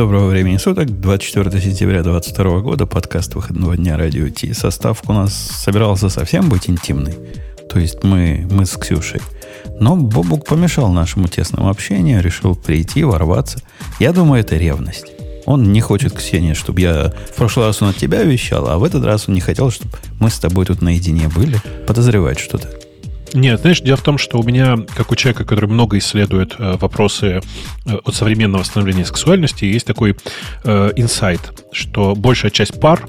Доброго времени суток, 24 сентября 2022 года, подкаст выходного дня Радио Ти. Состав у нас собирался совсем быть интимный, то есть мы, мы с Ксюшей. Но Бобук помешал нашему тесному общению, решил прийти, ворваться. Я думаю, это ревность. Он не хочет, Ксения, чтобы я... В прошлый раз он от тебя вещал, а в этот раз он не хотел, чтобы мы с тобой тут наедине были. Подозревает что-то. Нет, знаешь, дело в том, что у меня, как у человека, который много исследует э, вопросы э, от современного становления сексуальности, есть такой э, инсайт, что большая часть пар,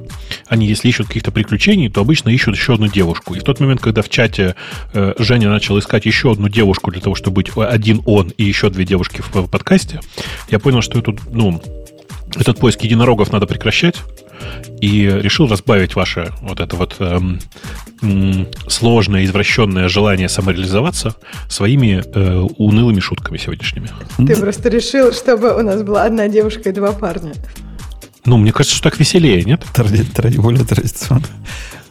они, если ищут каких-то приключений, то обычно ищут еще одну девушку. И в тот момент, когда в чате э, Женя начал искать еще одну девушку для того, чтобы быть один он и еще две девушки в, в подкасте, я понял, что это, ну, этот поиск единорогов надо прекращать и решил разбавить ваше вот это вот эм, сложное, извращенное желание самореализоваться своими э, унылыми шутками сегодняшними. Ты просто решил, чтобы у нас была одна девушка и два парня. Ну, мне кажется, что так веселее, нет? Тради, тради, более традиционно.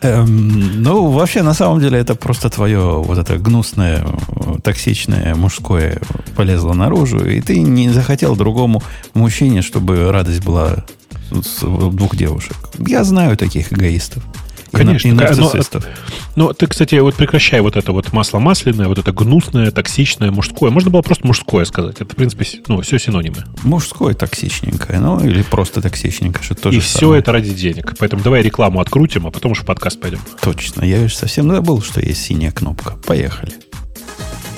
Эм, ну, вообще, на самом деле, это просто твое вот это гнусное, токсичное мужское полезло наружу, и ты не захотел другому мужчине, чтобы радость была двух девушек. Я знаю таких эгоистов. Конечно. И, нарциссистов. Но, но ты, кстати, вот прекращай вот это вот масло масляное, вот это гнусное, токсичное, мужское. Можно было просто мужское сказать. Это, в принципе, ну, все синонимы. Мужское токсичненькое, ну, или просто токсичненькое, что тоже И все самое. это ради денег. Поэтому давай рекламу открутим, а потом уж в подкаст пойдем. Точно. Я же совсем забыл, что есть синяя кнопка. Поехали.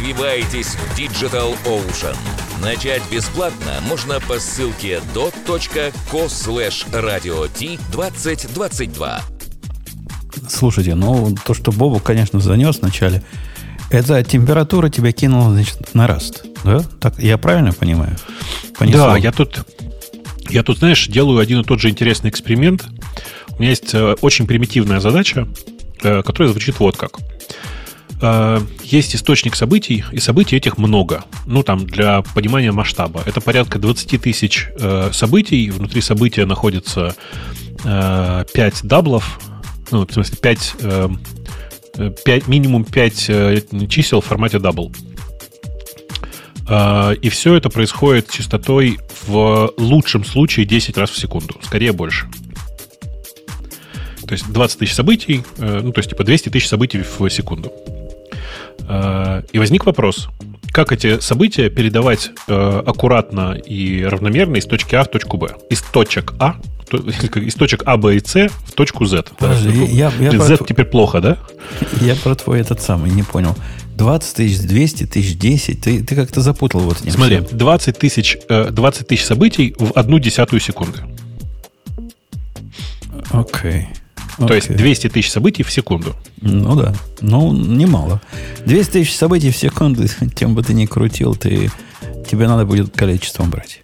Развивайтесь в Digital Ocean. Начать бесплатно можно по ссылке dot.co slash radio t2022. Слушайте, ну то, что Бобу, конечно, занес вначале, эта температура тебя кинула, значит, на раст. Да? Так, я правильно понимаю? Понесло. Да, я тут, я тут, знаешь, делаю один и тот же интересный эксперимент. У меня есть э, очень примитивная задача, э, которая звучит вот как. Э, есть источник событий, и событий этих много. Ну, там, для понимания масштаба. Это порядка 20 тысяч событий. Внутри события находится 5 даблов, ну, в смысле, 5 5, минимум 5 э, чисел в формате double. А, и все это происходит частотой в лучшем случае 10 раз в секунду, скорее больше. То есть 20 тысяч событий, э, ну, то есть типа 200 тысяч событий в секунду. А, и возник вопрос, как эти события передавать э, аккуратно и равномерно из точки А в точку Б. Из точек А из точек А, Б и С в точку Z. Подожди, да? я, я Z про... теперь плохо, да? Я про твой этот самый не понял. 20 тысяч, 200 тысяч, 10. Ты, ты как-то запутал вот этим Смотри, 20 тысяч, 20 э, тысяч событий в одну десятую секунды. Окей. Okay. То есть 200 тысяч событий в секунду. Ну да. Ну, немало. 200 тысяч событий в секунду, тем бы ты ни крутил, ты, тебе надо будет количеством брать.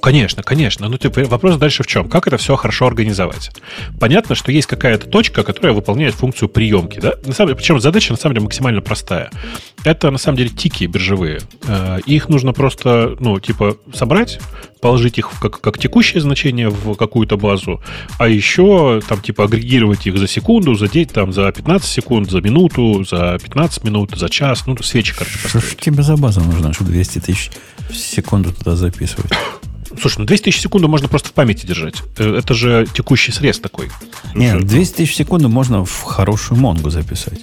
Конечно, конечно. Ну, типа, вопрос дальше в чем? Как это все хорошо организовать? Понятно, что есть какая-то точка, которая выполняет функцию приемки, да? На самом деле, причем задача, на самом деле, максимально простая. Это, на самом деле, тики биржевые. Э, их нужно просто, ну, типа, собрать, положить их как, как текущее значение в какую-то базу, а еще, там, типа, агрегировать их за секунду, за, там, за 15 секунд, за минуту, за 15 минут, за час, ну, свечи, короче, Что ж тебе за база нужна, чтобы 200 тысяч в секунду туда записывать? Слушай, ну 200 тысяч секунду можно просто в памяти держать. Э, это же текущий срез такой. Нет, 200 тысяч секунду можно в хорошую Монгу записать.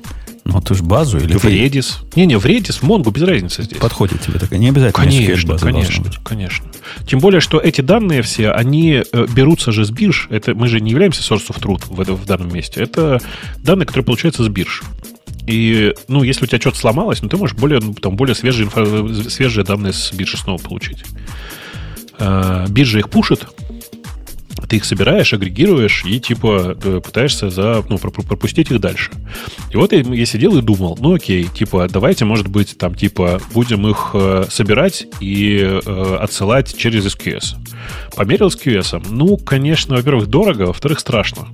Ну, ты же базу или в Redis. Не-не, в Redis, в Mongo, без разницы здесь. Подходит тебе такая. Не обязательно конечно, конечно, конечно. Тем более, что эти данные все, они э, берутся же с бирж. Это, мы же не являемся source of truth в, в данном месте. Это данные, которые получаются с бирж. И, ну, если у тебя что-то сломалось, ну, ты можешь более, ну, там, более свежие, инфо, свежие данные с биржи снова получить. А, биржа их пушит, ты их собираешь, агрегируешь и типа пытаешься за, ну, пропустить их дальше. И вот я сидел и думал, ну окей, типа давайте, может быть, там типа будем их э, собирать и э, отсылать через SQS. Померил с QS. Ну, конечно, во-первых, дорого, во-вторых, страшно.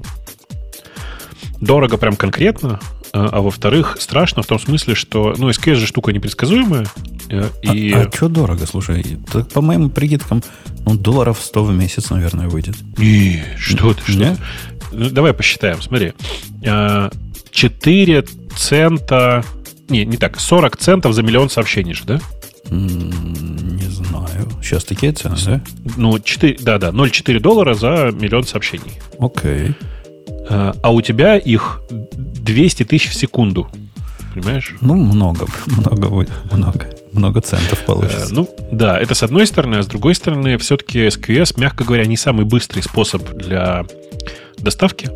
Дорого прям конкретно, а, а во-вторых, страшно в том смысле, что, ну, SQS же штука непредсказуемая. Э, и... А, а что дорого, слушай? Так, по моим прикидкам, ну, долларов 100 в месяц, наверное, выйдет. И что ты, что? Ну, давай посчитаем, смотри. 4 а, цента... Не, не так, 40 центов за миллион сообщений же, да? Не знаю. Сейчас такие цены, да? Ну, 4, да, да, 0,4 доллара за миллион сообщений. Окей. А, а у тебя их 200 тысяч в секунду. Понимаешь? Ну, много, много будет, много. Много центов получится. Э, ну, да, это с одной стороны, а с другой стороны, все-таки SQS, мягко говоря, не самый быстрый способ для доставки.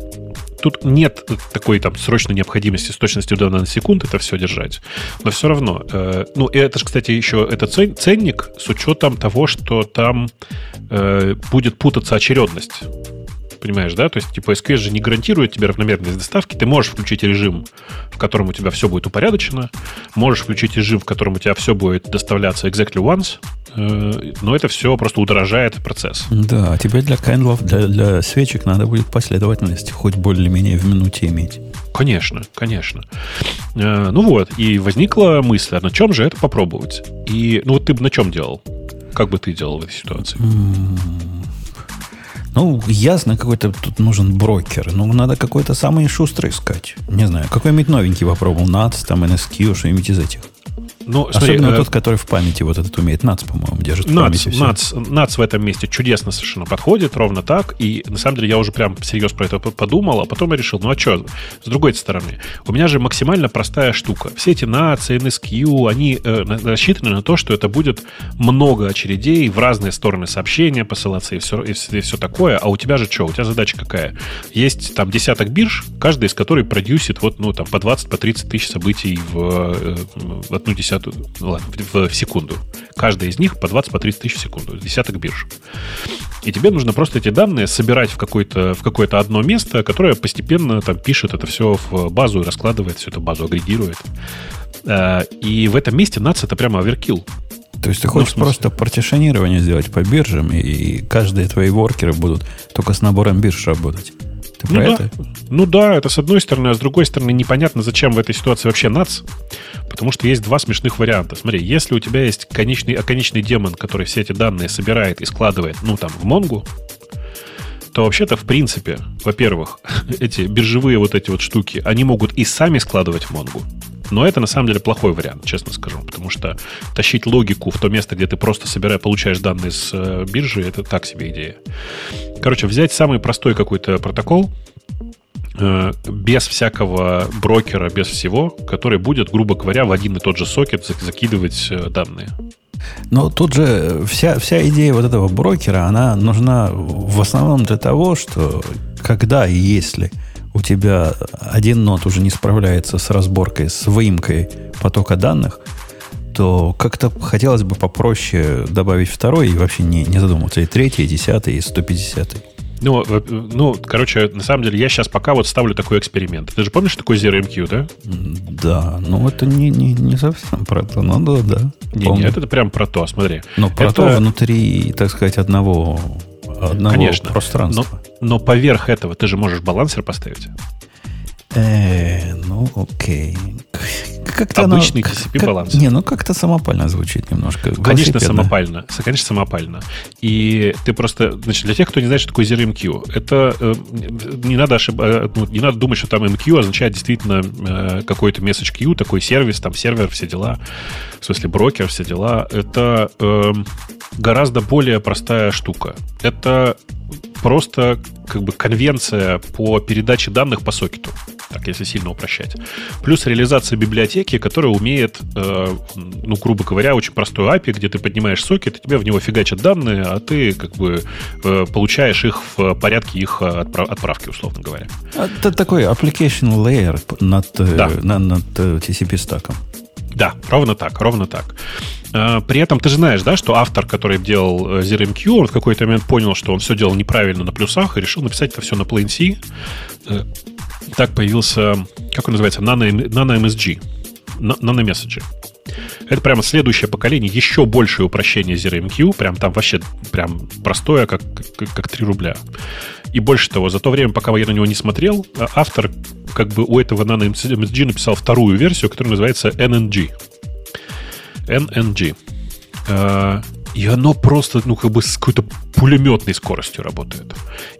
Тут нет такой там срочной необходимости с точностью до наносекунд это все держать. Но все равно. Э, ну, это же, кстати, еще это ценник с учетом того, что там э, будет путаться очередность. Понимаешь, да? То есть, типа, SQS же не гарантирует тебе равномерность доставки. Ты можешь включить режим, в котором у тебя все будет упорядочено. Можешь включить режим, в котором у тебя все будет доставляться exactly once. Э, но это все просто удорожает процесс. Да, а тебе для кэндлов, для, для свечек надо будет последовательность хоть более-менее в минуте иметь. Конечно, конечно. Э, ну вот, и возникла мысль, а на чем же это попробовать? И, ну вот ты бы на чем делал? Как бы ты делал в этой ситуации? Ну, ясно, какой-то тут нужен брокер. Ну, надо какой-то самый шустрый искать. Не знаю, какой-нибудь новенький попробовал. NATS, там, NSQ, что-нибудь из этих. Ну, смотри, Особенно э, тот, который в памяти вот этот умеет. НАЦ, по-моему, держит НАЦ, в НАЦ, НАЦ в этом месте чудесно совершенно подходит, ровно так. И на самом деле я уже прям всерьез про это подумал, а потом я решил, ну а что, с другой стороны, у меня же максимально простая штука. Все эти НАЦ, NSQ, они э, рассчитаны на то, что это будет много очередей в разные стороны сообщения посылаться и все, и, и все такое. А у тебя же что? У тебя задача какая? Есть там десяток бирж, каждая из которых продюсит вот, ну, там, по 20, по 30 тысяч событий в, э, в одну десятую десятую, ну ладно, в, в секунду. Каждая из них по 20-30 по тысяч в секунду. Десяток бирж. И тебе нужно просто эти данные собирать в какое-то, в какое-то одно место, которое постепенно там пишет это все в базу и раскладывает всю эту базу, агрегирует. Э, и в этом месте NATS это прямо оверкил. То есть ты хочешь ну, просто партишонирование сделать по биржам, и каждые твои воркеры будут только с набором бирж работать. Ты ну, да. это? Ну да, это с одной стороны, а с другой стороны непонятно, зачем в этой ситуации вообще НАЦ, потому что есть два смешных варианта. Смотри, если у тебя есть конечный, конечный демон, который все эти данные собирает и складывает, ну там, в Монгу, то вообще-то, в принципе, во-первых, эти биржевые вот эти вот штуки, они могут и сами складывать в Монгу. Но это на самом деле плохой вариант, честно скажу, потому что тащить логику в то место, где ты просто собираешь, получаешь данные с э, биржи, это так себе идея. Короче, взять самый простой какой-то протокол, э, без всякого брокера, без всего, который будет, грубо говоря, в один и тот же сокет закидывать э, данные. Но тут же вся, вся идея вот этого брокера, она нужна в основном для того, что когда и если у тебя один нот уже не справляется с разборкой, с выемкой потока данных, то как-то хотелось бы попроще добавить второй и вообще не, не задумываться. И третий, и десятый, и сто пятьдесятый. Ну, ну, короче, на самом деле, я сейчас пока вот ставлю такой эксперимент. Ты же помнишь такой ZeroMQ, да? Да, ну это не, не, не совсем про то, но да, да. Не, нет, это прям про то, смотри. Но про это... то внутри, так сказать, одного одного Конечно, пространства. Но, но поверх этого ты же можешь балансер поставить. Э, ну, окей. Как-то Обычный оно, TCP как, баланс. Не, ну как-то самопально звучит немножко. Конечно, самопально. Конечно, самопально. И ты просто, значит, для тех, кто не знает, что такое ZeroMQ, это э, не надо ошиб... Э, ну, не надо думать, что там MQ означает действительно э, какой-то message queue, такой сервис, там сервер, все дела, в смысле брокер, все дела. Это э, гораздо более простая штука. Это просто как бы конвенция по передаче данных по сокету. так если сильно упрощать. Плюс реализация библиотеки, которая умеет, э, ну, грубо говоря, очень простой API, где ты поднимаешь сокет, и тебе в него фигачат данные, а ты как бы э, получаешь их в порядке их отправ- отправки, условно говоря. Это такой application layer над, э, да. над, над э, TCP-стаком. Да, ровно так, ровно так. Э, при этом ты же знаешь, да, что автор, который делал ZRMQ, он в какой-то момент понял, что он все делал неправильно на плюсах и решил написать это все на Plain C. Так появился, как он называется, Nano, Nano MSG, Nano Message. Это прямо следующее поколение, еще большее упрощение ZRMQ, прям там вообще прям простое, как, как, как 3 рубля. И больше того, за то время, пока я на него не смотрел, а автор как бы у этого Nano MSG написал вторую версию, которая называется NNG. NNG. И оно просто, ну, как бы с какой-то пулеметной скоростью работает.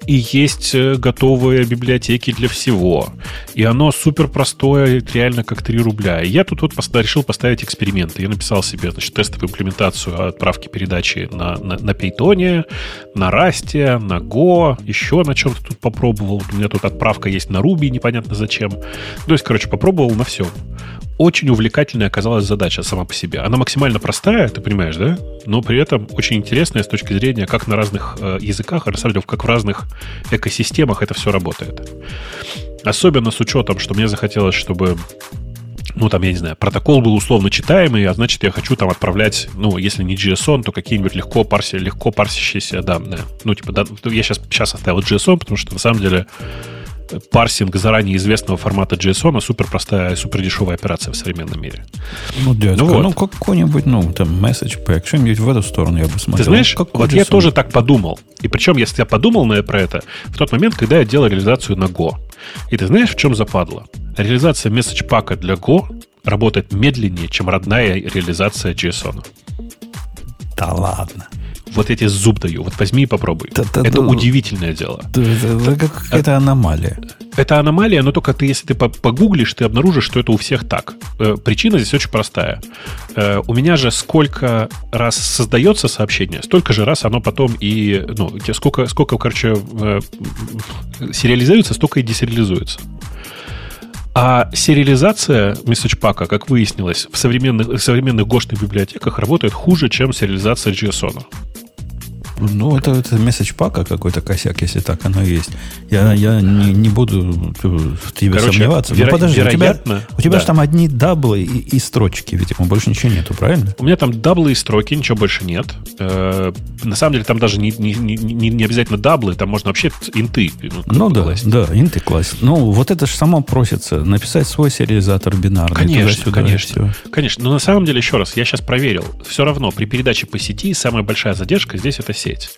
И есть э, готовые библиотеки для всего. И оно супер простое, реально как 3 рубля. И я тут вот решил поставить эксперименты. Я написал себе, значит, тестовую имплементацию отправки передачи на, на, на Python, на Rust, на Go, еще на чем-то тут попробовал. У меня тут отправка есть на Ruby, непонятно зачем. То есть, короче, попробовал на все очень увлекательная оказалась задача сама по себе. Она максимально простая, ты понимаешь, да? Но при этом очень интересная с точки зрения, как на разных э, языках, деле, как в разных экосистемах это все работает. Особенно с учетом, что мне захотелось, чтобы ну, там, я не знаю, протокол был условно читаемый, а значит, я хочу там отправлять, ну, если не JSON, то какие-нибудь легко, парси, легко парсящиеся данные. Ну, типа, да, я сейчас, сейчас оставил JSON, потому что, на самом деле, парсинг заранее известного формата JSON супер простая, супер дешевая операция в современном мире. Ну, дядька, ну, вот. ну какой-нибудь, ну, там, message pack, что-нибудь в эту сторону я бы смотрел. Ты знаешь, как вот JSON? я тоже так подумал. И причем, если я подумал на, про это в тот момент, когда я делал реализацию на Go. И ты знаешь, в чем западло? Реализация message пака для Go работает медленнее, чем родная реализация JSON. Да ладно. Вот я тебе зуб даю. Вот возьми и попробуй. Да, да, это да, удивительное дело. Да, это, это какая-то аномалия. Это аномалия, но только ты, если ты погуглишь, ты обнаружишь, что это у всех так. Э, причина здесь очень простая. Э, у меня же сколько раз создается сообщение, столько же раз оно потом и... Ну, сколько, сколько короче, э, сериализуется, столько и десериализуется. А сериализация месседжпака, как выяснилось, в современных, в современных гошных библиотеках работает хуже, чем сериализация JSON. Ну, это, это MessagePack а какой-то косяк, если так оно есть. Я, я не, не буду в тебе Короче, сомневаться. Веро- ну, подожди, вероятно, у тебя, у тебя да. же там одни даблы и, и строчки, видимо, больше ничего нету, правильно? У меня там даблы и строки, ничего больше нет. Э, на самом деле там даже не, не, не, не обязательно даблы, там можно вообще инты. Ну, ну да, класть. да, инты класть. Ну, вот это же само просится, написать свой сериализатор бинарный. Конечно, конечно. Конечно, но на самом деле, еще раз, я сейчас проверил. Все равно при передаче по сети самая большая задержка здесь это сеть сеть.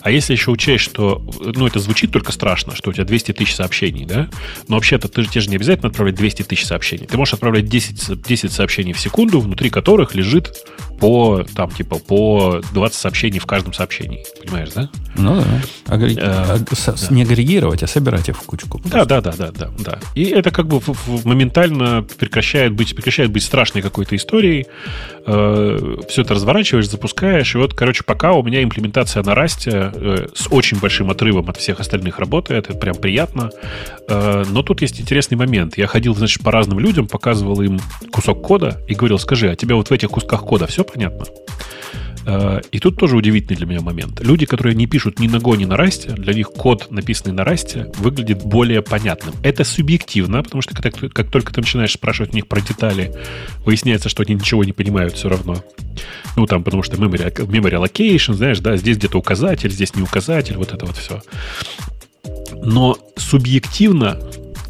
А если еще учесть, что, ну, это звучит только страшно, что у тебя 200 тысяч сообщений, да? Но вообще-то ты, тебе же не обязательно отправлять 200 тысяч сообщений. Ты можешь отправлять 10, 10 сообщений в секунду, внутри которых лежит по, там, типа, по 20 сообщений в каждом сообщении. Понимаешь, да? Ну да. Агрег... Э, да. Не агрегировать, а собирать их в кучку. Да, да, да, да, да, да. И это как бы моментально прекращает быть, прекращает быть страшной какой-то историей. Э, все это разворачиваешь, запускаешь. И вот, короче, пока у меня имплементация на расте э, с очень большим отрывом от всех остальных работает. Это прям приятно. Э, но тут есть интересный момент. Я ходил, значит, по разным людям, показывал им кусок кода и говорил, скажи, а тебе вот в этих кусках кода все понятно? Э, и тут тоже удивительный для меня момент. Люди, которые не пишут ни на Go, ни на Расте, для них код, написанный на Расте, выглядит более понятным. Это субъективно, потому что как, как только ты начинаешь спрашивать у них про детали, выясняется, что они ничего не понимают все равно. Ну, там, потому что memory, memory allocation, знаешь, да, здесь где-то указатель, здесь не указатель, вот это вот все. Но субъективно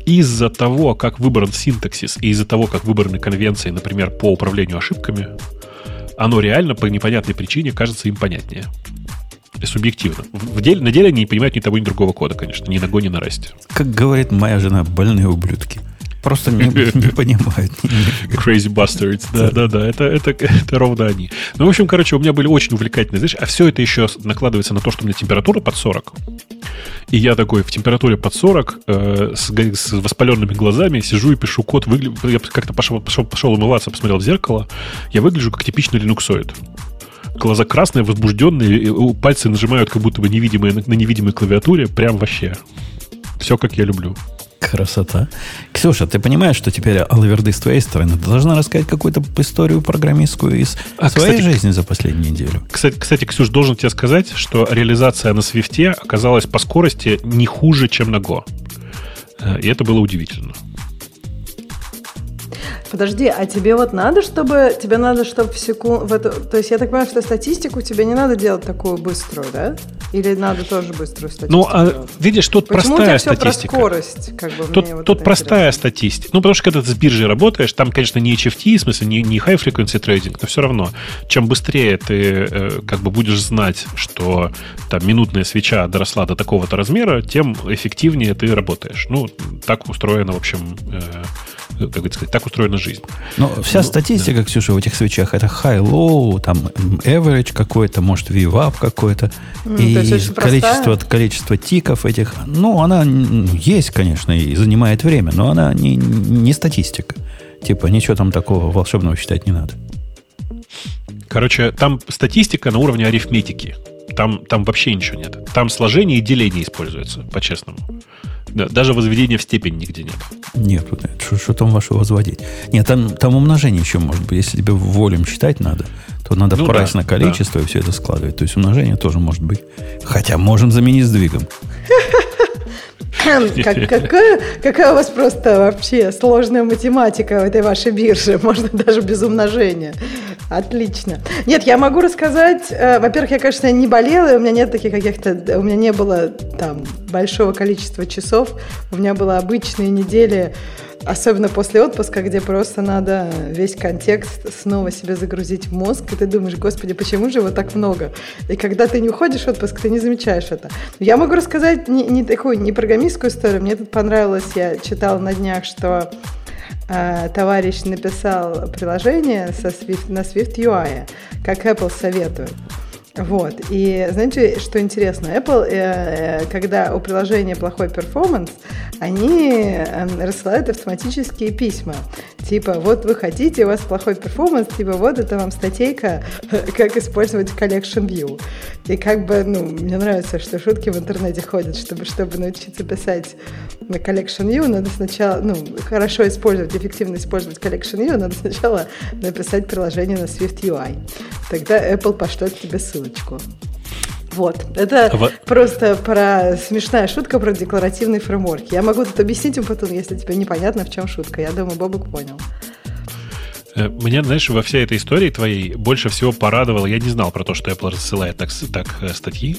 из-за того, как выбран синтаксис и из-за того, как выбраны конвенции, например, по управлению ошибками, оно реально по непонятной причине кажется им понятнее. Субъективно. В деле, на деле они не понимают ни того, ни другого кода, конечно. Ни на Go, ни на расте. Как говорит моя жена, больные ублюдки. Просто не, не понимают. Crazy bastards. Да, да, да. Это, это, это ровно они. Ну, в общем, короче, у меня были очень увлекательные, знаешь, а все это еще накладывается на то, что у меня температура под 40. И я такой в температуре под 40 э, с, с воспаленными глазами сижу и пишу код. Выгля... Я как-то пошел, пошел, пошел умываться, посмотрел в зеркало. Я выгляжу как типичный линуксоид глаза красные, возбужденные, пальцы нажимают как будто бы невидимые на невидимой клавиатуре, прям вообще. Все как я люблю. Красота. Ксюша, ты понимаешь, что теперь алаверды с твоей стороны? Ты должна рассказать какую-то историю программистскую из а, своей кстати, жизни за последнюю неделю. Кстати, кстати, Ксюш, должен тебе сказать, что реализация на Свифте оказалась по скорости не хуже, чем на Go. Э, и это было удивительно. Подожди, а тебе вот надо, чтобы тебе надо, чтобы в секунду, в эту, то есть я так понимаю, что статистику тебе не надо делать такую быструю, да? Или надо тоже быструю статистику? Ну, а, видишь, тут Почему простая статистика. Про скорость, как бы, тут вот тут простая интересно. статистика. Ну, потому что когда ты с биржей работаешь, там, конечно, не HFT, в смысле, не, не high frequency trading, но все равно, чем быстрее ты э, как бы будешь знать, что там минутная свеча доросла до такого-то размера, тем эффективнее ты работаешь. Ну, так устроено, в общем, как бы сказать, так устроена жизнь. Но вся ну, статистика, да. Ксюша, в этих свечах это high-low, там average какой-то, может, VWAP какой-то. Mm, и количество, количество тиков этих, ну, она есть, конечно, и занимает время, но она не, не статистика. Типа, ничего там такого волшебного считать не надо. Короче, там статистика на уровне арифметики. Там, там вообще ничего нет. Там сложение и деление используется, по-честному. Да, даже возведения в степень нигде нет. Нет, что там ваше возводить? Нет, там, там умножение еще может быть. Если тебе волюм считать надо, то надо ну, прайс да, на количество да. и все это складывать. То есть умножение тоже может быть. Хотя можем заменить сдвигом. Как, какая, какая у вас просто вообще сложная математика в этой вашей бирже? Можно даже без умножения. Отлично. Нет, я могу рассказать. Э, во-первых, я, конечно, не болела, у меня нет таких каких-то... У меня не было там большого количества часов. У меня было обычные недели Особенно после отпуска, где просто надо весь контекст снова себе загрузить в мозг, и ты думаешь, господи, почему же его так много? И когда ты не уходишь в отпуск, ты не замечаешь это. Я могу рассказать не, не такую, не программистскую историю. Мне тут понравилось, я читала на днях, что э, товарищ написал приложение со Swift, на Swift UI, как Apple советует. Вот. И знаете, что интересно? Apple, э, э, когда у приложения плохой перформанс, они эм, рассылают автоматические письма. Типа, вот вы хотите, у вас плохой перформанс, типа, вот это вам статейка, как использовать Collection View. И как бы, ну, мне нравится, что шутки в интернете ходят, чтобы, чтобы научиться писать на Collection View, надо сначала, ну, хорошо использовать, эффективно использовать Collection View, надо сначала написать приложение на Swift UI. Тогда Apple пошлет тебе ссылочку. Вот. Это а просто про смешная шутка про декларативный фреймворк. Я могу тут объяснить им потом, если тебе непонятно, в чем шутка. Я думаю, Бобок понял. Э, меня, знаешь, во всей этой истории твоей больше всего порадовало. Я не знал про то, что Apple рассылает так, так э, статьи.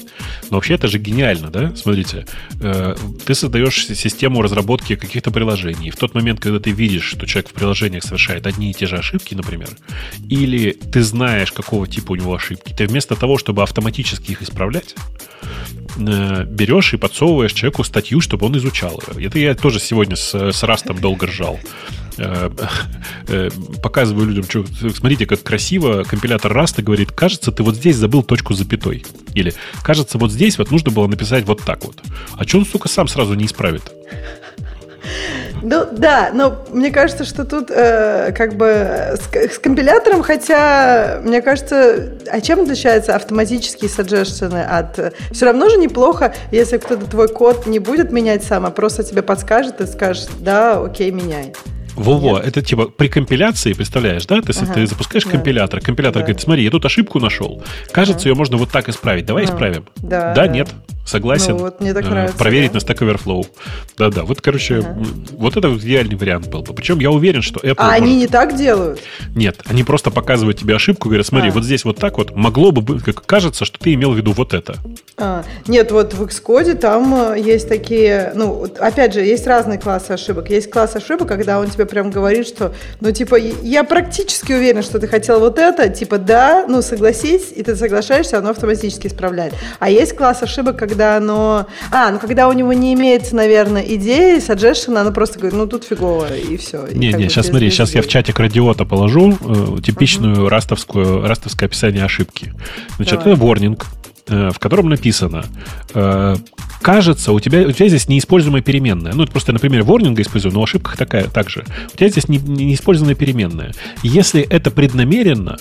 Но вообще это же гениально, да? Смотрите, э, ты создаешь систему разработки каких-то приложений. В тот момент, когда ты видишь, что человек в приложениях совершает одни и те же ошибки, например, или ты знаешь, какого типа у него ошибки, ты вместо того, чтобы автоматически их исправлять, берешь и подсовываешь человеку статью, чтобы он изучал ее. Это я тоже сегодня с, с Растом долго ржал. Э, э, показываю людям, что, смотрите, как красиво компилятор Rust говорит, кажется, ты вот здесь забыл точку запятой. Или, кажется, вот здесь вот нужно было написать вот так вот. А что он, сука, сам сразу не исправит? Ну да, но мне кажется, что тут э, как бы с, с компилятором, хотя мне кажется, а чем отличается автоматические саджешены от... Все равно же неплохо, если кто-то твой код не будет менять сам, а просто тебе подскажет и скажет, да, окей, меняй. Во-во, это типа при компиляции, представляешь, да? Ты, ага. ты запускаешь да. компилятор, компилятор да. говорит, смотри, я тут ошибку нашел. Кажется, ага. ее можно вот так исправить. Давай ага. исправим. Да, да, нет. Согласен. Ну, вот мне так э, нравится, Проверить да. на Stack Overflow. Да-да, вот, короче, ага. вот это вот идеальный вариант был бы. Причем я уверен, что Apple... А может... они не так делают? Нет, они просто показывают тебе ошибку, говорят, смотри, а. вот здесь вот так вот, могло бы быть, как кажется, что ты имел в виду вот это. А. Нет, вот в Xcode там э, есть такие, ну, опять же, есть разные классы ошибок. Есть класс ошибок, когда он тебе прям говорит, что, ну, типа, я практически уверен, что ты хотел вот это, типа, да, ну, согласись, и ты соглашаешься, оно автоматически исправляет. А есть класс ошибок, когда оно а, ну когда у него не имеется, наверное, идеи, suggestion, она просто говорит, ну тут фигово, и все. Не, не, сейчас смотри, сейчас я в чатик радиота положу э, типичную uh-huh. растовскую, растовское описание ошибки. Значит, Давай. это warning, в котором написано, э, кажется, у тебя, у тебя здесь неиспользуемая переменная. Ну, это просто, например, ворнинга использую, но в ошибках такая также. У тебя здесь не, неиспользованная переменная. Если это преднамеренно,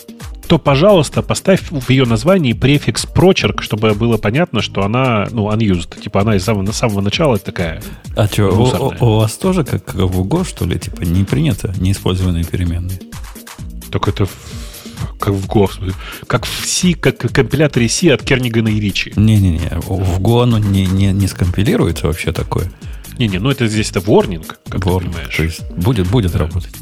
то, пожалуйста, поставь в ее названии префикс прочерк, чтобы было понятно, что она, ну, unused. Типа она из самого, самого начала такая. А что, у, у, вас тоже, как в Go, что ли, типа не принято неиспользованные переменные? Только это как в Go, как в C, как в компиляторе C от Кернигана и Ричи. Не-не-не, в Go оно не, не, не скомпилируется вообще такое. Не-не, ну это здесь это warning, как warning, ты понимаешь. То есть будет, будет да. работать.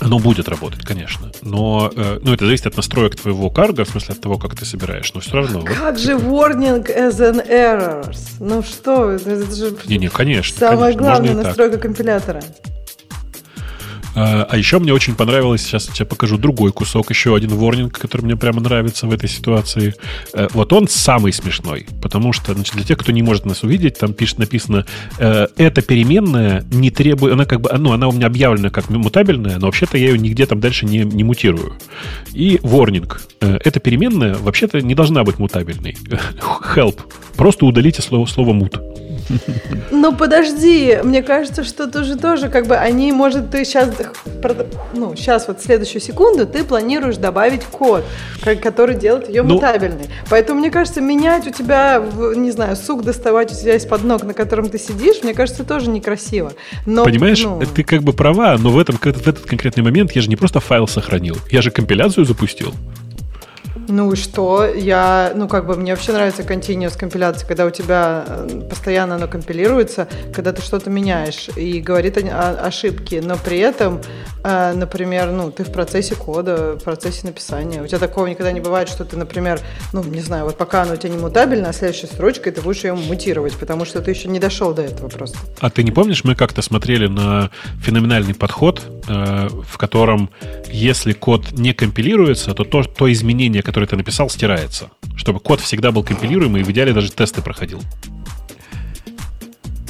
Оно будет работать, конечно. Но э, ну, это зависит от настроек твоего карга, в смысле от того, как ты собираешь. Но все равно. Как вот. же warning as an errors? Ну что, это же не, не, конечно, самая конечно, главная настройка так. компилятора. А, а еще мне очень понравилось, сейчас я тебе покажу другой кусок, еще один ворнинг, который мне прямо нравится в этой ситуации. Э, вот он самый смешной, потому что, значит, для тех, кто не может нас увидеть, там пишет, написано, э, эта переменная не требует, она как бы, ну, она у меня объявлена как мутабельная, но вообще-то я ее нигде там дальше не, не мутирую. И ворнинг. Э, эта переменная вообще-то не должна быть мутабельной. Help. Просто удалите слово, слово мут. Ну подожди, мне кажется, что тоже тоже как бы они, может, ты сейчас, ну сейчас вот следующую секунду ты планируешь добавить код, который делает ее ну, мутабельной. Поэтому мне кажется, менять у тебя, не знаю, сук доставать у тебя из-под ног, на котором ты сидишь, мне кажется, тоже некрасиво. Но, Понимаешь, ну... ты как бы права, но в этом в этот конкретный момент я же не просто файл сохранил, я же компиляцию запустил. Ну и что? Я, ну как бы мне вообще нравится continuous компиляция, когда у тебя э, постоянно оно компилируется, когда ты что-то меняешь и говорит о, ошибке, но при этом, э, например, ну ты в процессе кода, в процессе написания, у тебя такого никогда не бывает, что ты, например, ну не знаю, вот пока оно у тебя не мутабельно, а следующей строчкой ты будешь ее мутировать, потому что ты еще не дошел до этого просто. А ты не помнишь, мы как-то смотрели на феноменальный подход, э, в котором если код не компилируется, то то, то изменение, которое который ты написал, стирается. Чтобы код всегда был компилируемый и в идеале даже тесты проходил.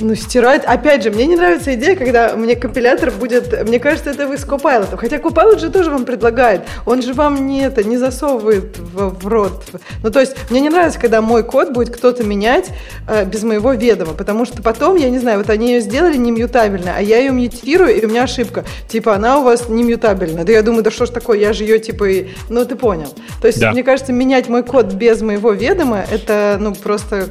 Ну, стирает. Опять же, мне не нравится идея, когда мне компилятор будет... Мне кажется, это вы с Copilot. Хотя Copilot же тоже вам предлагает. Он же вам не это, не засовывает в, в рот. Ну, то есть, мне не нравится, когда мой код будет кто-то менять э, без моего ведома. Потому что потом, я не знаю, вот они ее сделали не мьютабельно, а я ее мьютирую, и у меня ошибка. Типа, она у вас не мьютабельна. Да я думаю, да что ж такое, я же ее, типа, и... ну, ты понял. То есть, да. мне кажется, менять мой код без моего ведома, это, ну, просто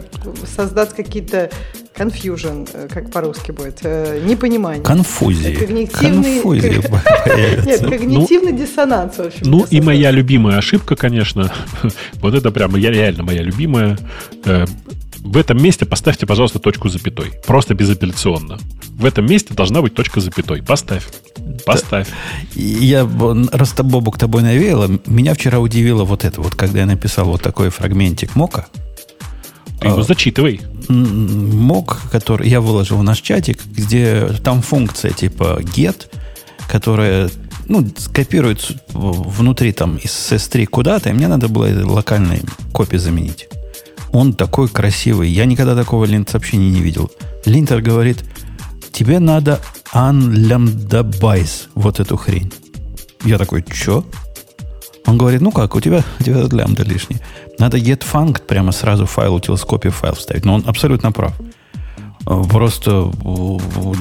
создать какие-то Confusion, э, как по-русски будет, э, непонимание. Конфузии. Когнитивный... Конфузии Нет, когнитивный ну, диссонанс, в общем. Ну, и моя любимая ошибка, конечно, вот это прямо я реально моя любимая. Э, в этом месте поставьте, пожалуйста, точку запятой. Просто безапелляционно. В этом месте должна быть точка запятой. Поставь. Поставь. Я, раз Бобук тобой навеяла, меня вчера удивило вот это, вот когда я написал вот такой фрагментик мока, ты его а, зачитывай. Мог, который я выложил в наш чатик, где там функция типа get, которая ну, скопирует внутри там из S3 куда-то, и мне надо было локальной копии заменить. Он такой красивый. Я никогда такого линт сообщения не видел. Линтер говорит, тебе надо unlambdabize вот эту хрень. Я такой, что? Он говорит, ну как, у тебя, у тебя лямбда лишний. Надо getfunct прямо сразу файл, утилоскопию файл вставить. Но он абсолютно прав. Просто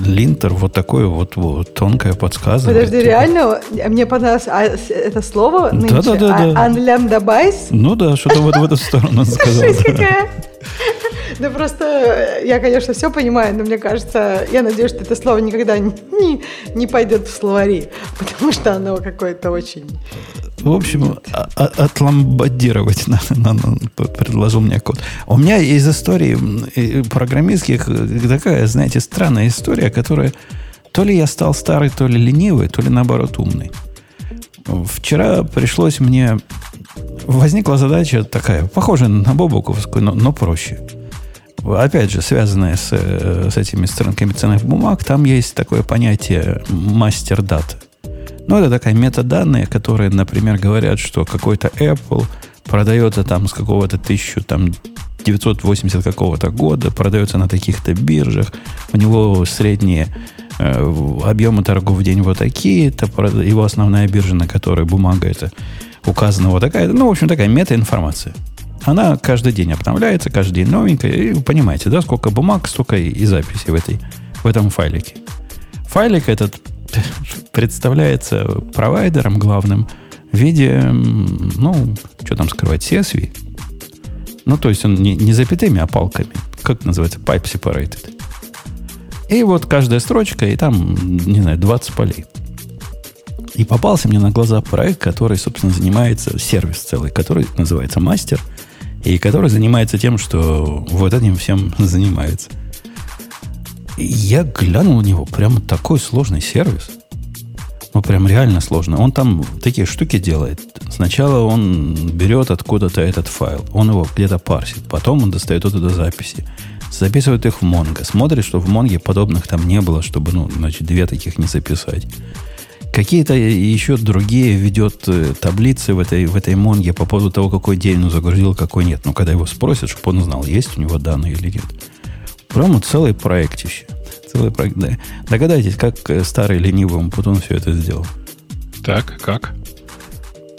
линтер вот такое вот, вот тонкое подсказывает. Подожди, реально? Мне понравилось а это слово нынче? Да, да, да. да. Unlambdabise? Ну да, что-то вот в эту сторону он сказал. Да просто я, конечно, все понимаю, но мне кажется, я надеюсь, что это слово никогда не, не пойдет в словари, потому что оно какое-то очень в общем, а, а, отламбадировать надо, надо, предложил мне код. У меня из истории программистских такая, знаете, странная история, которая то ли я стал старый, то ли ленивый, то ли наоборот умный. Вчера пришлось мне... Возникла задача такая, похожая на Бобуковскую, но, но проще. Опять же, связанная с, с этими странками ценных бумаг, там есть такое понятие мастер дата. Ну, это такая метаданные, которые, например, говорят, что какой-то Apple продается там с какого-то 1980 какого-то года, продается на таких-то биржах, у него средние э, объемы торгов в день вот такие, это его основная биржа, на которой бумага это указана вот такая. Ну, в общем, такая метаинформация. Она каждый день обновляется, каждый день новенькая. И вы понимаете, да, сколько бумаг, столько и записей в, этой, в этом файлике. Файлик этот представляется провайдером главным в виде, ну, что там скрывать, CSV. Ну, то есть он не, не запятыми, а палками. Как называется? Pipe separated. И вот каждая строчка, и там, не знаю, 20 полей. И попался мне на глаза проект, который, собственно, занимается, сервис целый, который называется «Мастер», и который занимается тем, что вот этим всем занимается. Я глянул на него, прямо такой сложный сервис. Ну, прям реально сложно. Он там такие штуки делает. Сначала он берет откуда-то этот файл, он его где-то парсит, потом он достает оттуда записи, записывает их в Mongo, смотрит, что в Mongo подобных там не было, чтобы, ну, значит, две таких не записать. Какие-то еще другие ведет э, таблицы в этой, в этой Монге по поводу того, какой день он загрузил, какой нет. Но когда его спросят, чтобы он узнал, есть у него данные или нет. Прямо целый проектище. Целый проект, да. Догадайтесь, как э, старый ленивый Путун все это сделал. Так, как?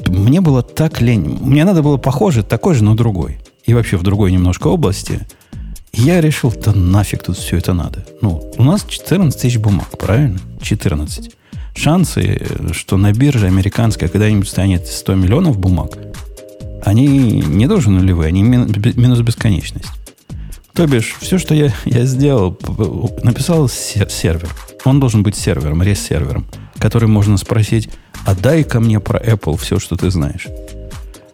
Мне было так лень. Мне надо было похоже, такой же, но другой. И вообще в другой немножко области. И я решил, да нафиг тут все это надо. Ну, у нас 14 тысяч бумаг, правильно? 14 шансы, что на бирже американской когда-нибудь станет 100 миллионов бумаг, они не тоже нулевые, они минус бесконечность. То бишь, все, что я, я сделал, написал сервер. Он должен быть сервером, рес-сервером, который можно спросить, а дай ко мне про Apple все, что ты знаешь.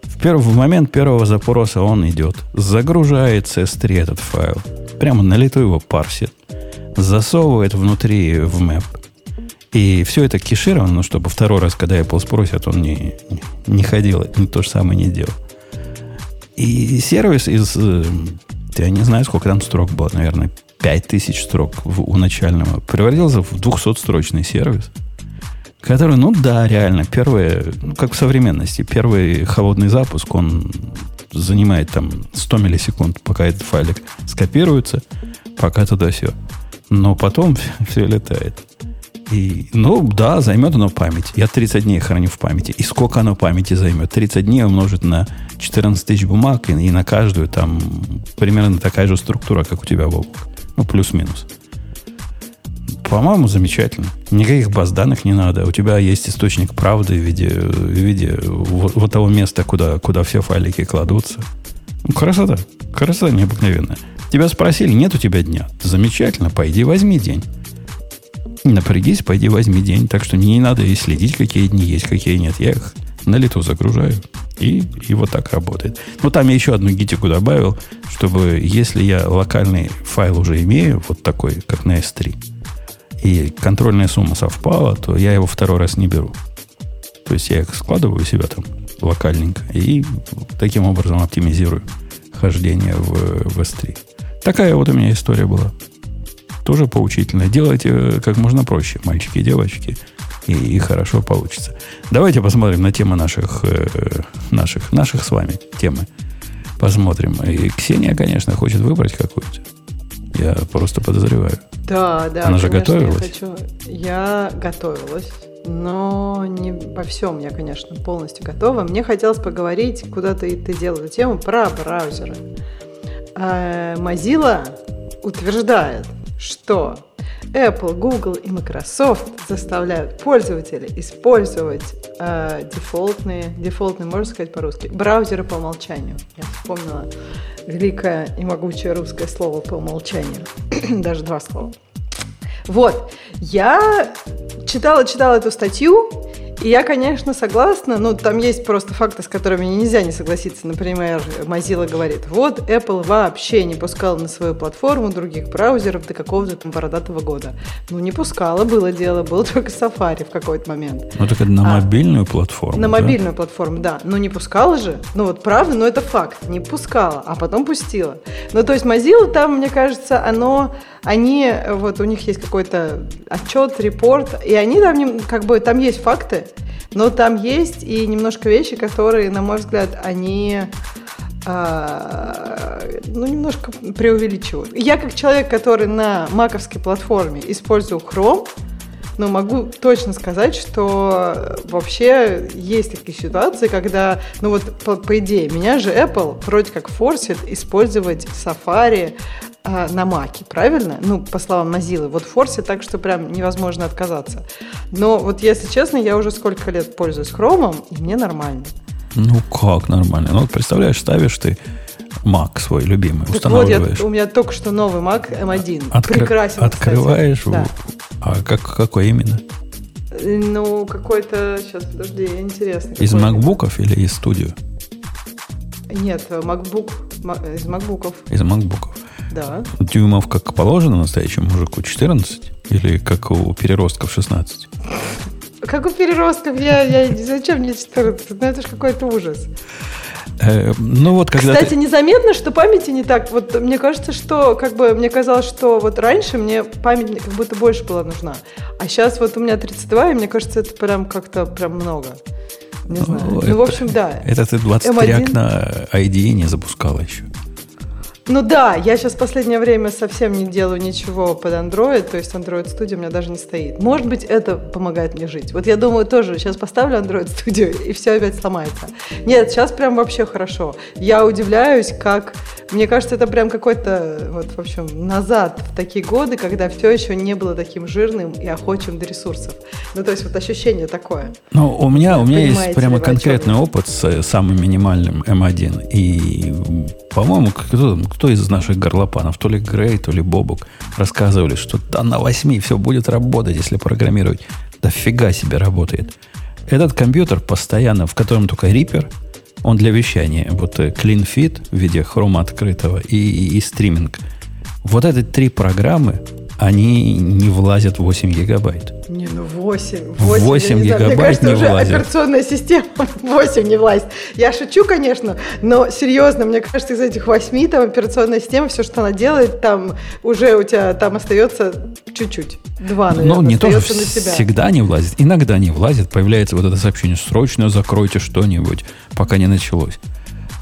В, первый, в момент первого запроса он идет, загружает CS3 этот файл, прямо на лету его парсит, засовывает внутри в мэп, и все это кешировано, ну, чтобы второй раз, когда Apple спросят, он не, не ходил, не то же самое не делал. И сервис из... Я не знаю, сколько там строк было, наверное, 5000 строк в, у начального. Превратился в 200-строчный сервис, который, ну да, реально, первое, ну, как в современности, первый холодный запуск, он занимает там 100 миллисекунд, пока этот файлик скопируется, пока туда все. Но потом все летает. И, ну, да, займет оно память. Я 30 дней храню в памяти. И сколько оно памяти займет? 30 дней умножить на 14 тысяч бумаг, и, и на каждую там примерно такая же структура, как у тебя, Бог. Ну, плюс-минус. По-моему, замечательно. Никаких баз данных не надо. У тебя есть источник правды в виде, в виде вот, вот того места, куда, куда все файлики кладутся. Ну, красота. Красота необыкновенная. Тебя спросили, нет у тебя дня. Замечательно, пойди возьми день. Напрягись, пойди возьми день. Так что не надо и следить, какие дни есть, какие нет. Я их на лету загружаю. И, и вот так работает. Ну, там я еще одну гитику добавил, чтобы если я локальный файл уже имею, вот такой, как на S3, и контрольная сумма совпала, то я его второй раз не беру. То есть я их складываю у себя там локальненько и таким образом оптимизирую хождение в, в S3. Такая вот у меня история была. Тоже поучительно. Делайте э, как можно проще, мальчики и девочки, и, и хорошо получится. Давайте посмотрим на темы наших, э, наших, наших с вами темы. Посмотрим. И Ксения, конечно, хочет выбрать какую-то. Я просто подозреваю. Да, да. Она же готовилась. Я, хочу... я готовилась. Но не во всем я, конечно, полностью готова. Мне хотелось поговорить, куда ты, ты делала тему, про браузеры. А, Mozilla утверждает, что Apple, Google и Microsoft заставляют пользователей использовать э, дефолтные, дефолтные, можно сказать по-русски, браузеры по умолчанию. Я вспомнила великое и могучее русское слово по умолчанию. Даже два слова. Вот, я читала-читала эту статью, и я, конечно, согласна, но там есть просто факты, с которыми нельзя не согласиться. Например, Mozilla говорит, вот Apple вообще не пускала на свою платформу других браузеров до какого-то там бородатого года. Ну, не пускала, было дело, был только Safari в какой-то момент. Ну, так это на а, мобильную платформу, На да? мобильную платформу, да. Но не пускала же. Ну, вот правда, но это факт. Не пускала, а потом пустила. Ну, то есть Mozilla там, мне кажется, оно они, вот у них есть какой-то отчет, репорт, и они там, как бы, там есть факты, но там есть и немножко вещи, которые, на мой взгляд, они а, ну, немножко преувеличивают. Я как человек, который на маковской платформе использую Chrome, но могу точно сказать, что вообще есть такие ситуации, когда, ну вот по, по идее, меня же Apple вроде как форсит использовать Safari а, на Маке, правильно? Ну, по словам Назилы. Вот в Форсе так, что прям невозможно отказаться. Но вот если честно, я уже сколько лет пользуюсь Хромом, и мне нормально. Ну как нормально? Ну, вот представляешь, ставишь ты Mac свой любимый, Так устанавливаешь. вот, я, у меня только что новый Mac M1. Откры- Прекрасен, Открываешь, кстати. Да. а как, какой именно? Э, Ну, какой-то... Сейчас, подожди, интересно. Из макбуков или из студио? Нет, MacBook. ма- Из макбуков, Из макбуков. Да. Дюймов, как положено настоящему мужику, 14? Или как у переростков 16? Как у переростков, я, я, зачем мне 14? Ну, это же какой-то ужас. Э, ну вот когда Кстати, ты... незаметно, что памяти не так. Вот мне кажется, что как бы мне казалось, что вот раньше мне память как будто больше была нужна. А сейчас вот у меня 32, и мне кажется, это прям как-то прям много. Не знаю. Ну, это- в общем, да. Это ты 23 M1. окна IDE не запускала еще. Ну да, я сейчас в последнее время совсем не делаю ничего под Android, то есть Android Studio у меня даже не стоит. Может быть, это помогает мне жить. Вот я думаю, тоже сейчас поставлю Android Studio, и все опять сломается. Нет, сейчас прям вообще хорошо. Я удивляюсь, как... Мне кажется, это прям какой-то, вот, в общем, назад в такие годы, когда все еще не было таким жирным и охочим до ресурсов. Ну, то есть вот ощущение такое. Ну, у меня, у меня есть прямо конкретный опыт с э, самым минимальным M1. И, по-моему, кто, кто из наших горлопанов, то ли Грей, то ли Бобук, рассказывали, что да, на 8 все будет работать, если программировать. Да фига себе работает. Этот компьютер постоянно, в котором только Reaper, он для вещания. Вот э, Clean Fit в виде хрома открытого и, и, и стриминг. Вот эти три программы, они не влазят в 8 гигабайт. Не, ну 8. 8 Мне гигабайт кажется, не уже влазит. операционная система 8 не влазит. Я шучу, конечно, но серьезно, мне кажется, из этих 8 там операционная система, все, что она делает, там уже у тебя там остается чуть-чуть. Два, наверное, Ну, не то, что всегда не влазит. Иногда не влазит. Появляется вот это сообщение, срочно закройте что-нибудь, пока не началось.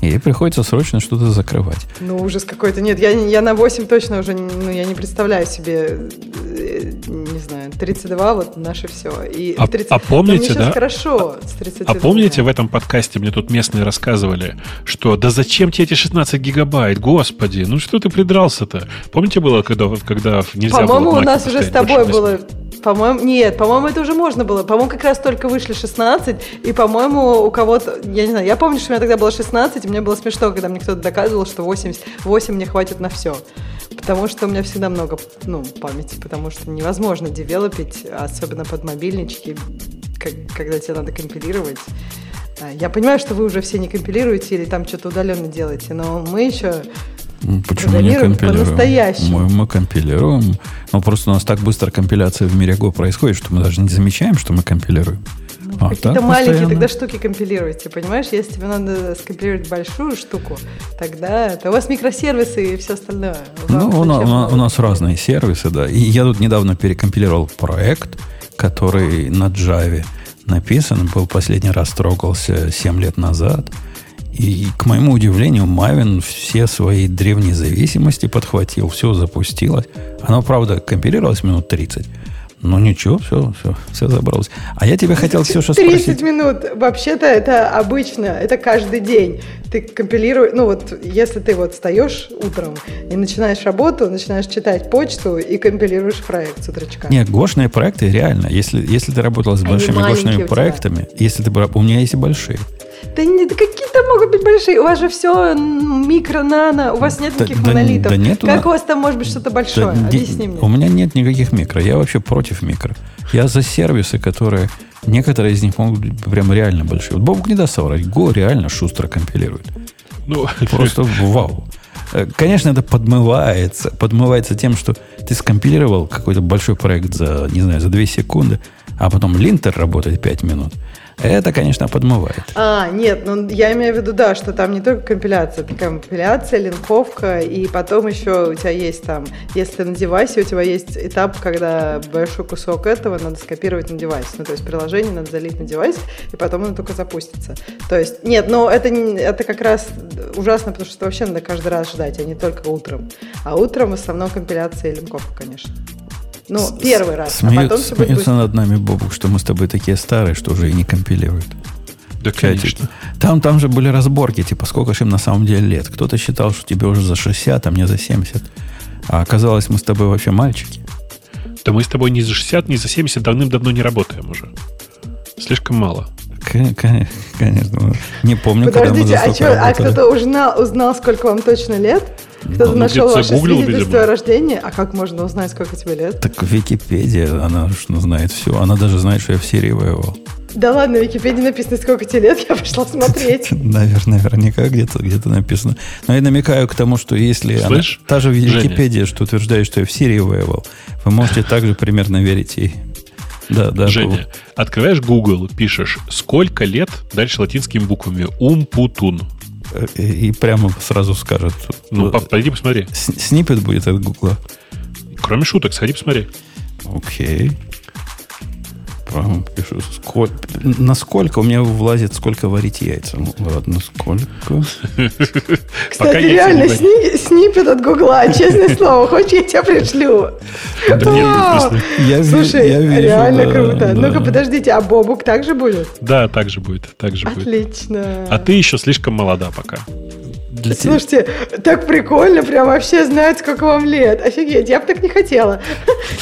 И приходится срочно что-то закрывать. Ну, ужас какой-то. Нет, я, я на 8 точно уже, ну, я не представляю себе, э, не знаю, 32, вот наше все. И А- 30 а помните, Но мне сейчас да? хорошо с 30 А помните, в этом подкасте мне тут местные рассказывали, что да зачем тебе эти 16 гигабайт, господи, ну что ты придрался-то? Помните было, когда, когда нельзя было По-моему, в у нас уже с тобой было... По-моему, нет, по-моему, это уже можно было. По-моему, как раз только вышли 16, и, по-моему, у кого-то, я не знаю, я помню, что у меня тогда было 16, и мне было смешно, когда мне кто-то доказывал, что 88 мне хватит на все. Потому что у меня всегда много ну, памяти, потому что невозможно девелопить, особенно под мобильнички, как- когда тебе надо компилировать. А, Я понимаю, что вы уже все не компилируете или там что-то удаленно делаете, но мы еще Почему не компилируем? Мы, мы компилируем. Ну, просто у нас так быстро компиляция в мире Go происходит, что мы даже не замечаем, что мы компилируем. А Какие-то так маленькие постоянно. тогда штуки компилируйте, понимаешь? Если тебе надо скомпилировать большую штуку, тогда это у вас микросервисы и все остальное. Ну, Вам у, на- зачем у на- у нас разные сервисы, да. И я тут недавно перекомпилировал проект, который на Java написан, был последний раз трогался 7 лет назад. И, к моему удивлению, Maven все свои древние зависимости подхватил, все запустилось. Оно, правда, компилировалось минут 30. Но ничего, все, все, все забралось. А я тебя хотел, Ксюша, 30 спросить. минут. Вообще-то это обычно, это каждый день. Ты компилируешь, ну вот, если ты вот встаешь утром и начинаешь работу, начинаешь читать почту и компилируешь проект с утречка. Нет, гошные проекты реально. Если, если ты работал с большими гошными проектами, если ты у меня есть и большие. Да, не, да какие там могут быть большие? У вас же все микро, нано, у вас нет Да- никаких да- монолитов. да нету как у вас там может быть что-то большое? Да, не- Объясни мне. У меня нет никаких микро. Я вообще против микро. Я за сервисы, которые... Некоторые из них могут быть прям реально большие. Вот Бобук не даст соврать. Go реально шустро компилирует. Ну, Просто вау. Э, Конечно, это подмывается. Подмывается тем, что ты скомпилировал какой-то большой проект за, не знаю, за 2 секунды, а потом линтер работает 5 минут. Это, конечно, подмывает. А, нет, ну я имею в виду, да, что там не только компиляция, это компиляция, линковка, и потом еще у тебя есть там, если на девайсе у тебя есть этап, когда большой кусок этого надо скопировать на девайс. Ну, то есть приложение надо залить на девайс, и потом оно только запустится. То есть, нет, но это, это как раз ужасно, потому что вообще надо каждый раз ждать, а не только утром. А утром в основном компиляция и линковка, конечно. Ну, первый раз, а Смеют- потом все будет смеются быстро. над нами, Бобук, что мы с тобой такие старые, что уже и не компилируют. да, конечно. Там, там же были разборки, типа, сколько же им на самом деле лет. Кто-то считал, что тебе уже за 60, а мне за 70. А оказалось, мы с тобой вообще мальчики. Да мы с тобой ни за 60, ни за 70 давным-давно не работаем уже. Слишком мало. Конечно. Не помню, Подождите, когда мы а, что, а кто-то узнал, узнал, сколько вам точно лет? Кто-то нашел ваше свидетельство о рождении? А как можно узнать, сколько тебе лет? Так Википедия, она ну, знает все. Она даже знает, что я в Сирии воевал. Да ладно, в Википедии написано, сколько тебе лет, я пошла смотреть. Наверное, наверняка где-то где написано. Но я намекаю к тому, что если она, та же Википедия, что утверждает, что я в Сирии воевал, вы можете также примерно верить ей. Да, да. Женя, открываешь Google, пишешь, сколько лет, дальше латинскими буквами, умпутун. И, и прямо сразу скажет. Ну, пойди посмотри. Снипет будет от Гугла. Кроме шуток, сходи посмотри. Окей пишу, сколько, насколько у меня влазит, сколько варить яйца. Ну, ладно, сколько? Кстати, реально, сни, снипет от Гугла, честное слово. Хочешь, я тебя пришлю? Слушай, реально круто. Ну-ка, подождите, а Бобук также будет? Да, также будет. Также будет. Отлично. А ты еще слишком молода пока для Слушайте, так прикольно, прям вообще знают, сколько вам лет. Офигеть, я бы так не хотела.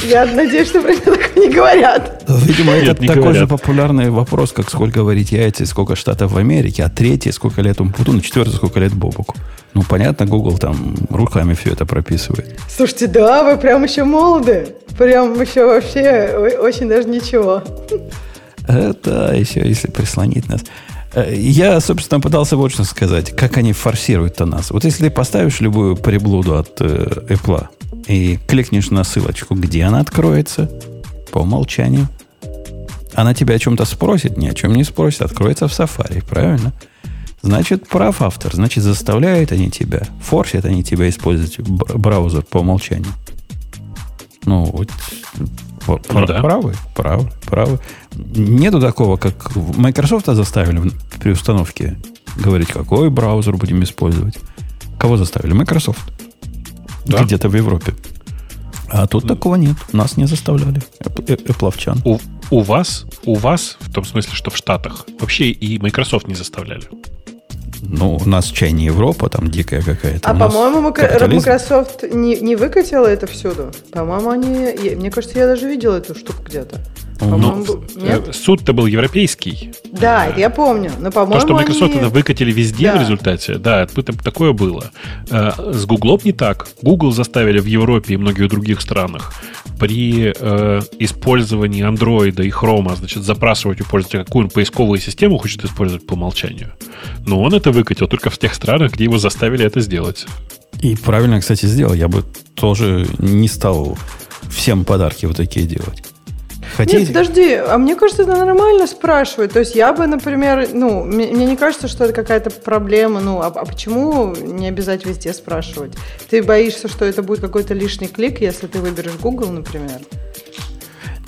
Я надеюсь, что про меня так не говорят. Видимо, это такой же популярный вопрос, как сколько варить яйца и сколько штатов в Америке, а третий, сколько лет Умпутуну, четвертый, сколько лет Бобуку. Ну, понятно, Google там руками все это прописывает. Слушайте, да, вы прям еще молоды. Прям еще вообще очень даже ничего. Это еще, если прислонить нас. Э, я, собственно, пытался вот что сказать. Как они форсируют-то нас. Вот если ты поставишь любую приблуду от э, Apple и кликнешь на ссылочку, где она откроется, по умолчанию, она тебя о чем-то спросит, ни о чем не спросит, откроется в Safari, правильно? Значит, прав автор. Значит, заставляют они тебя, форсят они тебя использовать браузер по умолчанию. Ну, вот ну, да. Правы, правы, правы. Нету такого, как Microsoft заставили при установке говорить, какой браузер будем использовать. Кого заставили? Microsoft. Да? Где-то в Европе. А тут такого нет. Нас не заставляли. Эпловчан. У, у вас, у вас, в том смысле, что в Штатах, вообще и Microsoft не заставляли. Ну, у нас чай не Европа, там дикая какая-то. А, по-моему, Microsoft не, не выкатила это всюду. По-моему, они... Мне кажется, я даже видела эту штуку где-то. Ну, э, суд-то был европейский. Да, это я помню. Но, по-моему, То, что Microsoft они... это выкатили везде да. в результате, да, это, такое было. Э, с Google не так. Google заставили в Европе и многих других странах при э, использовании Android и Chrome, значит, запрашивать у пользователя, какую он поисковую систему хочет использовать по умолчанию. Но он это выкатил только в тех странах, где его заставили это сделать. И правильно, кстати, сделал. Я бы тоже не стал всем подарки вот такие делать. Хотите? Нет, подожди, а мне кажется, это нормально спрашивать. То есть я бы, например, ну, мне, мне не кажется, что это какая-то проблема. Ну, а, а почему не обязательно везде спрашивать? Ты боишься, что это будет какой-то лишний клик, если ты выберешь Google, например?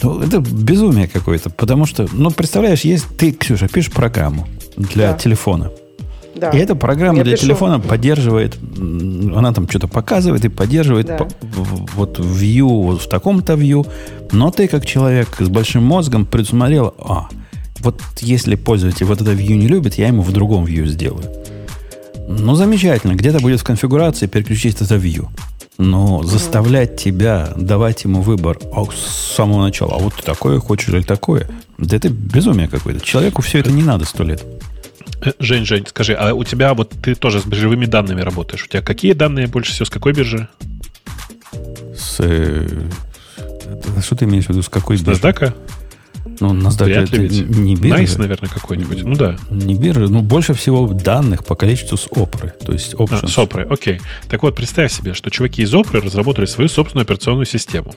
Ну, это безумие какое-то, потому что, ну, представляешь, есть ты, Ксюша, пишешь программу для да. телефона. Да. И эта программа Я для пишу. телефона поддерживает, она там что-то показывает и поддерживает да. по, вот view, вот в таком-то view. Но ты, как человек с большим мозгом, предусмотрел, а, вот если пользователь вот это view не любит, я ему в другом view сделаю. Ну, замечательно. Где-то будет в конфигурации переключить это view. Но угу. заставлять тебя давать ему выбор а с самого начала, а вот ты такое хочешь или такое, да это безумие какое-то. Человеку все это не надо сто лет. Э, Жень, Жень, скажи, а у тебя вот ты тоже с биржевыми данными работаешь? У тебя какие данные больше всего? С какой биржи? С... Э, что ты имеешь в виду? С какой с биржи? NASDAQ? Ну, NASDAQ это ведь. не биржа. Nice, наверное, какой-нибудь. Ну да. Не биржа. Ну, больше всего данных по количеству с Опры. То есть options. А, с Опры, окей. Так вот, представь себе, что чуваки из Опры разработали свою собственную операционную систему.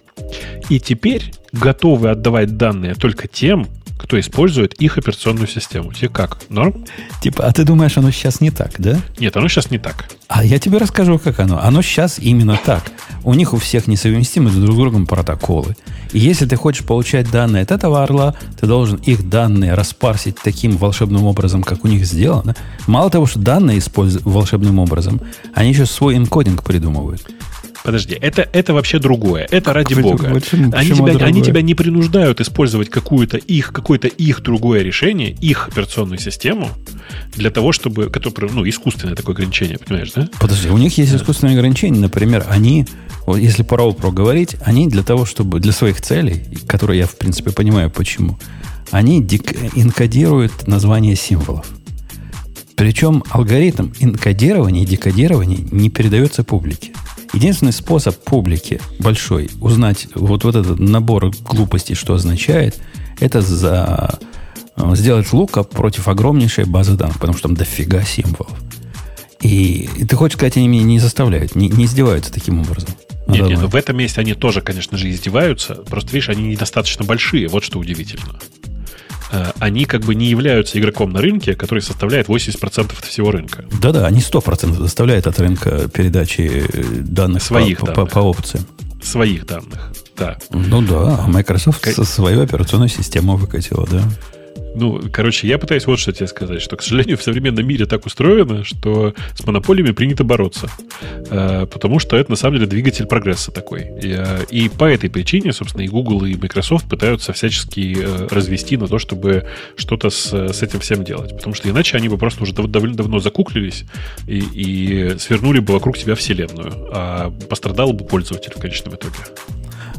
И теперь готовы отдавать данные только тем, кто использует их операционную систему. Тебе как? Норм? Типа, а ты думаешь, оно сейчас не так, да? Нет, оно сейчас не так. А я тебе расскажу, как оно. Оно сейчас именно так. У них у всех несовместимы друг с другом протоколы. И если ты хочешь получать данные от этого орла, ты должен их данные распарсить таким волшебным образом, как у них сделано. Мало того, что данные используют волшебным образом, они еще свой энкодинг придумывают. Подожди, это, это вообще другое. Это ради Какой, бога. Почему, они, почему тебя, они тебя не принуждают использовать какую-то их, какое-то их другое решение, их операционную систему, для того, чтобы... Которое, ну, искусственное такое ограничение, понимаешь, да? Подожди, у них есть искусственное ограничение. Например, они вот если про OPRO говорить, они для того, чтобы для своих целей, которые я, в принципе, понимаю почему, они инкодируют название символов. Причем алгоритм инкодирования и декодирования не передается публике. Единственный способ публике большой узнать вот, вот этот набор глупостей, что означает, это за, э, сделать лука против огромнейшей базы данных, потому что там дофига символов. И, и ты хочешь сказать, они меня не заставляют, не, не издеваются таким образом? Ну, нет, нет, в этом месте они тоже, конечно же, издеваются. Просто, видишь, они недостаточно большие. Вот что удивительно. Э, они как бы не являются игроком на рынке, который составляет 80% всего рынка. Да-да, они 100% составляют от рынка передачи данных Своих по, данных. По, по опциям. Своих данных, да. Ну да, а Microsoft как... свою операционную систему выкатила, да. Ну, короче, я пытаюсь вот что тебе сказать, что, к сожалению, в современном мире так устроено, что с монополиями принято бороться. Э, потому что это, на самом деле, двигатель прогресса такой. И, э, и по этой причине, собственно, и Google, и Microsoft пытаются всячески э, развести на то, чтобы что-то с, с этим всем делать. Потому что иначе они бы просто уже довольно давно закуклились и, и свернули бы вокруг себя вселенную. А пострадал бы пользователь в конечном итоге.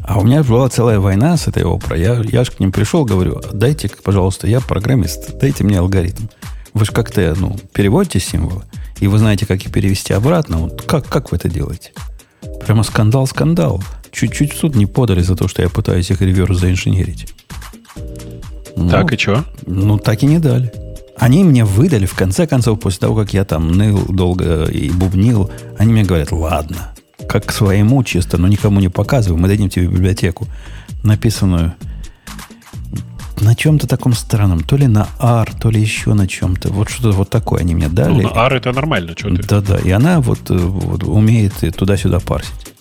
А у меня была целая война с этой Опра. Я, я же к ним пришел, говорю, дайте, пожалуйста, я программист, дайте мне алгоритм. Вы же как-то, ну, переводите символы, и вы знаете, как их перевести обратно. Вот как, как вы это делаете? Прямо скандал-скандал. Чуть-чуть в суд не подали за то, что я пытаюсь их реверс заинженерить. Ну, так, и что? Ну, так и не дали. Они мне выдали, в конце концов, после того, как я там ныл долго и бубнил, они мне говорят, ладно, как к своему чисто, но никому не показываю. Мы дадим тебе библиотеку, написанную на чем-то таком странном. То ли на R, то ли еще на чем-то. Вот что-то вот такое они мне дали. Ну, на R это нормально, что ты? Да-да, и она вот, вот умеет туда-сюда парсить.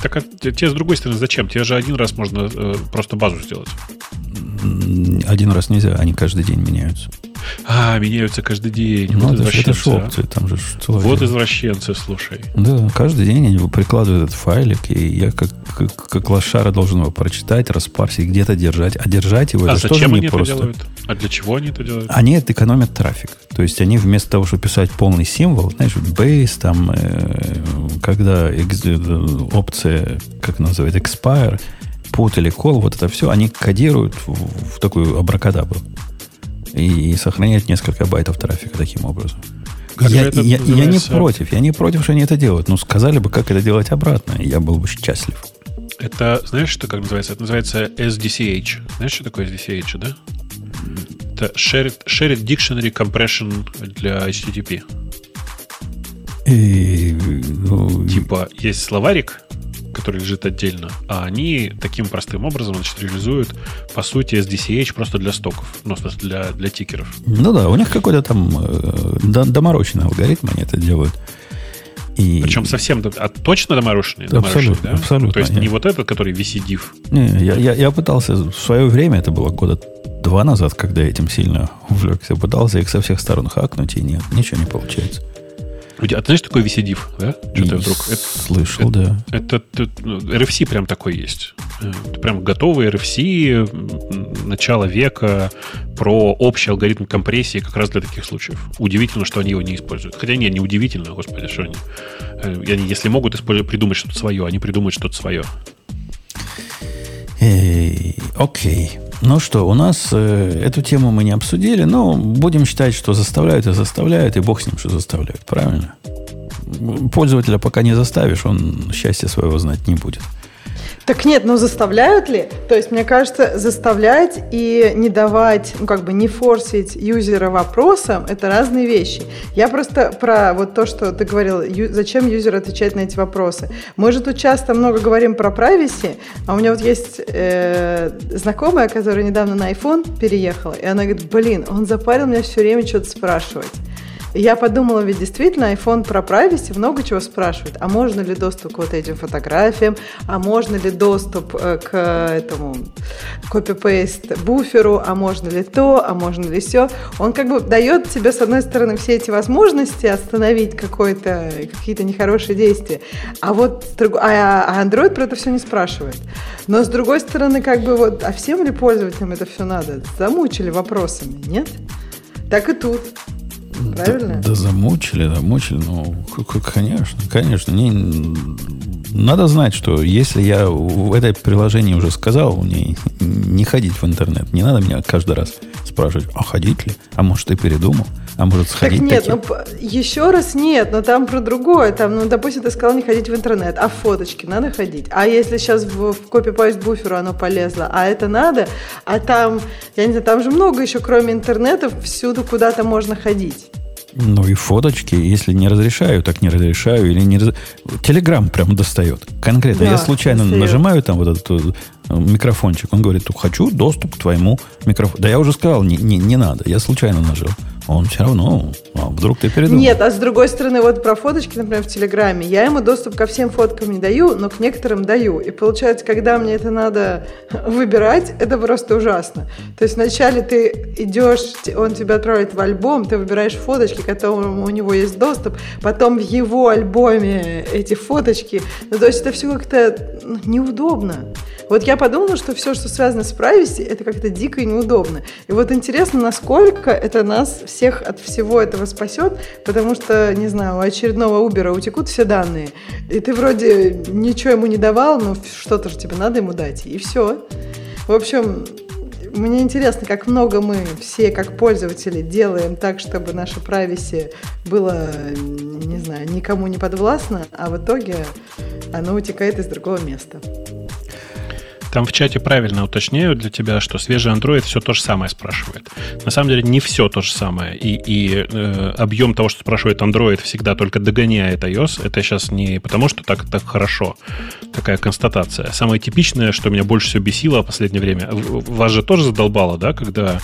Так а тебе с другой стороны зачем? Тебе же один раз можно э, просто базу сделать. Один раз нельзя, они каждый день меняются. А, меняются каждый день. Ну, вот это, это же опции, там же что Вот извращенцы, слушай. Да, каждый день они прикладывают этот файлик, и я как, как, как лошара должен его прочитать, распарсить, где-то держать. А держать его, а это зачем они просто. это делают? А для чего они это делают? Они это экономят трафик. То есть они вместо того, чтобы писать полный символ, знаешь, base, там, э, когда э, опция, как называется, expire, put или call, вот это все, они кодируют в, в такую абракадабру и, и сохраняют несколько байтов трафика таким образом. Как я, я, я не против, я не против, что они это делают. Но сказали бы, как это делать обратно, и я был бы счастлив. Это, знаешь, что как называется? Это называется SDCH. Знаешь, что такое SDCH, да? Это Shared, shared Dictionary Compression для HTTP. И, ну, типа, есть словарик, который лежит отдельно, а они таким простым образом значит, реализуют, по сути, SDCH просто для стоков, ну, для, для тикеров. Ну да, у них какой-то там э, алгоритм, они это делают. И... Причем совсем а точно доморощенный? Абсолютно, да? абсолютно. То есть нет. не вот этот, который VCDIV? Не, я, я, я пытался в свое время, это было года два назад, когда я этим сильно увлекся, пытался их со всех сторон хакнуть, и нет, ничего не получается. А ты знаешь, такой VCDIV, да? Что-то вдруг... Слышал, это, да. Это, это, это ну, RFC прям такой есть. Это прям готовый RFC начала века про общий алгоритм компрессии как раз для таких случаев. Удивительно, что они его не используют. Хотя нет, не удивительно, господи, что они... Э, они если могут использовать, придумать что-то свое, они придумают что-то свое. Окей. Ну что, у нас э, эту тему мы не обсудили, но будем считать, что заставляют и заставляют, и бог с ним, что заставляют. Правильно? Пользователя пока не заставишь, он счастья своего знать не будет. Так нет, но заставляют ли? То есть, мне кажется, заставлять и не давать, ну, как бы не форсить юзера вопросом, это разные вещи. Я просто про вот то, что ты говорил, ю, зачем юзер отвечает на эти вопросы. Мы же тут часто много говорим про privacy, а у меня вот есть э, знакомая, которая недавно на iPhone переехала, и она говорит, блин, он запарил меня все время что-то спрашивать. Я подумала, ведь действительно iPhone про privacy много чего спрашивает. А можно ли доступ к вот этим фотографиям? А можно ли доступ э, к этому копипейст буферу? А можно ли то? А можно ли все? Он как бы дает тебе, с одной стороны, все эти возможности остановить какое-то, какие-то нехорошие действия. А вот а, а Android про это все не спрашивает. Но с другой стороны, как бы вот, а всем ли пользователям это все надо? Замучили вопросами, нет? Так и тут. Правильно? Да, да замучили, замучили. Ну, конечно, конечно. Не, надо знать, что если я в это приложении уже сказал, не, не ходить в интернет, не надо меня каждый раз спрашивать, а ходить ли? А может, ты передумал? А может, сходить так нет, таки? ну, еще раз нет, но там про другое. Там, ну, допустим, ты сказал не ходить в интернет, а фоточки надо ходить. А если сейчас в, в копипаст буферу оно полезло, а это надо, а там, я не знаю, там же много еще, кроме интернета, всюду куда-то можно ходить. Ну и фоточки, если не разрешаю, так не разрешаю. Или не раз... Телеграм прям достает. Конкретно. Да, я случайно достает. нажимаю там вот этот э, микрофончик. Он говорит, хочу доступ к твоему микрофону. Да я уже сказал, не, не, не надо. Я случайно нажал он все равно, а вдруг ты передумал? Нет, а с другой стороны, вот про фоточки, например, в Телеграме, я ему доступ ко всем фоткам не даю, но к некоторым даю. И получается, когда мне это надо выбирать, это просто ужасно. То есть вначале ты идешь, он тебя отправляет в альбом, ты выбираешь фоточки, к которым у него есть доступ, потом в его альбоме эти фоточки. Ну, то есть это все как-то ну, неудобно. Вот я подумала, что все, что связано с privacy, это как-то дико и неудобно. И вот интересно, насколько это нас всех от всего этого спасет, потому что, не знаю, у очередного Uber утекут все данные, и ты вроде ничего ему не давал, но что-то же тебе надо ему дать, и все. В общем, мне интересно, как много мы все, как пользователи, делаем так, чтобы наше privacy было, не знаю, никому не подвластно, а в итоге оно утекает из другого места. Там в чате правильно уточняют для тебя, что свежий Android все то же самое спрашивает. На самом деле не все то же самое. И, и э, объем того, что спрашивает Android, всегда только догоняет iOS. Это сейчас не потому, что так, так хорошо. Такая констатация. Самое типичное, что меня больше всего бесило в последнее время. Вас же тоже задолбало, да, когда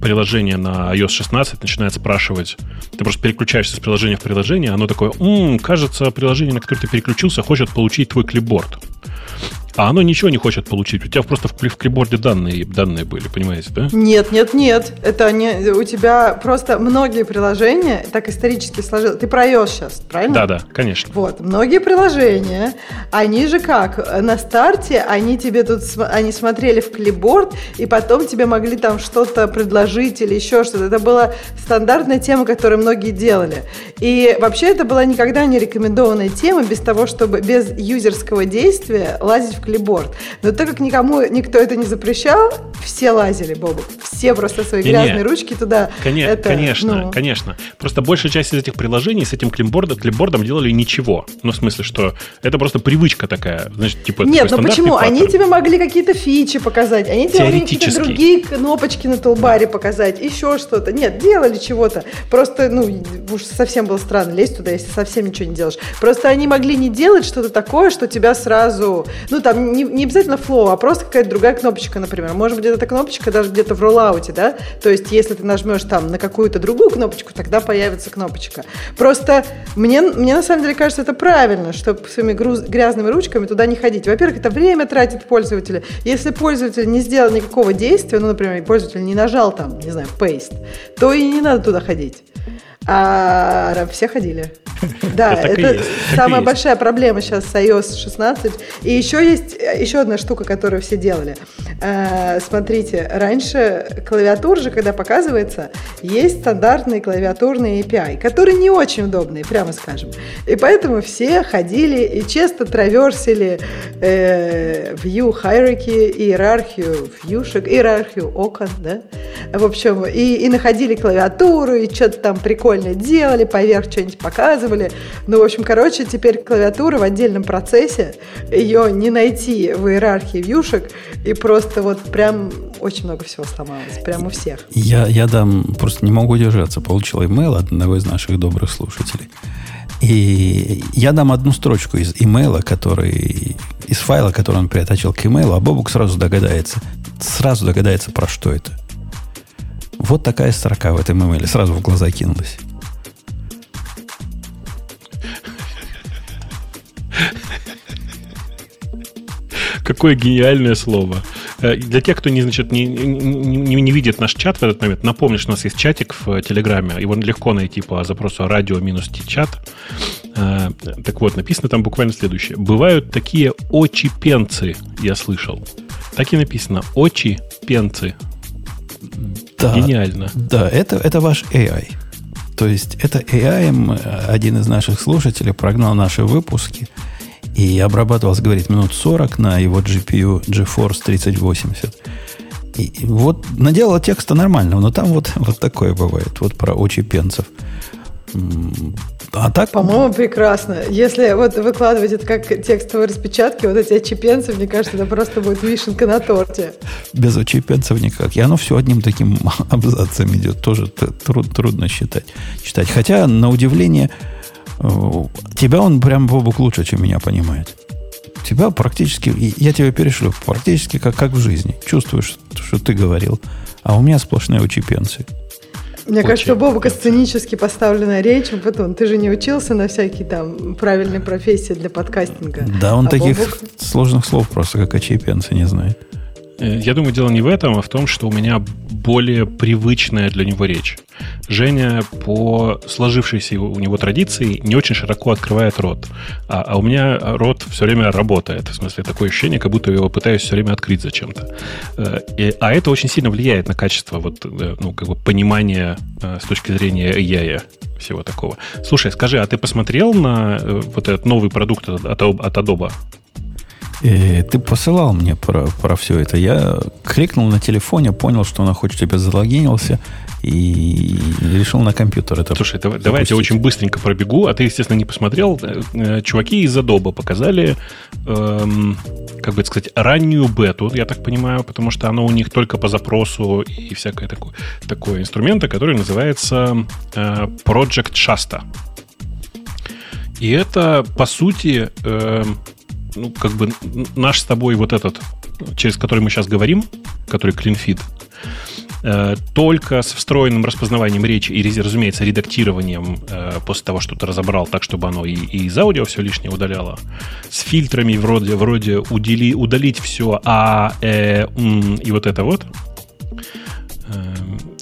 приложение на iOS 16 начинает спрашивать. Ты просто переключаешься с приложения в приложение, оно такое, м-м, кажется, приложение, на которое ты переключился, хочет получить твой клипборд а оно ничего не хочет получить. У тебя просто в, в клипборде данные, данные были, понимаете, да? Нет, нет, нет. Это не, у тебя просто многие приложения так исторически сложилось. Ты про iOS сейчас, правильно? Да, да, конечно. Вот, многие приложения, они же как, на старте они тебе тут, они смотрели в клипборд, и потом тебе могли там что-то предложить или еще что-то. Это была стандартная тема, которую многие делали. И вообще это была никогда не рекомендованная тема без того, чтобы без юзерского действия лазить в клипборд. Но так как никому никто это не запрещал, все лазили, Бобу. Все просто свои не, грязные не. ручки туда. Конечно, это, конечно, ну... конечно. Просто большая часть из этих приложений с этим клипбордом, клипбордом делали ничего. Ну, в смысле, что это просто привычка такая. Значит, типа, Нет, ну почему? Паттерн. Они тебе могли какие-то фичи показать, они тебе могли какие-то другие кнопочки на толбаре показать, еще что-то. Нет, делали чего-то. Просто, ну, уж совсем было странно лезть туда, если совсем ничего не делаешь. Просто они могли не делать что-то такое, что тебя сразу, ну, там, не, не обязательно flow, а просто какая-то другая кнопочка, например. Может быть, эта кнопочка даже где-то в роллауте, да? То есть, если ты нажмешь там на какую-то другую кнопочку, тогда появится кнопочка. Просто мне, мне на самом деле кажется, это правильно, чтобы своими груз, грязными ручками туда не ходить. Во-первых, это время тратит пользователя. Если пользователь не сделал никакого действия, ну, например, пользователь не нажал там, не знаю, paste, то и не надо туда ходить. А все ходили. Да, это самая большая проблема сейчас с iOS 16. И еще есть еще одна штука, которую все делали. А, смотрите, раньше клавиатура же, когда показывается, есть стандартные клавиатурные API, которые не очень удобные, прямо скажем. И поэтому все ходили и часто траверсили э, view hierarchy, иерархию вьюшек, иерархию окон, да? В общем, и, и находили клавиатуру, и что-то там прикольное делали, поверх что-нибудь показывали. Ну, в общем, короче, теперь клавиатура в отдельном процессе, ее не найти в иерархии вьюшек, и просто вот прям очень много всего сломалось, прям у всех. Я, я дам, просто не могу удержаться, получил имейл от одного из наших добрых слушателей. И я дам одну строчку из имейла, который, из файла, который он приотачил к имейлу, а Бобук сразу догадается, сразу догадается, про что это. Вот такая строка в этом имейле сразу в глаза кинулась. Какое гениальное слово. Э, для тех, кто не, значит, не, не, не видит наш чат в этот момент, напомню, что у нас есть чатик в Телеграме. Его легко найти по запросу радио минус чат. Э, так вот, написано там буквально следующее. Бывают такие очи-пенцы, я слышал. Так и написано. Очи-пенцы. Да, Гениально. Да, это, это ваш AI. То есть это AI, один из наших слушателей прогнал наши выпуски и обрабатывался, говорит, минут 40 на его GPU GeForce 3080. И, и вот наделал текста нормального, но там вот, вот такое бывает, вот про учепенцев. А так? По-моему, прекрасно. Если вот выкладывать это как текстовые распечатки, вот эти очепенцы, мне кажется, это просто будет вишенка на торте. Без очепенцев никак. И оно все одним таким абзацем идет. Тоже труд, трудно считать. читать. Хотя, на удивление, тебя он прям, Бобук, лучше, чем меня понимает. Тебя практически, я тебя перешлю, практически как, как в жизни. Чувствуешь, что ты говорил. А у меня сплошные учепенцы. Мне Очень кажется, Бобука сценически поставленная речь. Потом, ты же не учился на всякие там правильные профессии для подкастинга. Да, он а таких Бобук... сложных слов просто как очепенцы не знает. Э, я думаю, дело не в этом, а в том, что у меня более привычная для него речь. Женя по сложившейся у него традиции не очень широко открывает рот. А, а у меня рот все время работает. В смысле, такое ощущение, как будто я его пытаюсь все время открыть зачем-то. Э, и, а это очень сильно влияет на качество вот, э, ну, как бы понимания с точки зрения AI всего такого. Слушай, скажи, а ты посмотрел на вот этот новый продукт от, от Adobe? И ты посылал мне про, про все это. Я кликнул на телефоне, понял, что она хочет тебя залогинился и решил на компьютер это Слушай, давай, давайте я очень быстренько пробегу, а ты, естественно, не посмотрел. Э, чуваки из Adobe показали, эм, как бы сказать, раннюю бету, я так понимаю, потому что оно у них только по запросу и всякое такое, такое инструмента, который называется э, Project Shasta. И это, по сути, э, ну, как бы наш с тобой вот этот, через который мы сейчас говорим, который CleanFeed, э, только с встроенным распознаванием речи и, разумеется, редактированием э, после того, что ты разобрал так, чтобы оно и, и из аудио все лишнее удаляло, с фильтрами вроде, вроде удали, удалить все а, э, м, и вот это вот,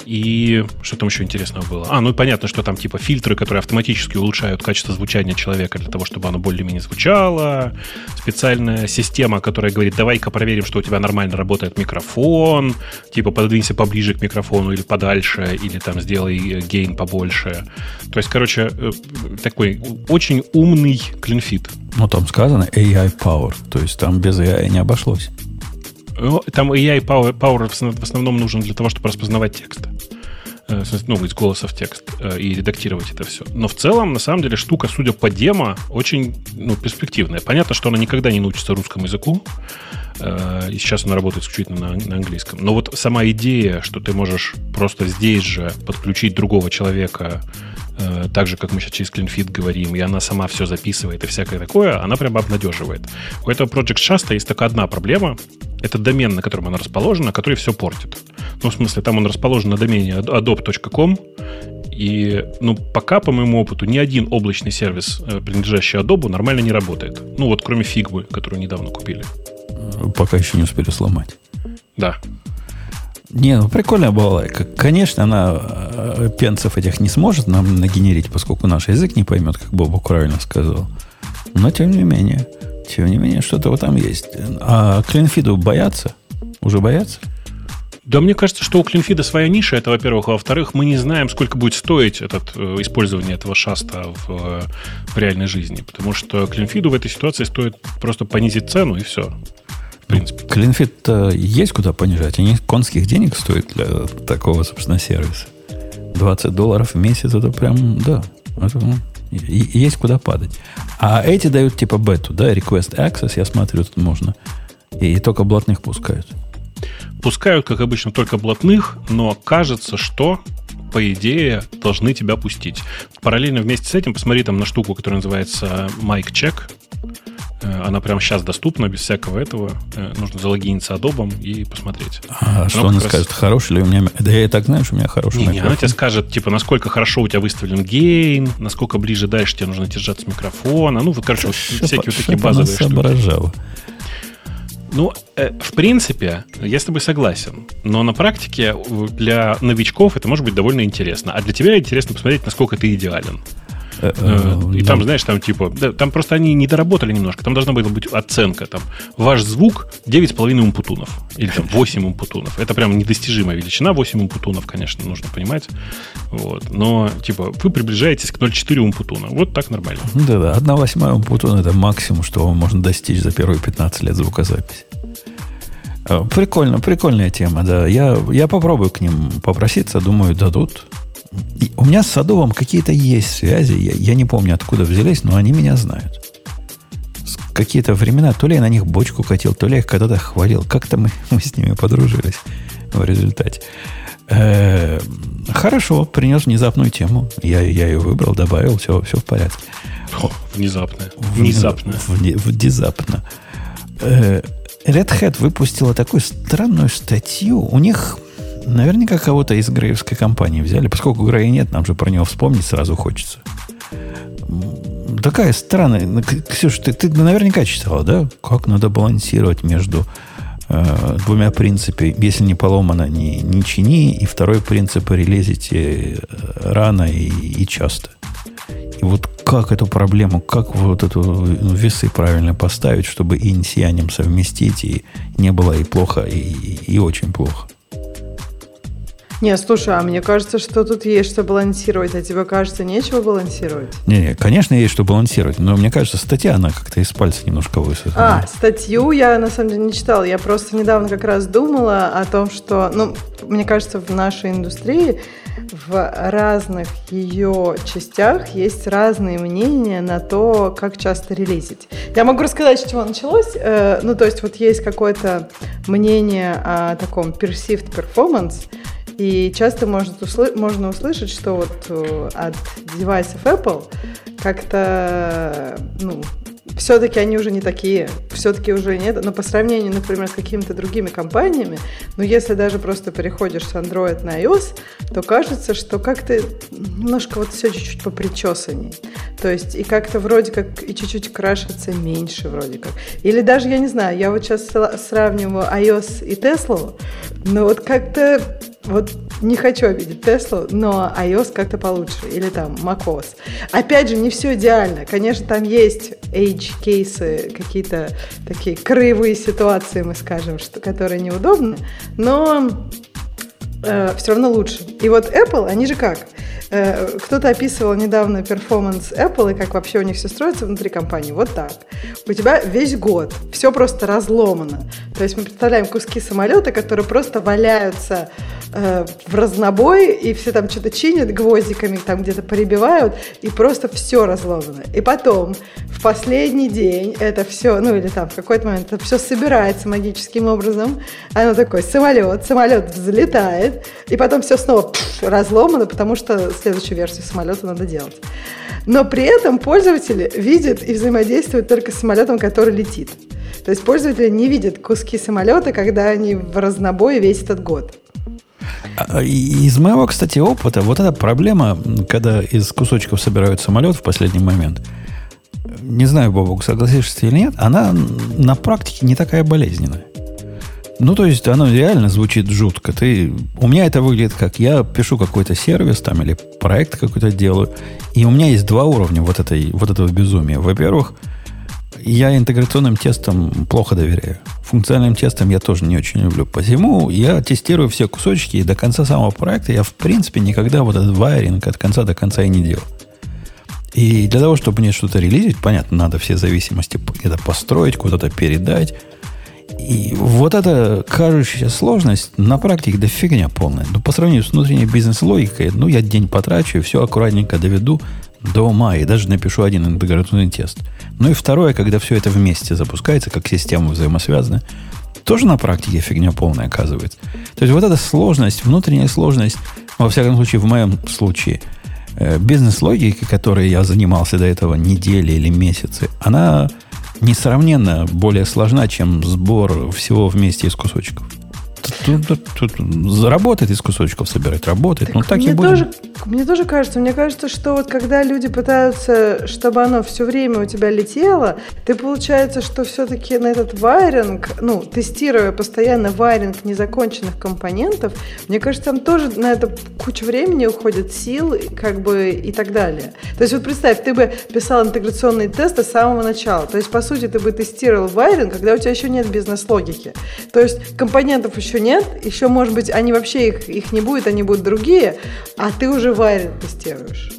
и что там еще интересного было? А, ну и понятно, что там типа фильтры, которые автоматически улучшают качество звучания человека для того, чтобы оно более-менее звучало. Специальная система, которая говорит, давай-ка проверим, что у тебя нормально работает микрофон. Типа подвинься поближе к микрофону или подальше, или там сделай гейн побольше. То есть, короче, э, такой очень умный клинфит. Ну, там сказано AI Power, то есть там без AI не обошлось. Ну, там AI Power, Power в основном нужен для того, чтобы распознавать текст. Э, ну, из голоса в текст э, и редактировать это все. Но в целом, на самом деле, штука, судя по демо, очень ну, перспективная. Понятно, что она никогда не научится русскому языку, и сейчас она работает исключительно на, на английском. Но вот сама идея, что ты можешь просто здесь же подключить другого человека Э, так же, как мы сейчас через CleanFit говорим, и она сама все записывает и всякое такое, она прямо обнадеживает. У этого Project Shasta есть только одна проблема. Это домен, на котором она расположена, который все портит. Ну, в смысле, там он расположен на домене adobe.com, и, ну, пока, по моему опыту, ни один облачный сервис, э, принадлежащий Adobe, нормально не работает. Ну, вот кроме Figma, которую недавно купили. Пока еще не успели сломать. Да. Не, ну прикольная балалайка. Конечно, она э, пенцев этих не сможет нам нагенерить, поскольку наш язык не поймет, как Боба правильно сказал. Но тем не менее, тем не менее, что-то вот там есть. А Клинфиду боятся? Уже боятся? Да, мне кажется, что у Клинфида своя ниша, это, во-первых. А во-вторых, мы не знаем, сколько будет стоить этот, э, использование этого шаста в, э, в реальной жизни. Потому что Клинфиду в этой ситуации стоит просто понизить цену, и все принципе. Клинфит есть куда понижать? Они конских денег стоят для такого, собственно, сервиса. 20 долларов в месяц, это прям, да, это, ну, есть куда падать. А эти дают типа бету, да, request access, я смотрю, тут можно. И, и только блатных пускают. Пускают, как обычно, только блатных, но кажется, что по идее, должны тебя пустить. Параллельно вместе с этим посмотри там на штуку, которая называется Mic Check. Э, она прямо сейчас доступна, без всякого этого. Э, нужно залогиниться Adobe и посмотреть. А она что она раз... скажет, хороший ли у меня... Да я и так знаю, что у меня хороший не, не, она тебе скажет, типа, насколько хорошо у тебя выставлен гейн, насколько ближе дальше тебе нужно держаться микрофона. Ну, вот, короче, вот всякие вот такие базовые штуки. Ну, э, в принципе, я с тобой согласен. Но на практике для новичков это может быть довольно интересно. А для тебя интересно посмотреть, насколько ты идеален. Э, и там, знаешь, там типа, там просто они не доработали немножко. Там должна была быть оценка. Там ваш звук 9,5 умпутунов. Или там 8 умпутунов. Это прям недостижимая величина. 8 умпутунов, конечно, нужно понимать. Вот. Но, типа, вы приближаетесь к 0,4 умпутуна. Вот так нормально. Да-да, 1 восьмая умпутуна это максимум, что можно достичь за первые 15 лет звукозаписи. Э, прикольно, прикольная тема, да. Я, я попробую к ним попроситься, думаю, дадут. У меня с Садовым какие-то есть связи, я, я не помню, откуда взялись, но они меня знают. С какие-то времена то ли я на них бочку катил, то ли я их когда-то хвалил. Как-то мы, мы с ними подружились в результате. Э, хорошо, принес внезапную тему. Я, я ее выбрал, добавил, все, все в порядке. О, внезапно. Внезапно. Внезапно. Э, Red Hat выпустила такую странную статью. У них наверняка кого-то из греевской компании взяли. Поскольку Грея нет, нам же про него вспомнить сразу хочется. Такая странная. Ну, Ксюша, ты, ты наверняка читала, да? Как надо балансировать между э, двумя принципами. Если не поломано, не, не чини. И второй принцип релизите э, рано и, и часто. И вот как эту проблему, как вот эту весы правильно поставить, чтобы и инсианем совместить, и не было и плохо, и, и очень плохо. Не, слушай, а мне кажется, что тут есть что балансировать, а тебе кажется, нечего балансировать? Не, не, конечно, есть что балансировать, но мне кажется, статья, она как-то из пальца немножко высохла. А, статью я на самом деле не читала. Я просто недавно как раз думала о том, что, ну, мне кажется, в нашей индустрии в разных ее частях есть разные мнения на то, как часто релизить. Я могу рассказать, с чего началось. Э, ну, то есть вот есть какое-то мнение о таком perceived performance, и часто может услы- можно услышать, что вот э, от девайсов Apple как-то ну, все-таки они уже не такие, все-таки уже нет, но по сравнению, например, с какими-то другими компаниями, ну, если даже просто переходишь с Android на iOS, то кажется, что как-то немножко вот все чуть-чуть попричесанней. То есть и как-то вроде как и чуть-чуть крашится меньше вроде как. Или даже, я не знаю, я вот сейчас сравниваю iOS и Tesla, но вот как-то вот не хочу обидеть Теслу, но iOS как-то получше. Или там macOS. Опять же, не все идеально. Конечно, там есть age-кейсы, какие-то такие кривые ситуации, мы скажем, что, которые неудобны. Но э, все равно лучше. И вот Apple, они же как? Э, кто-то описывал недавно перформанс Apple и как вообще у них все строится внутри компании. Вот так. У тебя весь год все просто разломано. То есть мы представляем куски самолета, которые просто валяются э, в разнобой, и все там что-то чинят гвоздиками, там где-то прибивают, и просто все разломано. И потом в последний день это все, ну или там в какой-то момент это все собирается магическим образом. Оно такой самолет, самолет взлетает, и потом все снова пфф, разломано, потому что следующую версию самолета надо делать. Но при этом пользователи видят и взаимодействуют только с самолетом, который летит. То есть пользователи не видят куски самолета, когда они в разнобой весь этот год. А, из моего, кстати, опыта, вот эта проблема, когда из кусочков собирают самолет в последний момент, не знаю, Бобок, согласишься или нет, она на практике не такая болезненная. Ну, то есть, оно реально звучит жутко. Ты, у меня это выглядит как я пишу какой-то сервис там или проект какой-то делаю, и у меня есть два уровня вот, этой, вот этого безумия. Во-первых, я интеграционным тестам плохо доверяю. Функциональным тестам я тоже не очень люблю. Посему я тестирую все кусочки, и до конца самого проекта я, в принципе, никогда вот этот вайринг от конца до конца и не делал. И для того, чтобы мне что-то релизить, понятно, надо все зависимости где-то построить, куда-то передать. И вот эта кажущаяся сложность на практике да фигня полная. Но по сравнению с внутренней бизнес-логикой, ну, я день потрачу и все аккуратненько доведу до ума и даже напишу один интеграционный тест. Ну и второе, когда все это вместе запускается, как система взаимосвязана, тоже на практике фигня полная оказывается. То есть вот эта сложность, внутренняя сложность, во всяком случае, в моем случае, э, бизнес-логики, которой я занимался до этого недели или месяцы, она несравненно более сложна, чем сбор всего вместе из кусочков. Тут, тут, тут заработает из кусочков собирать, работает. Так ну так мне и будет. Тоже, мне тоже кажется, мне кажется, что вот когда люди пытаются, чтобы оно все время у тебя летело, ты получается, что все-таки на этот вайринг, ну, тестируя постоянно вайринг незаконченных компонентов, мне кажется, там тоже на это куча времени уходит, сил, как бы и так далее. То есть вот представь, ты бы писал интеграционные тесты с самого начала. То есть, по сути, ты бы тестировал вайринг, когда у тебя еще нет бизнес-логики. То есть компонентов еще нет, еще, может быть, они вообще их, их не будет, они будут другие, а ты уже вайринг тестируешь.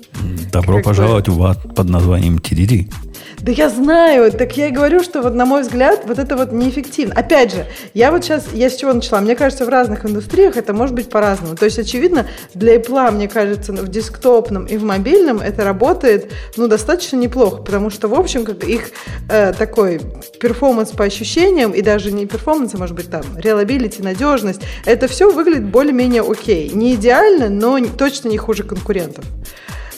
Добро как пожаловать бы... в ад под названием TDD. Да я знаю, так я и говорю, что вот на мой взгляд вот это вот неэффективно. Опять же, я вот сейчас, я с чего начала? Мне кажется, в разных индустриях это может быть по-разному. То есть, очевидно, для Apple, мне кажется, в десктопном и в мобильном это работает, ну, достаточно неплохо, потому что, в общем, как их э, такой перформанс по ощущениям, и даже не перформанс, а может быть там reliability, надежность, это все выглядит более-менее окей. Не идеально, но точно не хуже конкурентов.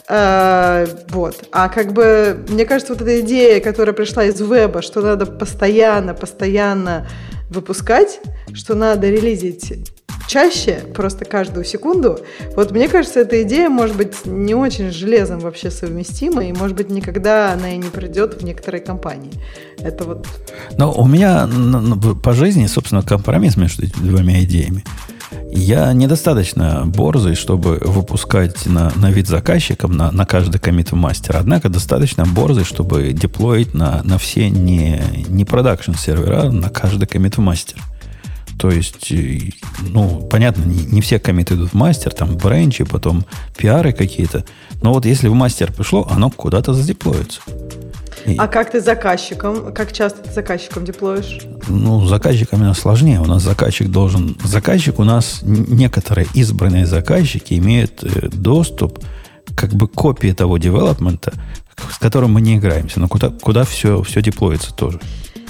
Э, вот. А как бы, мне кажется, вот эта идея, которая пришла из веба, что надо постоянно, постоянно выпускать, что надо релизить чаще, просто каждую секунду. Вот мне кажется, эта идея может быть не очень с железом вообще совместима, и может быть никогда она и не придет в некоторые компании. Это вот... Но у меня по жизни, собственно, компромисс между двумя идеями. Я недостаточно борзый, чтобы выпускать на, на вид заказчикам на, на каждый комит в мастер. Однако достаточно борзый, чтобы деплоить на, на все не, не продакшн сервера, на каждый комит в мастер. То есть, ну, понятно, не, не все комиты идут в мастер, там бренчи, потом пиары какие-то. Но вот если в мастер пришло, оно куда-то задеплоится. А как ты заказчиком? Как часто ты заказчиком деплоишь? Ну, заказчиками у нас сложнее. У нас заказчик должен... Заказчик у нас некоторые избранные заказчики имеют э, доступ как бы копии того девелопмента, с которым мы не играемся, но куда, куда все, все деплоится тоже.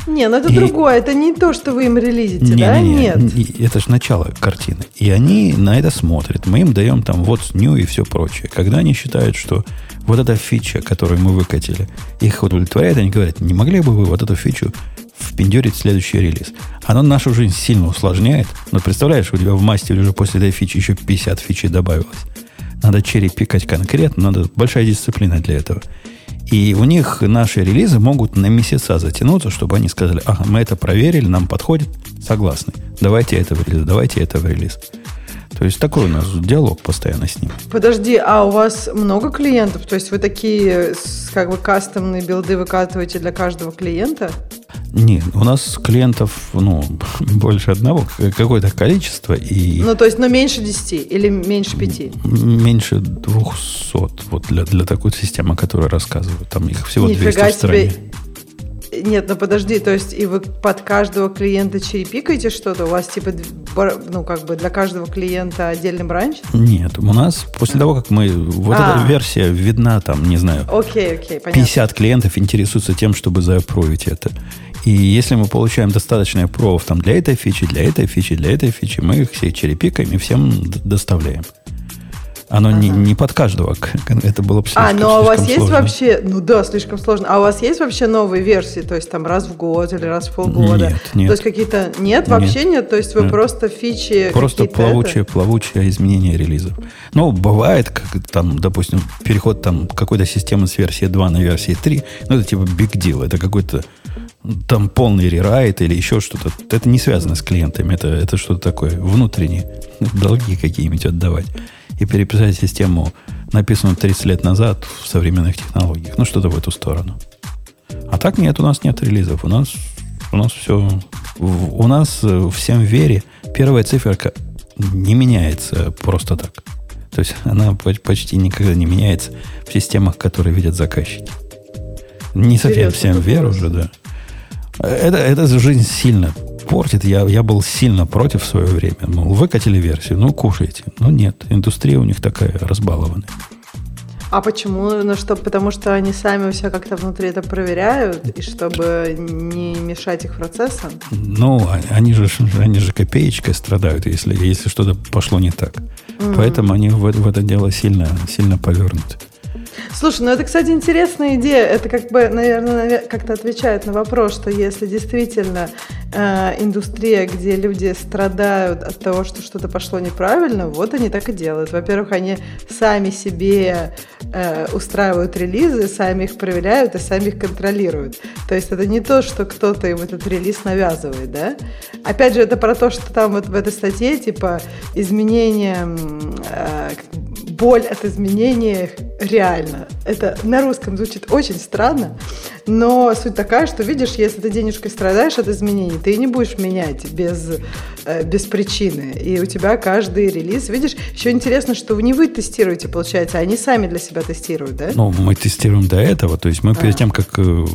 Не, ну это и... другое, это не то, что вы им релизите, не, да? Не, не, Нет. Это же начало картины. И они на это смотрят. Мы им даем там вот new и все прочее. Когда они считают, что вот эта фича, которую мы выкатили, их удовлетворяет, они говорят, не могли бы вы вот эту фичу впендюрить в следующий релиз. Оно нашу жизнь сильно усложняет, но представляешь, у тебя в мастере уже после этой фичи еще 50 фичей добавилось. Надо черепикать конкретно, надо большая дисциплина для этого. И у них наши релизы могут на месяца затянуться, чтобы они сказали, ага, мы это проверили, нам подходит, согласны. Давайте это в релиз, давайте это в релиз. То есть такой у нас диалог постоянно с ним. Подожди, а у вас много клиентов? То есть вы такие как бы кастомные билды выкатываете для каждого клиента? Нет, у нас клиентов, ну, больше одного, какое-то количество. И ну, то есть, ну, меньше 10 или меньше 5? Меньше 200, вот для, для такой системы, о которой рассказываю. Там их всего Нифига 200 в стране. Себе нет, ну подожди, то есть и вы под каждого клиента черепикаете что-то? У вас типа, ну как бы для каждого клиента отдельный бранч? Нет, у нас после того, как мы, вот а. эта версия видна там, не знаю, окей, окей, понятно. 50 клиентов интересуются тем, чтобы заапровить это. И если мы получаем достаточно провов там для этой фичи, для этой фичи, для этой фичи, мы их все черепикаем и всем доставляем. Оно ага. не, не под каждого. Это было бы А, ну а у вас сложно. есть вообще... Ну да, слишком сложно. А у вас есть вообще новые версии? То есть там раз в год или раз в полгода? Нет, нет. То есть какие-то... Нет, вообще нет? нет? То есть вы нет. просто фичи Просто плавучее, это? плавучее изменение релизов. Ну, бывает, как там, допустим, переход там какой-то системы с версии 2 на версии 3. Ну, это типа big deal. Это какой-то там полный рерайт или еще что-то. Это не связано с клиентами. Это, это что-то такое внутреннее. Долги какие-нибудь отдавать и переписать систему, написанную 30 лет назад в современных технологиях. Ну, что-то в эту сторону. А так нет, у нас нет релизов. У нас, у нас все... У нас э, всем вере первая циферка не меняется просто так. То есть она почти никогда не меняется в системах, которые видят заказчики. Не совсем всем веру уже, да. Это, это жизнь сильно портит. Я, я был сильно против в свое время. Мол, выкатили версию, ну, кушайте. Но нет, индустрия у них такая разбалованная. А почему? Ну что, потому что они сами все как-то внутри это проверяют, и чтобы не мешать их процессам? Ну, а, они же, они же копеечкой страдают, если, если что-то пошло не так. Mm-hmm. Поэтому они в, в это дело сильно, сильно повернуты. Слушай, ну это, кстати, интересная идея. Это как бы, наверное, как-то отвечает на вопрос, что если действительно э, индустрия, где люди страдают от того, что что-то пошло неправильно, вот они так и делают. Во-первых, они сами себе э, устраивают релизы, сами их проверяют и сами их контролируют. То есть это не то, что кто-то им этот релиз навязывает, да? Опять же, это про то, что там вот в этой статье, типа, изменения э, боль от изменений реально. Это на русском звучит очень странно, но суть такая, что видишь, если ты денежкой страдаешь от изменений, ты не будешь менять без, э, без причины. И у тебя каждый релиз, видишь, еще интересно, что не вы тестируете, получается, а они сами для себя тестируют, да? Ну, мы тестируем до этого, то есть мы а. перед тем, как э,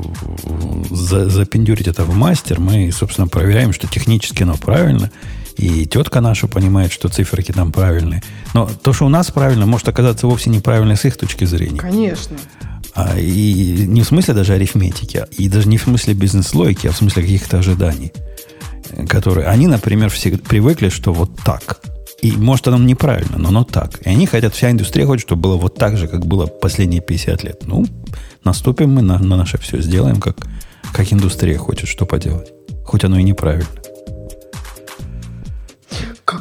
за, запендюрить это в мастер, мы, собственно, проверяем, что технически оно правильно, и тетка наша понимает, что циферки там правильные. Но то, что у нас правильно, может оказаться вовсе неправильно с их точки зрения. Конечно. А, и не в смысле даже арифметики, и даже не в смысле бизнес-логики, а в смысле каких-то ожиданий. Которые, они, например, все привыкли, что вот так. И может оно неправильно, но оно так. И они хотят, вся индустрия хочет, чтобы было вот так же, как было последние 50 лет. Ну, наступим мы на, на наше все, сделаем, как, как индустрия хочет, что поделать. Хоть оно и неправильно.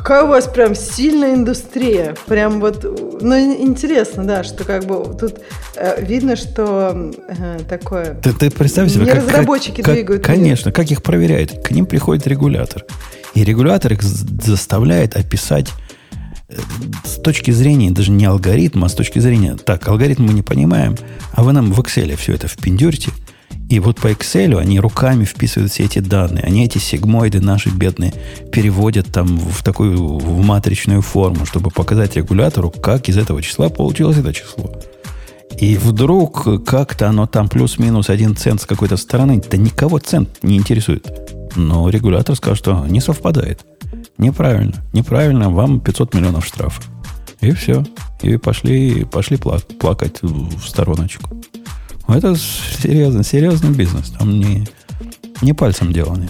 Какая у вас прям сильная индустрия. Прям вот, ну, интересно, да, что как бы тут э, видно, что э, такое... Ты, ты представь себе, не как, разработчики как, двигают. Конечно, мир. как их проверяют? К ним приходит регулятор. И регулятор их заставляет описать э, с точки зрения даже не алгоритма, а с точки зрения, так, алгоритм мы не понимаем, а вы нам в Excel все это впендюрите, и вот по Excel они руками вписывают все эти данные. Они эти сигмоиды наши бедные переводят там в такую в матричную форму, чтобы показать регулятору, как из этого числа получилось это число. И вдруг как-то оно там плюс-минус один цент с какой-то стороны, да никого цент не интересует. Но регулятор скажет, что не совпадает. Неправильно. Неправильно, вам 500 миллионов штрафа. И все. И пошли, пошли плакать в стороночку. Это серьезный, серьезный бизнес. Там не, не пальцем деланный.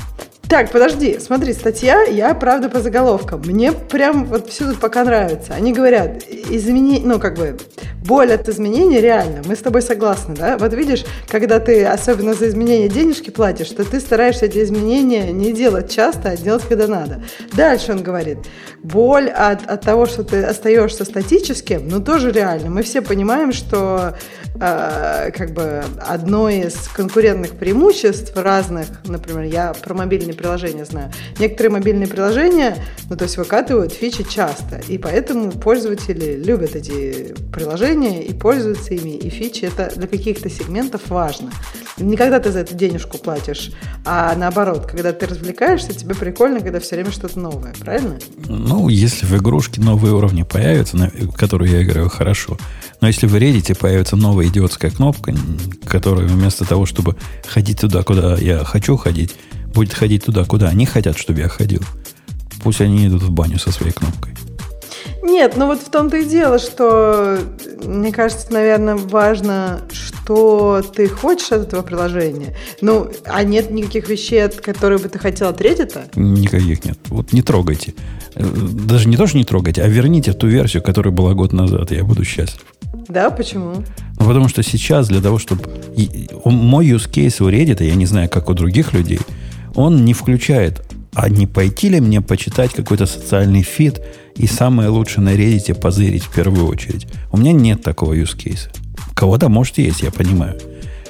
Так, подожди, смотри, статья, я правда по заголовкам. Мне прям вот все тут пока нравится. Они говорят, измени, ну как бы, боль от изменений реально. Мы с тобой согласны, да? Вот видишь, когда ты особенно за изменения денежки платишь, то ты стараешься эти изменения не делать часто, а делать когда надо. Дальше он говорит, боль от, от того, что ты остаешься статическим, ну тоже реально. Мы все понимаем, что э, как бы одно из конкурентных преимуществ разных, например, я про мобильный приложения знаю. Некоторые мобильные приложения, ну, то есть выкатывают фичи часто, и поэтому пользователи любят эти приложения и пользуются ими, и фичи это для каких-то сегментов важно. Не когда ты за эту денежку платишь, а наоборот, когда ты развлекаешься, тебе прикольно, когда все время что-то новое, правильно? Ну, если в игрушке новые уровни появятся, на которые я играю хорошо, но если в Reddit появится новая идиотская кнопка, которая вместо того, чтобы ходить туда, куда я хочу ходить, будет ходить туда, куда они хотят, чтобы я ходил. Пусть они идут в баню со своей кнопкой. Нет, ну вот в том-то и дело, что мне кажется, наверное, важно, что ты хочешь от этого приложения. Ну, а нет никаких вещей, которые бы ты хотел от Reddit? Никаких нет. Вот не трогайте. Э, даже не то, что не трогайте, а верните ту версию, которая была год назад, и я буду счастлив. Да, почему? Ну, потому что сейчас для того, чтобы... Мой use case у Reddit, я не знаю, как у других людей – он не включает, а не пойти ли мне почитать какой-то социальный фит и самое лучшее на Reddit позырить в первую очередь. У меня нет такого use case. Кого-то, может, есть, я понимаю.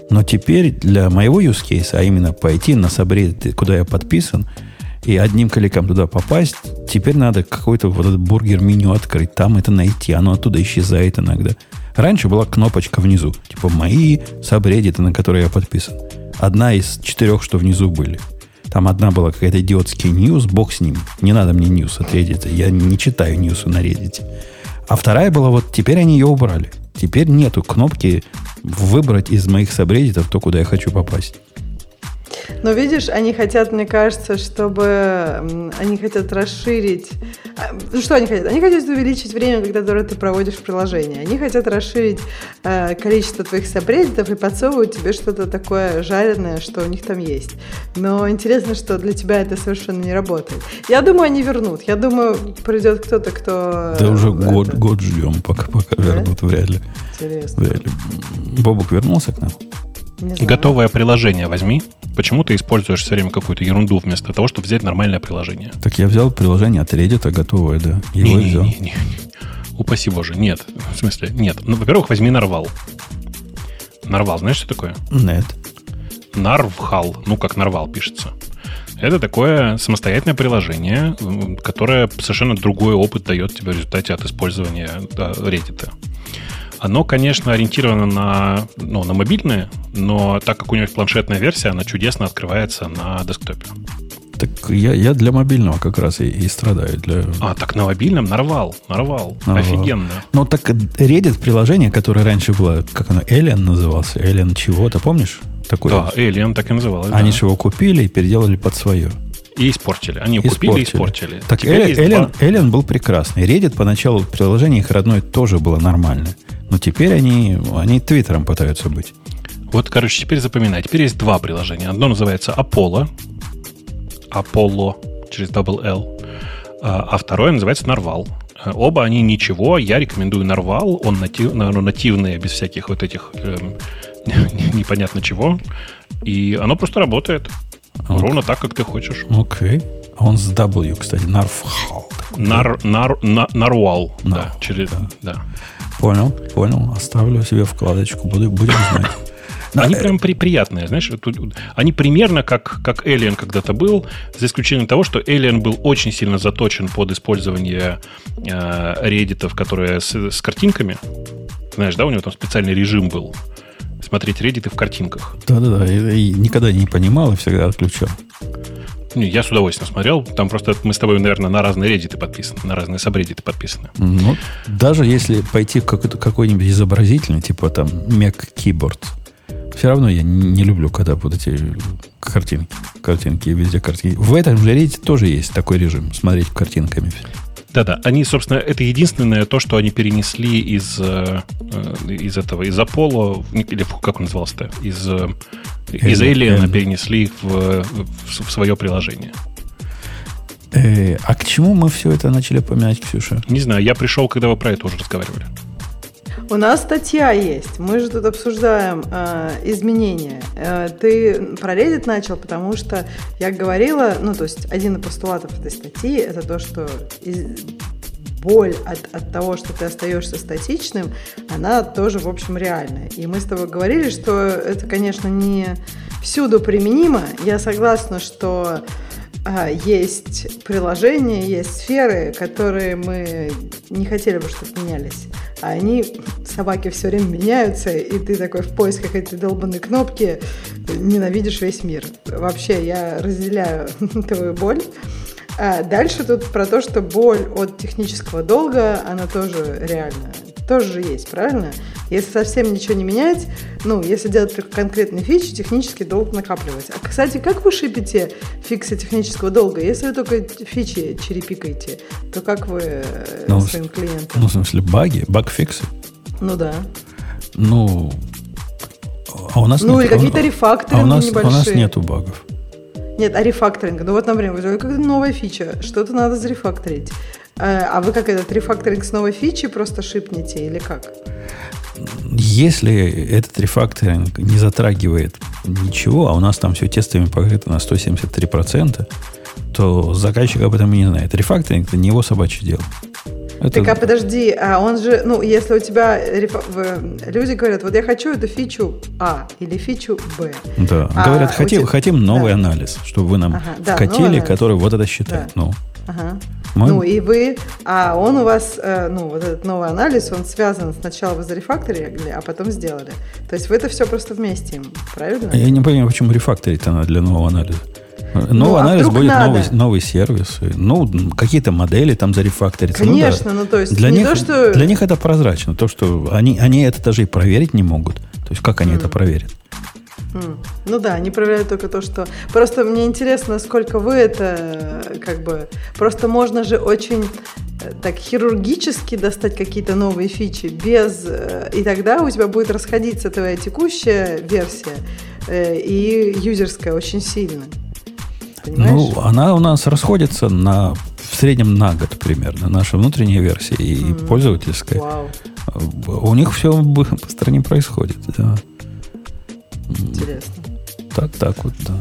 Но теперь для моего use case, а именно пойти на Subreddit, куда я подписан, и одним кликом туда попасть, теперь надо какой-то вот этот бургер-меню открыть, там это найти, оно оттуда исчезает иногда. Раньше была кнопочка внизу, типа «Мои сабреддиты», на которые я подписан. Одна из четырех, что внизу были – там одна была какая-то идиотский news, бог с ним. Не надо мне news от Reddit. Я не читаю news ы на Reddit. А вторая была вот, теперь они ее убрали. Теперь нету кнопки выбрать из моих сабреддитов то, куда я хочу попасть. Но видишь, они хотят, мне кажется, чтобы они хотят расширить. А, ну что они хотят? Они хотят увеличить время, которое ты проводишь в приложении. Они хотят расширить э, количество твоих сабреддитов и подсовывают тебе что-то такое жареное, что у них там есть. Но интересно, что для тебя это совершенно не работает. Я думаю, они вернут. Я думаю, придет кто-то, кто... Да уже год, год ждем, пока, пока да? вернут, вряд ли. Интересно. Вряд ли. Бобук вернулся к нам? Готовое приложение возьми. Почему ты используешь все время какую-то ерунду вместо того, чтобы взять нормальное приложение? Так я взял приложение от Reddit, готовое, да. Его не, взял. Не, не, не. Упаси боже, нет. В смысле, нет. Ну, во-первых, возьми Нарвал. Нарвал, знаешь, что такое? Нет. Нарвхал, ну, как Нарвал пишется. Это такое самостоятельное приложение, которое совершенно другой опыт дает тебе в результате от использования Reddit. Оно, конечно, ориентировано на, ну, на мобильное, но так как у него есть планшетная версия, она чудесно открывается на десктопе. Так я, я для мобильного как раз и, и страдаю. Для... А, так на мобильном нарвал, нарвал. нарвал. Офигенно. Ну, так Reddit приложение, которое раньше было, как оно, Alien назывался, Alien чего-то, помнишь? Такое? Да, Alien так и называлось. Они да. же его купили и переделали под свое. И испортили. Они испортили. купили и испортили. Так Alien, Alien, Alien был прекрасный. Reddit поначалу приложение их родное тоже было нормальное. Но теперь они, они Твиттером пытаются быть. Вот, короче, теперь запоминай. Теперь есть два приложения. Одно называется Apollo. Apollo через double L. А, а второе называется Narwhal. А, оба они ничего. Я рекомендую Narwhal. Он натив, ну, нативный, без всяких вот этих эм, непонятно чего. И оно просто работает. Okay. Ровно так, как ты хочешь. Окей. Okay. А он с W, кстати. Narwhal. Нар, нар, нар, нарвал. Да, через, да. да. Понял, понял. Оставлю себе вкладочку, буду, будем знать. Они прям при, приятные, знаешь, тут, они примерно как, как Alien когда-то был, за исключением того, что Alien был очень сильно заточен под использование э, реддитов, которые с, с картинками. Знаешь, да, у него там специальный режим был. Смотреть реддиты в картинках. Да-да-да, и никогда не понимал и всегда отключал. Не, я с удовольствием смотрел. Там просто мы с тобой, наверное, на разные реддиты подписаны, на разные сабреддиты подписаны. Ну, даже если пойти в какой-то, какой-нибудь изобразительный, типа там Mac Keyboard, все равно я не люблю, когда вот эти картинки, картинки везде картинки. В этом же Reddit тоже есть такой режим, смотреть картинками. Да-да, они, собственно, это единственное то, что они перенесли из, э, из этого, из Apollo, или как он назывался-то, из, э, из Alien перенесли в, в, в свое приложение. Э, а к чему мы все это начали поминать, Ксюша? Не знаю, я пришел, когда вы про это уже разговаривали. У нас статья есть. Мы же тут обсуждаем э, изменения. Э, ты про Reddit начал, потому что я говорила, ну, то есть один из постулатов этой статьи это то, что из, боль от, от того, что ты остаешься статичным, она тоже, в общем, реальная. И мы с тобой говорили, что это, конечно, не всюду применимо. Я согласна, что есть приложения, есть сферы, которые мы не хотели бы, чтобы менялись. А они, собаки, все время меняются, и ты такой в поисках этой долбанной кнопки ненавидишь весь мир. Вообще, я разделяю твою боль. А дальше тут про то, что боль от технического долга, она тоже реальная тоже же есть, правильно? Если совсем ничего не менять, ну, если делать только конкретные фичи, технический долг накапливается. А, кстати, как вы шипите фиксы технического долга? Если вы только фичи черепикаете, то как вы э, ну, своим клиентам? Ну, в смысле, баги, баг-фиксы? Ну, да. Ну, а у нас ну, нет, или какие-то рефакторинги а у нас, небольшие. У нас нету багов. Нет, а рефакторинг? Ну вот, например, какая-то новая фича, что-то надо зарефакторить. Э, а вы как этот рефакторинг с новой фичи просто шипнете или как? Если этот рефакторинг не затрагивает ничего, а у нас там все тестами покрыто на 173%, то заказчик об этом и не знает. Рефакторинг – это не его собачье дело. Это... Так, а подожди, а он же, ну, если у тебя реф... люди говорят, вот я хочу эту фичу А или фичу Б. Да, а говорят, хотим, тебя... хотим новый да. анализ, чтобы вы нам ага, вкатили, да, который вот это считает. Да. Ну. Ага. Мы... Ну и вы, а он у вас, э, ну вот этот новый анализ, он связан сначала вы зарефакторили, а потом сделали. То есть вы это все просто вместе им, правильно? Я не понимаю, почему рефакторить надо для нового анализа. Новый ну, а анализ будет новый, новый сервис. Ну, какие-то модели там зарефакторятся. Конечно, ну, да. ну то есть для них, то, что... Для них это прозрачно. То, что они, они это даже и проверить не могут. То есть как они mm. это проверят? Ну да, они проверяют только то, что... Просто мне интересно, сколько вы это как бы... Просто можно же очень э, так хирургически достать какие-то новые фичи без... Э, и тогда у тебя будет расходиться твоя текущая версия э, и юзерская очень сильно. Понимаешь? Ну, она у нас расходится на в среднем на год примерно, наша внутренняя версия и mm-hmm. пользовательская. Wow. У них все быстро не происходит, да. Интересно. Так, так вот, да.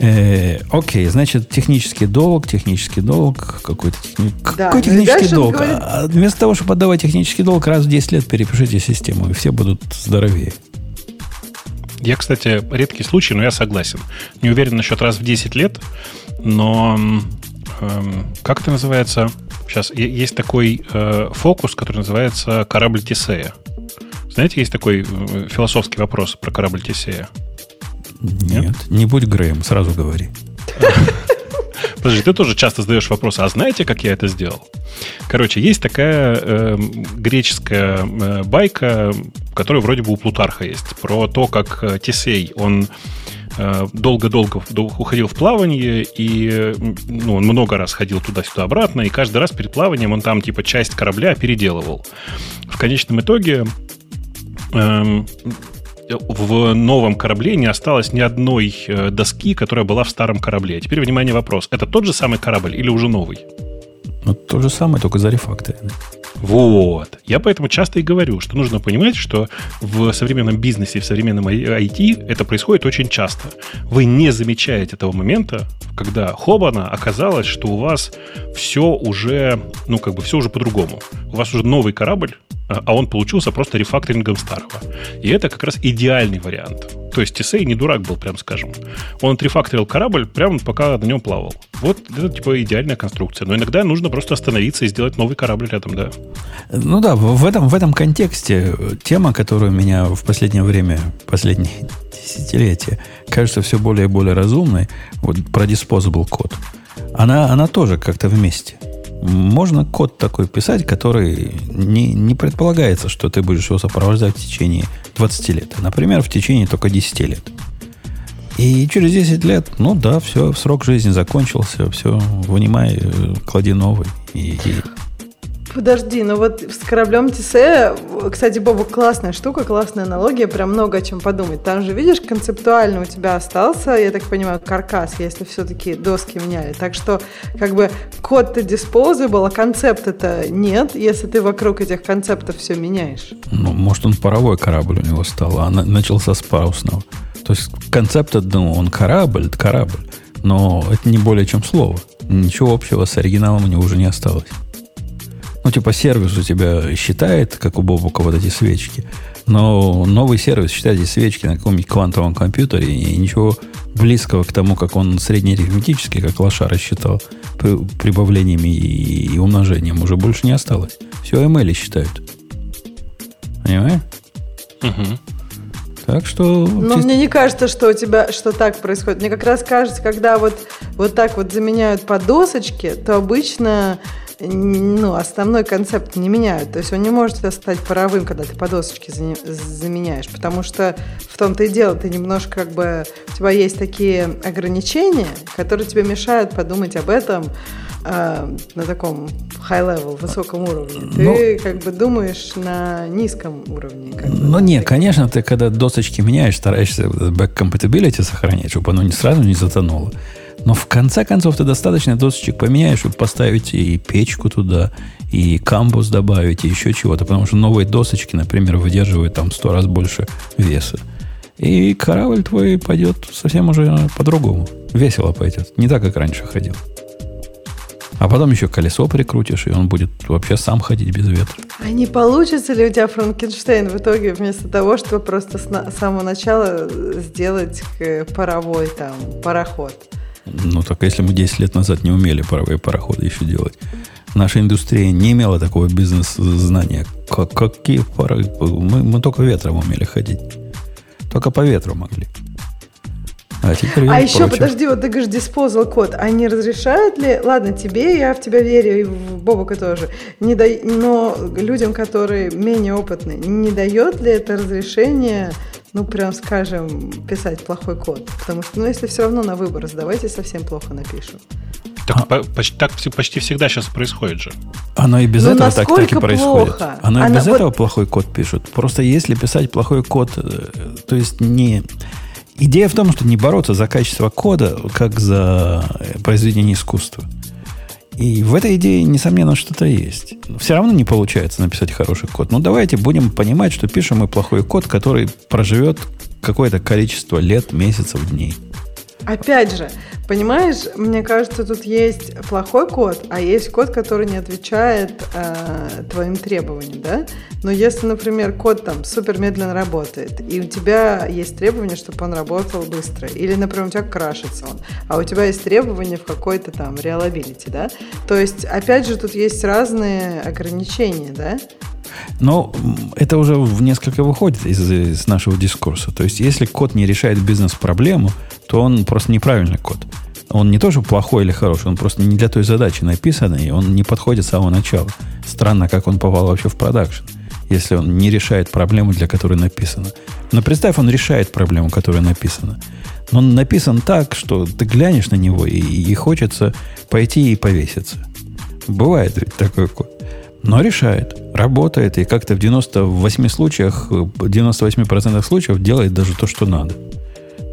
Э, окей, значит, технический долг, технический долг, какой-то техни... да, какой ну технический долг? Говорит... А вместо того, чтобы отдавать технический долг, раз в 10 лет перепишите систему, и все будут здоровее. Я, кстати, редкий случай, но я согласен. Не уверен насчет раз в 10 лет, но эм, как это называется? Сейчас есть такой э, фокус, который называется корабль Тесея. Знаете, есть такой э, философский вопрос про корабль Тесея? Нет, Нет? не будь Греем, сразу говори. Подожди, ты тоже часто задаешь вопрос, а знаете, как я это сделал? Короче, есть такая э, греческая э, байка, которая вроде бы у Плутарха есть, про то, как э, Тесей, он э, долго-долго уходил в плавание, и ну, он много раз ходил туда-сюда обратно, и каждый раз перед плаванием он там типа часть корабля переделывал. В конечном итоге в новом корабле не осталось ни одной э, доски, которая была в старом корабле. Теперь, внимание, вопрос. Это тот же самый корабль или уже новый? Ну, то же самое, только за рефакторинг. Вот. Я поэтому часто и говорю, что нужно понимать, что в современном бизнесе, в современном IT это происходит очень часто. Вы не замечаете этого момента, когда хобана оказалось, что у вас все уже, ну, как бы все уже по-другому. У вас уже новый корабль, а он получился просто рефакторингом старого. И это как раз идеальный вариант. То есть Тесей не дурак был, прям скажем. Он отрефакторил корабль прямо пока на нем плавал. Вот это типа идеальная конструкция. Но иногда нужно просто остановиться и сделать новый корабль рядом, да. Ну да, в этом, в этом контексте тема, которая меня в последнее время, последние десятилетия, кажется все более и более разумной, вот про disposable код, она, она тоже как-то вместе. Можно код такой писать, который не, не предполагается, что ты будешь его сопровождать в течение 20 лет. Например, в течение только 10 лет. И через 10 лет, ну да, все, срок жизни закончился, все, вынимай, э, клади новый. И, и Подожди, ну вот с кораблем Тисе, кстати, Боба, классная штука, классная аналогия, прям много о чем подумать. Там же, видишь, концептуально у тебя остался, я так понимаю, каркас, если все-таки доски меняли. Так что, как бы, код-то disposable, а концепт это нет, если ты вокруг этих концептов все меняешь. Ну, может, он паровой корабль у него стал, а начался с парусного. То есть концепт, ну, он корабль, корабль, но это не более чем слово. Ничего общего с оригиналом у него уже не осталось. Ну, типа сервис у тебя считает, как у Бобука, вот эти свечки. Но новый сервис считает эти свечки на каком-нибудь квантовом компьютере, и ничего близкого к тому, как он среднеарифметически, как лоша рассчитал, прибавлениями и, и умножением уже больше не осталось. Все ML считают. Понимаешь? Угу. Так что... Но чисто... мне не кажется, что у тебя что так происходит. Мне как раз кажется, когда вот, вот так вот заменяют по досочке, то обычно ну, основной концепт не меняют. То есть он не может стать паровым, когда ты по досочке заменяешь, потому что в том-то и дело, ты немножко как бы, у тебя есть такие ограничения, которые тебе мешают подумать об этом э, на таком high-level, высоком уровне. Ты ну, как бы думаешь на низком уровне. Как ну, не, конечно, ты когда досочки меняешь, стараешься back compatibility сохранять, чтобы оно не сразу не затонуло. Но в конце концов ты достаточно досочек поменяешь, чтобы поставить и печку туда, и камбус добавить, и еще чего-то. Потому что новые досочки, например, выдерживают там сто раз больше веса. И корабль твой пойдет совсем уже по-другому. Весело пойдет. Не так, как раньше ходил. А потом еще колесо прикрутишь, и он будет вообще сам ходить без ветра. А не получится ли у тебя Франкенштейн в итоге вместо того, чтобы просто с самого начала сделать паровой там пароход? Ну, так если мы 10 лет назад не умели паровые пароходы еще делать, наша индустрия не имела такого бизнес-знания. Как, какие пары... Мы, мы только ветром умели ходить. Только по ветру могли. А, теперь а еще, прочее. подожди, вот ты говоришь, disposal код, не разрешают ли, ладно, тебе, я в тебя верю, и в Бобука тоже, не да, но людям, которые менее опытны, не дает ли это разрешение ну, прям скажем, писать плохой код. Потому что, ну, если все равно на выбор давайте совсем плохо напишем. Так, а, по, почти, так почти всегда сейчас происходит же. Оно и без ну, этого так, так и происходит. Плохо? Оно и без вот... этого плохой код пишут. Просто если писать плохой код, э, то есть не... Идея в том, что не бороться за качество кода, как за произведение искусства. И в этой идее, несомненно, что-то есть. Все равно не получается написать хороший код. Но давайте будем понимать, что пишем мы плохой код, который проживет какое-то количество лет, месяцев, дней. Опять же, Понимаешь, мне кажется, тут есть плохой код, а есть код, который не отвечает э, твоим требованиям, да? Но если, например, код там супер медленно работает, и у тебя есть требование, чтобы он работал быстро, или, например, у тебя крашится он, а у тебя есть требования в какой-то там reliability, да? То есть, опять же, тут есть разные ограничения, да? Но это уже в несколько выходит из, из нашего дискурса. То есть, если код не решает бизнес-проблему, то он просто неправильный код. Он не тоже плохой или хороший, он просто не для той задачи написан, и он не подходит с самого начала. Странно, как он попал вообще в продакшн, если он не решает проблему, для которой написано. Но представь, он решает проблему, которая написана. Но он написан так, что ты глянешь на него, и, и хочется пойти и повеситься. Бывает ведь такой код. Но решает, работает, и как-то в 98 случаях, в 98% случаев делает даже то, что надо.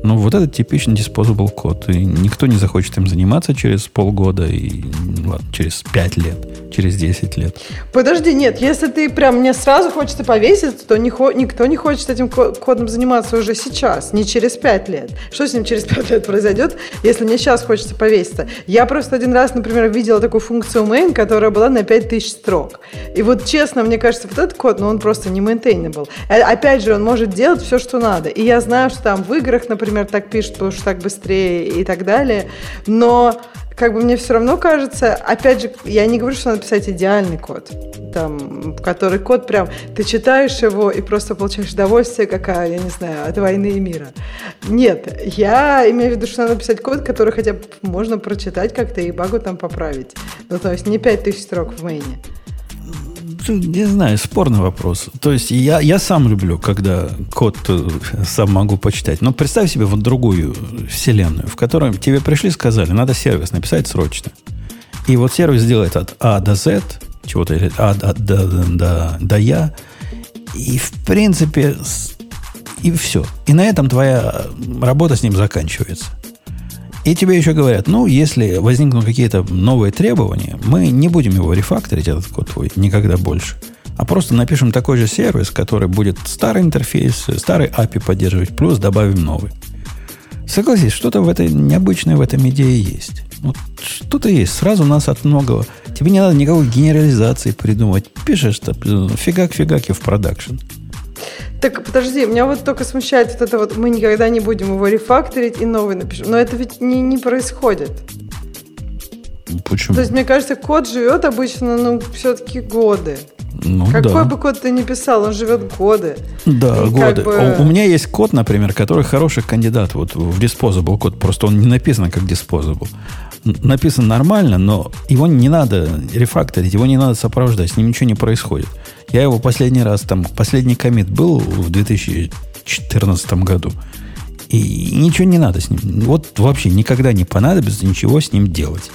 Ну, вот это типичный disposable код. И никто не захочет им заниматься через полгода и ладно, через 5 лет, через 10 лет. Подожди, нет, если ты прям мне сразу хочется повесить, то не, никто не хочет этим кодом заниматься уже сейчас, не через 5 лет. Что с ним через 5 лет произойдет, если мне сейчас хочется повеситься? Я просто один раз, например, видела такую функцию main, которая была на 5000 строк. И вот честно, мне кажется, вот этот код, ну, он просто не maintainable. Э, опять же, он может делать все, что надо. И я знаю, что там в играх, например, например, так пишут, потому что так быстрее и так далее. Но как бы мне все равно кажется, опять же, я не говорю, что надо писать идеальный код, там, который код прям, ты читаешь его и просто получаешь удовольствие, какая, я не знаю, от войны и мира. Нет, я имею в виду, что надо писать код, который хотя бы можно прочитать как-то и багу там поправить. Ну, то есть не 5000 строк в мейне не знаю, спорный вопрос. То есть я, я сам люблю, когда код э, сам могу почитать. Но представь себе вот другую вселенную, в которой тебе пришли и сказали, надо сервис написать срочно. И вот сервис делает от А до Z, чего-то или А до, до, до, до Я. И в принципе, и все. И на этом твоя работа с ним заканчивается. И тебе еще говорят, ну, если возникнут какие-то новые требования, мы не будем его рефакторить, этот код твой, никогда больше. А просто напишем такой же сервис, который будет старый интерфейс, старый API поддерживать, плюс добавим новый. Согласись, что-то в этой необычное в этом идее есть. Вот что-то есть. Сразу нас от многого. Тебе не надо никакой генерализации придумывать. Пишешь, фигак-фигак и в продакшн. Так, подожди, меня вот только смущает вот это вот, мы никогда не будем его рефакторить и новый напишем. Но это ведь не, не происходит. Почему? То есть, мне кажется, код живет обычно, ну, все-таки годы. Ну, Какой да. бы код ты ни писал, он живет годы. Да, и годы. Бы... У, у меня есть код, например, который хороший кандидат вот в disposable код. Просто он не написан как disposable. Написан нормально, но его не надо рефакторить, его не надо сопровождать, с ним ничего не происходит. Я его последний раз, там, последний комит был в 2014 году. И ничего не надо с ним. Вот вообще никогда не понадобится ничего с ним делать.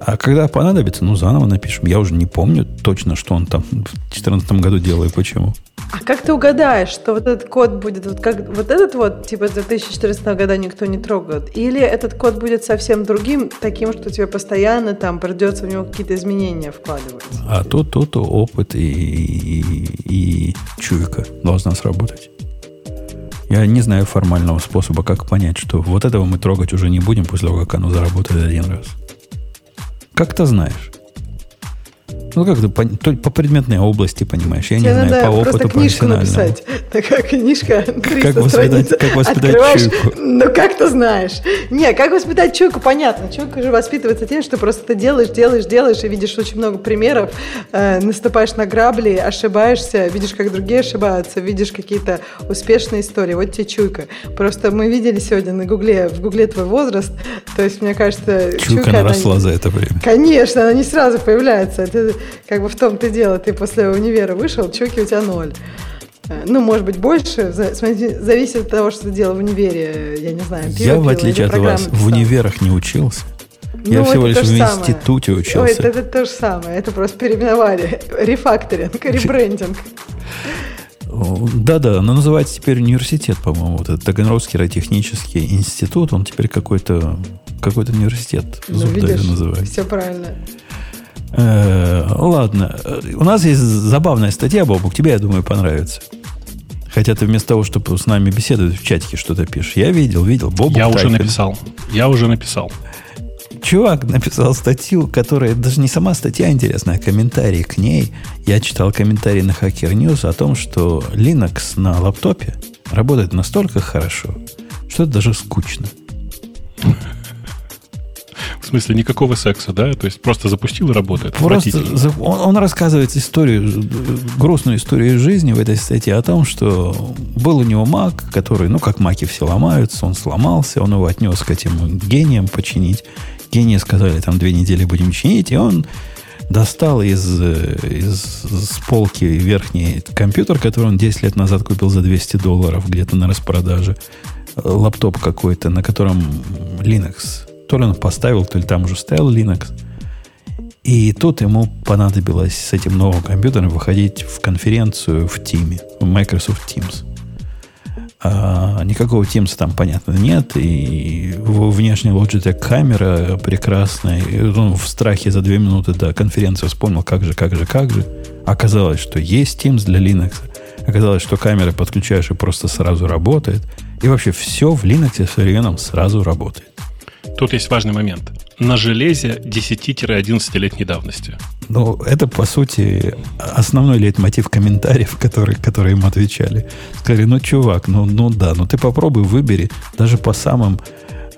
А когда понадобится, ну, заново напишем. Я уже не помню точно, что он там в 2014 году делал и почему. А как ты угадаешь, что вот этот код будет, вот, как, вот этот вот, типа, 2014 года никто не трогает? Или этот код будет совсем другим, таким, что тебе постоянно там придется в него какие-то изменения вкладывать? А тут, тут опыт и, и, и чуйка должна сработать. Я не знаю формального способа, как понять, что вот этого мы трогать уже не будем после того, как оно заработает один раз. Как ты знаешь? Ну, как ты по, по предметной области понимаешь? Я Тебе не знаю, по опыту просто книжку написать. Такая книжка, 300 как воспитать, как воспитать чуйку? Ну, как ты знаешь? Не, как воспитать чуйку, понятно. Чуйка же воспитывается тем, что просто ты делаешь, делаешь, делаешь, и видишь очень много примеров, э, наступаешь на грабли, ошибаешься, видишь, как другие ошибаются, видишь какие-то успешные истории. Вот тебе чуйка. Просто мы видели сегодня на Гугле, в Гугле твой возраст, то есть, мне кажется... Чуйка, чуйка наросла она, за это время. Конечно, она не сразу появляется. Это как бы в том-то дело, ты после универа вышел, чуки у тебя ноль. Э, ну, может быть, больше. Зависит от того, что ты делал в универе. Я не знаю. Я, в отличие от вас, в универах не учился. Ну, я всего лишь в институте самое. учился. Ой, это, это то же самое. Это просто переименовали. Рефакторинг, ребрендинг. Да-да, но называется теперь университет, по-моему. Вот этот Таганрогский радиотехнический институт, он теперь какой-то какой-то университет. Ну, видишь, называется. все правильно. Э, ладно. У нас есть забавная статья, Бобук. Тебе, я думаю, понравится. Хотя ты вместо того, чтобы с нами беседовать, в чатике что-то пишешь. Я видел, видел. Бобук я уже написал. Я уже написал. Чувак написал статью, которая даже не сама статья интересная, а комментарий к ней. Я читал комментарий на Hacker News о том, что Linux на лаптопе работает настолько хорошо, что это даже скучно. В смысле, никакого секса, да? То есть просто запустил и работает. Просто он, он рассказывает историю, грустную историю жизни в этой статье о том, что был у него Mac, который, ну, как маки все ломаются, он сломался, он его отнес к этим гениям починить. Гении сказали, там две недели будем чинить, и он достал из, из, из полки верхний компьютер, который он 10 лет назад купил за 200 долларов где-то на распродаже. Лаптоп какой-то, на котором Linux то ли он поставил, то ли там уже стоял Linux. И тут ему понадобилось с этим новым компьютером выходить в конференцию в Teams, в Microsoft Teams. А никакого Teams там, понятно, нет. И внешняя Logitech камера прекрасная. И он в страхе за две минуты до конференции вспомнил, как же, как же, как же. Оказалось, что есть Teams для Linux. Оказалось, что камера подключаешь и просто сразу работает. И вообще все в Linux современном сразу работает. Тут есть важный момент. На железе 10-11-летней давности. Ну, это, по сути, основной лейтмотив комментариев, которые, которые им отвечали. Сказали, ну, чувак, ну, ну да, ну ты попробуй выбери даже по самым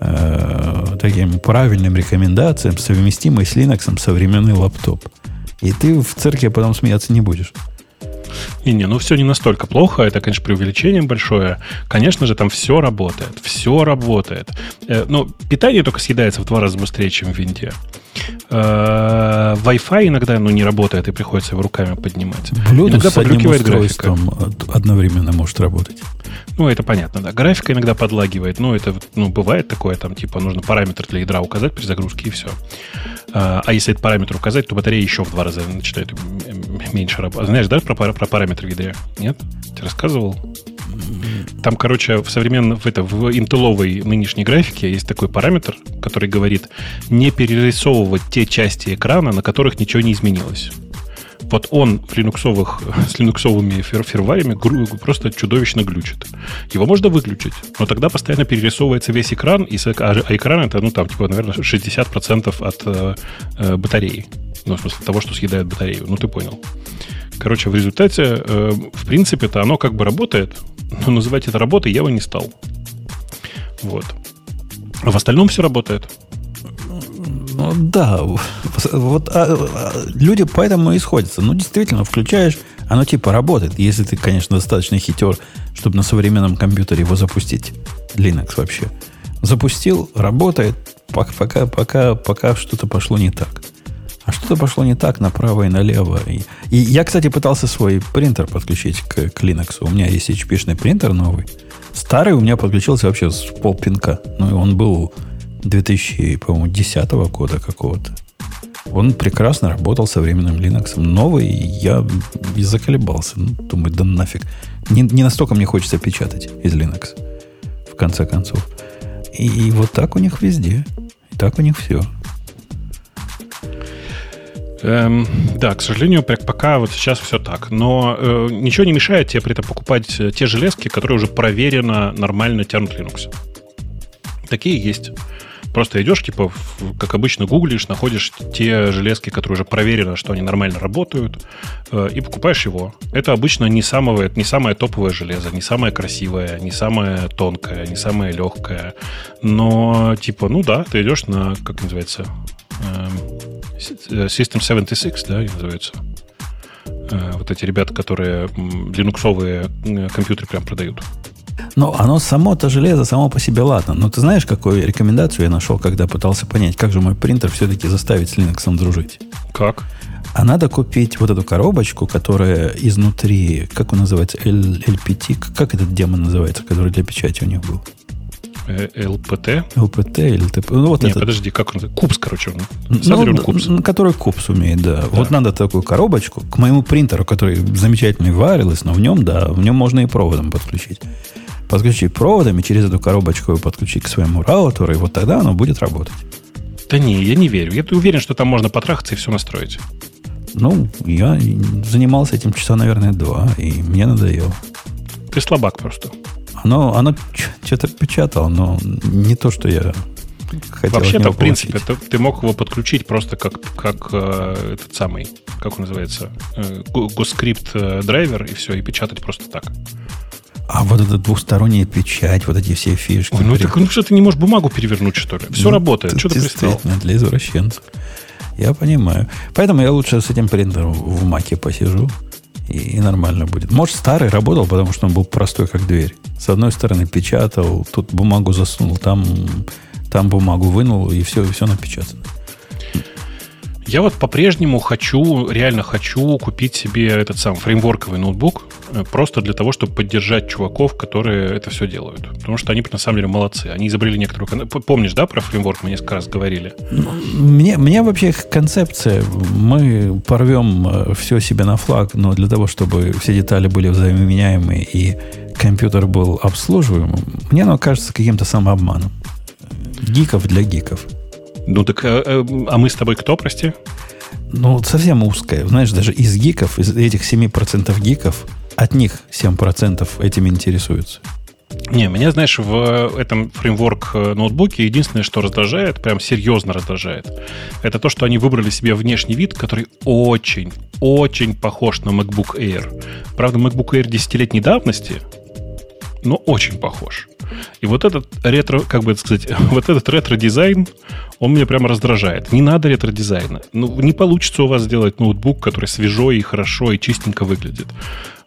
э, таким правильным рекомендациям, совместимый с Linux современный лаптоп. И ты в церкви потом смеяться не будешь. Не-не, ну все не настолько плохо, это, конечно, преувеличение большое. Конечно же, там все работает, все работает. Но питание только съедается в два раза быстрее, чем в винде. Э, Wi-Fi иногда ну, не работает и приходится его руками поднимать. Блюдо иногда с одним графика. одновременно может работать. Ну, это понятно, да. Графика иногда подлагивает, но ну, это ну, бывает такое, там, типа, нужно параметр для ядра указать при загрузке и все. Э, а если этот параметр указать, то батарея еще в два раза начинает меньше работать. Знаешь, да, про, про параметр 3D? Нет? Ты рассказывал? Там, короче, в современном, в, это, в интелловой нынешней графике есть такой параметр, который говорит не перерисовывать те части экрана, на которых ничего не изменилось. Вот он в линуксовых, с линуксовыми фер ферварями просто чудовищно глючит. Его можно выключить, но тогда постоянно перерисовывается весь экран, и, а, а экран это, ну, там, типа, наверное, 60% от э, э, батареи. Ну, в смысле того, что съедает батарею. Ну, ты понял. Короче, в результате, э, в принципе-то оно как бы работает, но называть это работой я бы не стал. Вот. А в остальном все работает. Ну да, вот а, а, люди поэтому и сходятся. Ну, действительно, включаешь, оно типа работает, если ты, конечно, достаточно хитер, чтобы на современном компьютере его запустить. Linux вообще. Запустил, работает, пока, пока, пока что-то пошло не так. А что-то пошло не так направо и налево. И, и я, кстати, пытался свой принтер подключить к, к Linux. У меня есть HP-шный принтер новый. Старый у меня подключился вообще с полпинка. Ну, и он был 2010 года какого-то. Он прекрасно работал со временным Linux. Новый, я и заколебался. Ну, думаю, да нафиг. Не, не настолько мне хочется печатать из Linux. В конце концов. И, и вот так у них везде. И так у них все. Эм, да, к сожалению, пока вот сейчас все так. Но э, ничего не мешает тебе при этом покупать э, те железки, которые уже проверено нормально тянут Linux. Такие есть. Просто идешь, типа, как обычно, гуглишь, находишь те железки, которые уже проверено, что они нормально работают, э, и покупаешь его. Это обычно не самое, не самое топовое железо, не самое красивое, не самое тонкое, не самое легкое. Но, типа, ну да, ты идешь на, как называется, System 76, да, называется. Э, вот эти ребята, которые линуксовые э, компьютеры прям продают. Но оно само, то железо, само по себе ладно. Но ты знаешь, какую рекомендацию я нашел, когда пытался понять, как же мой принтер все-таки заставить с Linux дружить? Как? А надо купить вот эту коробочку, которая изнутри, как он называется, LPT, как этот демон называется, который для печати у них был? ЛПТ? ЛПТ или ТП. Ну, вот Нет, этот. подожди, как он? Кубс, короче. Он. Ну, Кубс. который кубс умеет, да. Вот надо такую коробочку к моему принтеру, который замечательный wireless, но в нем, да, в нем можно и проводом подключить. Подключить проводом и через эту коробочку его подключить к своему раутеру, и вот тогда оно будет работать. Да не, я не верю. Я уверен, что там можно потрахаться и все настроить. Ну, я занимался этим часа, наверное, два, и мне надоело. Ты слабак просто. Оно, оно что-то печатало, но не то, что я хотел от Вообще-то, в принципе, ты, ты мог его подключить просто как, как э, этот самый, как он называется, э, го- госкрипт э, драйвер, и все, и печатать просто так. А вот эта двухсторонняя печать, вот эти все фишки. Ой, ну, так, ну что, ты не можешь бумагу перевернуть, что ли? Все Ну, работает. т- Что ты пристал? для извращенцев. Я понимаю. Поэтому я лучше с этим принтером в маке посижу, и, и нормально будет. Может, старый работал, потому что он был простой, как дверь. С одной стороны печатал, тут бумагу засунул, там, там бумагу вынул, и все, и все напечатано. Я вот по-прежнему хочу, реально хочу купить себе этот сам фреймворковый ноутбук, э, просто для того, чтобы поддержать чуваков, которые это все делают. Потому что они, на самом деле, молодцы. Они изобрели некоторую... Помнишь, да, про фреймворк мы несколько раз говорили? Мне, мне вообще концепция, мы порвем все себе на флаг, но для того, чтобы все детали были взаимоменяемые и компьютер был обслуживаемым, мне оно кажется каким-то самообманом. Гиков для гиков. Ну так, э, а мы с тобой кто, прости? Ну, совсем узкое. Знаешь, даже из гиков, из этих 7% гиков, от них 7% этим интересуются. Не, меня, знаешь, в этом фреймворк э, ноутбуке единственное, что раздражает, прям серьезно раздражает, это то, что они выбрали себе внешний вид, который очень, очень похож на MacBook Air. Правда, MacBook Air десятилетней давности, но очень похож. И вот этот ретро, как бы это сказать, вот этот ретро-дизайн, он меня прямо раздражает. Не надо ретро-дизайна. Ну, не получится у вас сделать ноутбук, который свежо и хорошо и чистенько выглядит.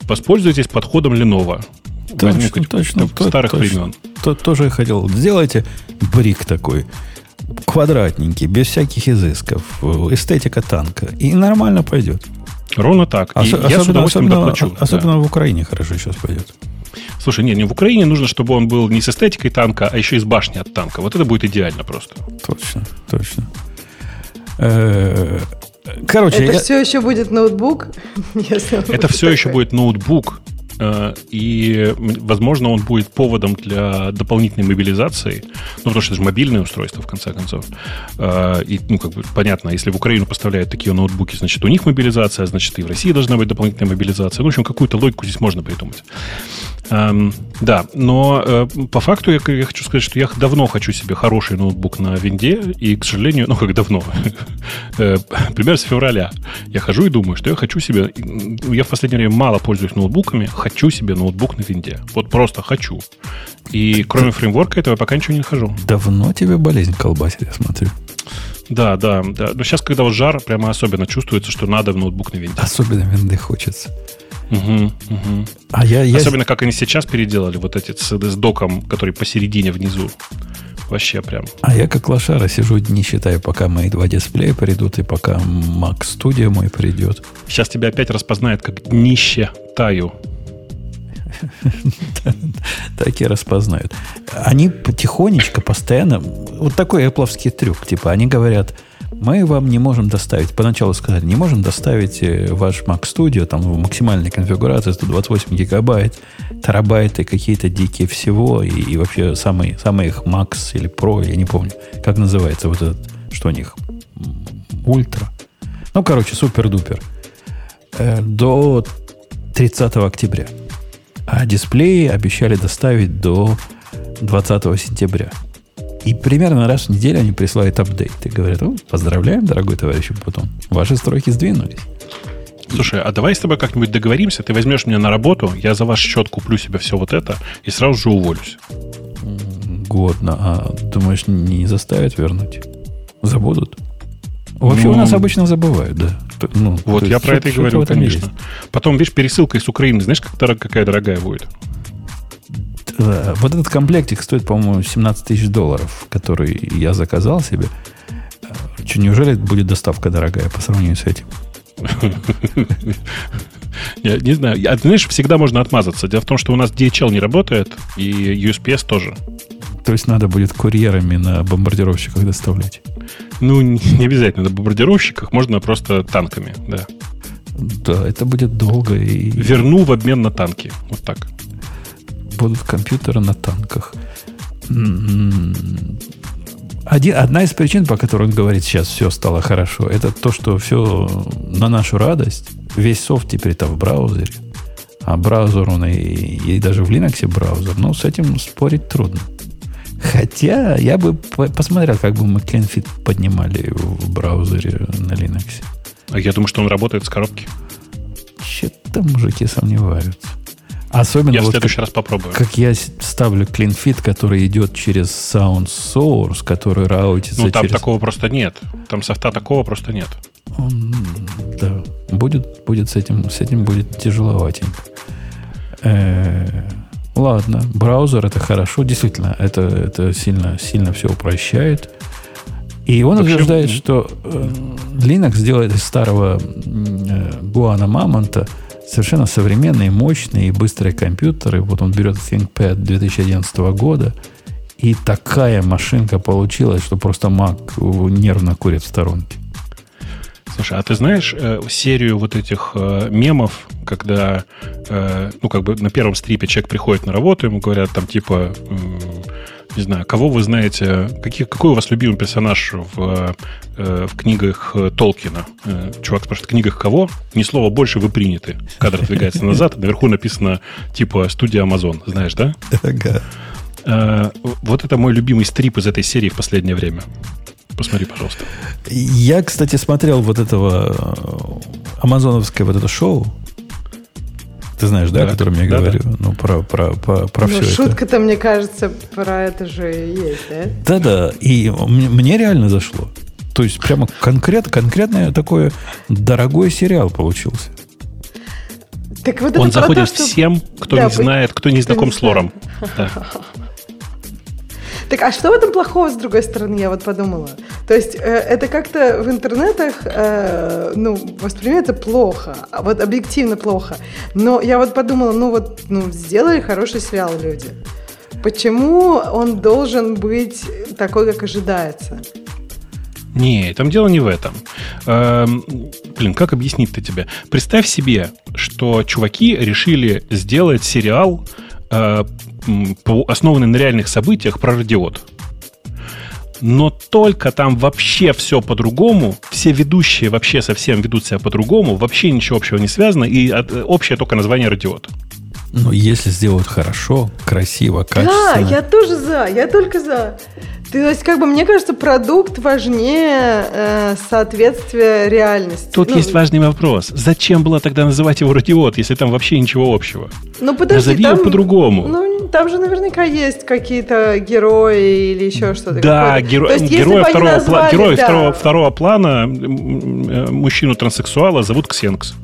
Воспользуйтесь подходом Lenovo. Возьмите Точно, точно. так, старых точно. времен. То, тоже я хотел. Сделайте брик такой, квадратненький, без всяких изысков, эстетика танка. И нормально пойдет. Ровно так. И Осо- я с особенно удовольствием особенно, доплачу. да. особенно в Украине хорошо сейчас пойдет. Слушай, не, не в Украине нужно, чтобы он был не с эстетикой танка, а еще и с башни от танка. Вот это будет идеально просто. Точно, точно. Э, Короче, Это я- все еще будет ноутбук. Это все еще будет ноутбук, и, м, возможно, он будет поводом для дополнительной мобилизации. Ну, потому что это же мобильное устройство, в конце концов. Э, И, ну, как бы, понятно, если в Украину поставляют такие ноутбуки, значит, у них мобилизация, значит, и в России должна быть дополнительная мобилизация. Ну, в общем, какую-то логику здесь можно придумать. Эм, да, но э, по факту я, я хочу сказать, что я давно хочу себе хороший ноутбук на винде, и, к сожалению, ну как давно, Э, примерно с февраля, я хожу и думаю, что я хочу себе, я в последнее время мало пользуюсь ноутбуками, хочу себе ноутбук на винде, вот просто хочу. И кроме фреймворка этого я пока ничего не нахожу. давно тебе болезнь колбасит, я смотрю. Да, да, да. Но сейчас, когда вот жар, прямо особенно чувствуется, что надо в ноутбук на винде. Особенно винды хочется. Мгм, мгм. А я, я Особенно, как они сейчас переделали вот эти с, с доком, который посередине внизу. Вообще прям. А я как лошара сижу дни считаю, пока мои два дисплея придут, и пока Mac Studio мой придет. Сейчас тебя опять распознает как днище таю. Так и распознают. Они потихонечку, постоянно... Вот такой Apple трюк. Типа, они говорят, мы вам не можем доставить... Поначалу сказали, не можем доставить э, ваш Mac Studio там в максимальной конфигурации 128 гигабайт, терабайты какие-то дикие всего, и, и вообще самый, самый их Max или Pro, я не помню, как называется вот этот, что у них, Ультра. Ну, короче, супер-дупер. Э, До 30 октября. А дисплеи обещали доставить до 20 сентября. И примерно раз в неделю они присылают апдейт. И говорят, «О, поздравляем, дорогой товарищ Путон. Ваши строки сдвинулись. Слушай, а давай с тобой как-нибудь договоримся, ты возьмешь меня на работу, я за ваш счет куплю себе все вот это и сразу же уволюсь. Годно. А думаешь, не заставят вернуть? Забудут? Вообще Ну, у нас обычно забывают, да. Т- Ну, Вот я про это и говорю, конечно. есть. Потом, видишь, пересылка из Украины, знаешь, как дорог- какая дорогая будет? Да, Вот этот комплектик стоит, по-моему, 17 тысяч долларов, который я заказал себе. Че, неужели будет доставка дорогая по сравнению с этим? Я не знаю. Знаешь, всегда можно отмазаться. Дело в том, что у нас DHL не работает, и USPS тоже. То есть надо будет курьерами на бомбардировщиках доставлять? Ну, не обязательно на бомбардировщиках, можно просто танками, да. Да, это будет долго и... Верну в обмен на танки. Вот так. Будут компьютеры на танках. М-м-м. Один, одна из причин, по которой он говорит, сейчас все стало хорошо, это то, что все на нашу радость, весь софт теперь-то в браузере. А браузер, он и, и даже в Linux браузер, но с этим спорить трудно. Хотя я бы посмотрел, как бы мы CleanFit поднимали в браузере на Linux. А я думаю, что он работает с коробки. Что-то мужики сомневаются. Особенно я вот в следующий как, раз попробую. Как я ставлю CleanFit, который идет через Sound Source, который раутится Ну, там через... такого просто нет. Там софта такого просто нет. Он, да, будет, будет с этим, с этим будет тяжеловатенько. Э-э- ладно, браузер это хорошо, действительно, это, это сильно, сильно все упрощает. И он Вообще, утверждает, что э, Linux делает из старого э, Гуана Мамонта совершенно современные, мощные и быстрые компьютеры. Вот он берет ThinkPad 2011 года, и такая машинка получилась, что просто Mac нервно курит в сторонке. Слушай, а ты знаешь э, серию вот этих э, мемов, когда, э, ну, как бы на первом стрипе человек приходит на работу, ему говорят там типа, э, не знаю, кого вы знаете, каких, какой у вас любимый персонаж в, э, в книгах э, Толкина? Э, чувак спрашивает, в книгах кого? Ни слова больше, вы приняты. Кадр двигается назад, наверху написано типа студия Amazon, знаешь, да? Ага. Э, вот это мой любимый стрип из этой серии в последнее время. Посмотри, пожалуйста. Я, кстати, смотрел вот этого амазоновское вот это шоу. Ты знаешь, да, да о котором я да, говорю? Да. Ну, про, про, про, про ну, все шутка-то, мне кажется, про это же и есть, да? Да-да, и мне реально зашло. То есть прямо конкрет, конкретное такое дорогой сериал получился. Так вот Он заходит то, что... всем, кто да, не знает, кто не знаком не с лором. Да. Так, а что в этом плохого, с другой стороны, я вот подумала? То есть э, это как-то в интернетах, э, ну, воспринимается плохо, а вот объективно плохо. Но я вот подумала, ну вот, ну, сделали хороший сериал люди. Почему он должен быть такой, как ожидается? Не, там дело не в этом. Эм, блин, как объяснить-то тебе? Представь себе, что чуваки решили сделать сериал э, основанный на реальных событиях про радиот. Но только там вообще все по-другому, все ведущие вообще совсем ведут себя по-другому, вообще ничего общего не связано, и общее только название радиот. Ну, если сделают хорошо, красиво, качественно. Да, я тоже за, я только за. То есть, как бы, мне кажется, продукт важнее э, соответствия реальности. Тут ну, есть важный вопрос. Зачем было тогда называть его радиот, если там вообще ничего общего? Ну, подожди, Назови там, его по-другому. Ну, там же наверняка есть какие-то герои или еще что-то. Да, геро... есть, герои, второго, назвали, пла... герои да. второго, второго плана, э, мужчину-транссексуала зовут Ксенкс.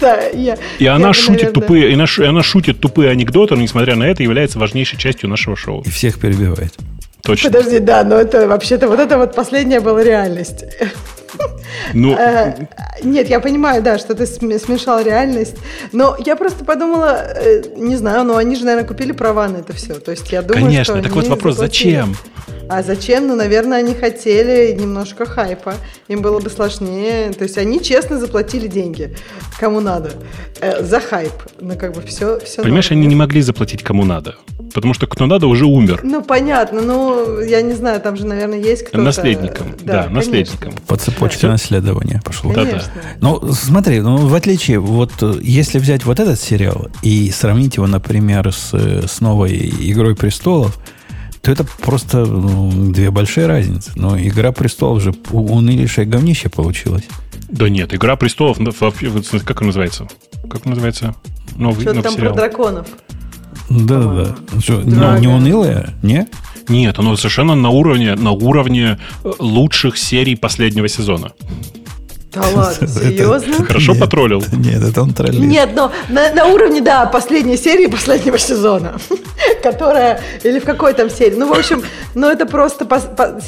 Да, я, и она шутит наверное... тупые, и она, и она шутит тупые анекдоты, но несмотря на это является важнейшей частью нашего шоу. И всех перебивает. Точно. Подожди, да, но это вообще-то вот это вот последняя была реальность. Ну, а, нет, я понимаю, да, что ты смешал реальность, но я просто подумала, э, не знаю, но они же, наверное, купили права на это все. То есть я думаю, Конечно, так вот вопрос, заплатили. зачем? А зачем? Ну, наверное, они хотели немножко хайпа. Им было бы сложнее. То есть они честно заплатили деньги, кому надо, э, за хайп. Ну, как бы все, все Понимаешь, надо. они не могли заплатить кому надо. Потому что кто надо уже умер. Ну, понятно. Ну, я не знаю, там же, наверное, есть кто-то... Наследником. Да, да наследником. По цепочке да. наследования пошло. Конечно. Да, да. Ну, смотри, ну, в отличие, вот если взять вот этот сериал и сравнить его, например, с, с новой «Игрой престолов», то это просто ну, две большие разницы. Но «Игра престолов» же унылейшее говнище получилось. Да нет, «Игра престолов», как он называется? Как он называется? Новый, Что-то там сериал. про драконов. Да-да-да. Но не унылое, не? Нет, оно совершенно на уровне, на уровне э, лучших серий последнего сезона. Да ладно, серьезно? Хорошо потроллил. Нет, это он троллит. Нет, но на, уровне, да, последней серии последнего сезона, которая, или в какой там серии. Ну, в общем, ну это просто,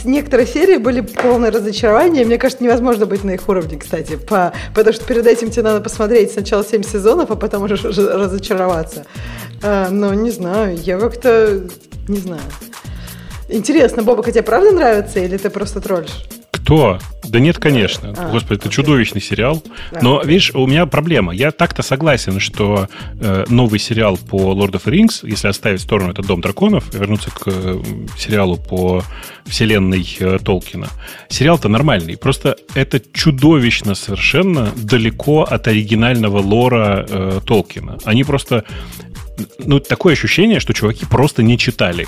некоторые серии были полное разочарование, мне кажется, невозможно быть на их уровне, кстати, по- потому что перед этим тебе надо посмотреть сначала 7 сезонов, а потом уже разочароваться. А, ну, не знаю, я как-то, не знаю. Интересно, Бобок, а тебе правда нравится, или ты просто троллишь? Кто? Да нет, конечно. А, Господи, это чудовищный сериал. Да. Но, видишь, у меня проблема. Я так-то согласен, что э, новый сериал по Lord of the Rings, если оставить в сторону этот Дом драконов и вернуться к э, сериалу по вселенной э, Толкина, сериал-то нормальный. Просто это чудовищно совершенно далеко от оригинального лора э, Толкина. Они просто... Ну, такое ощущение, что чуваки просто не читали.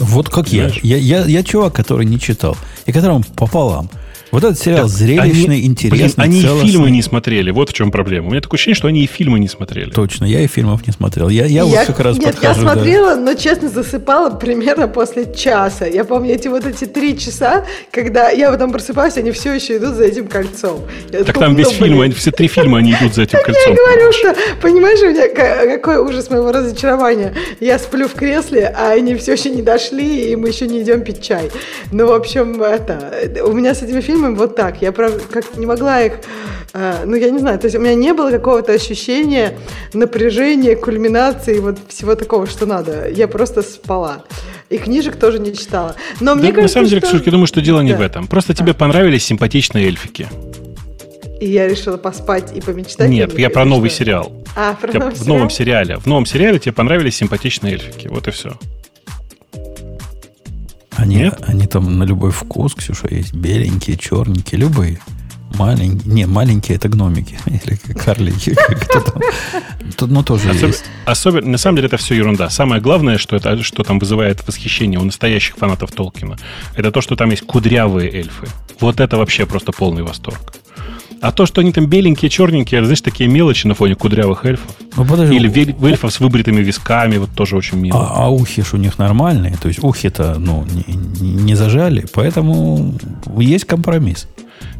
Вот как я. Я. Я я чувак, который не читал. И которому пополам. Вот этот сериал Так, зрелищный, они- интересный, блин, они и целостный. фильмы не смотрели. Вот в чем проблема. У меня такое ощущение, что они и фильмы не смотрели. Точно, я и фильмов не смотрел. Я, я, вот как раз Нет, я подхожу. да. смотрела, но честно засыпала примерно после часа. Я помню эти вот эти три часа, когда я потом просыпаюсь, они все еще идут за этим кольцом. Я Так думаю, там весь ну, фильм, они- все три фильма, они идут за этим Я кольцом. и говорю, что, понимаешь, у меня ка- какой ужас моего разочарования. Я сплю в кресле, а они все еще не дошли, и мы еще не идем пить чай. Ну, в общем, это, у меня с этими фильмами вот так. Я прав- как не могла их, э, ну, я не знаю, то есть у меня не было какого-то ощущения напряжения, кульминации, вот всего такого, что надо. Я просто спала. И книжек тоже не читала. Но Да, мне на кажется, самом деле, что- Ксюшка, я думаю, что дело не Да. в этом. Просто тебе понравились симпатичные эльфики. И я решила поспать и помечтать. Нет, них, я про новый что? сериал. А, про новый в новом сериал? сериале. В новом сериале тебе понравились симпатичные эльфики. Вот и все. Они, Нет? они там на любой вкус, Ксюша, есть. Беленькие, черненькие, любые. Маленькие. Не, маленькие это гномики. Или карлики. Тут, ну, тоже Особ- есть. Особенно, на самом деле, это все ерунда. Самое главное, что, это, что там вызывает восхищение у настоящих фанатов Толкина, это то, что там есть кудрявые эльфы. Вот это вообще просто полный восторг. А то, что они там беленькие, черненькие, знаешь, такие мелочи на фоне кудрявых эльфов. Ну, подожди. Или вель- эльфов с выбритыми висками, вот тоже очень мило. А, а ухи ж у них нормальные. То есть ухи-то ну, не, не- зажали. Поэтому есть компромисс.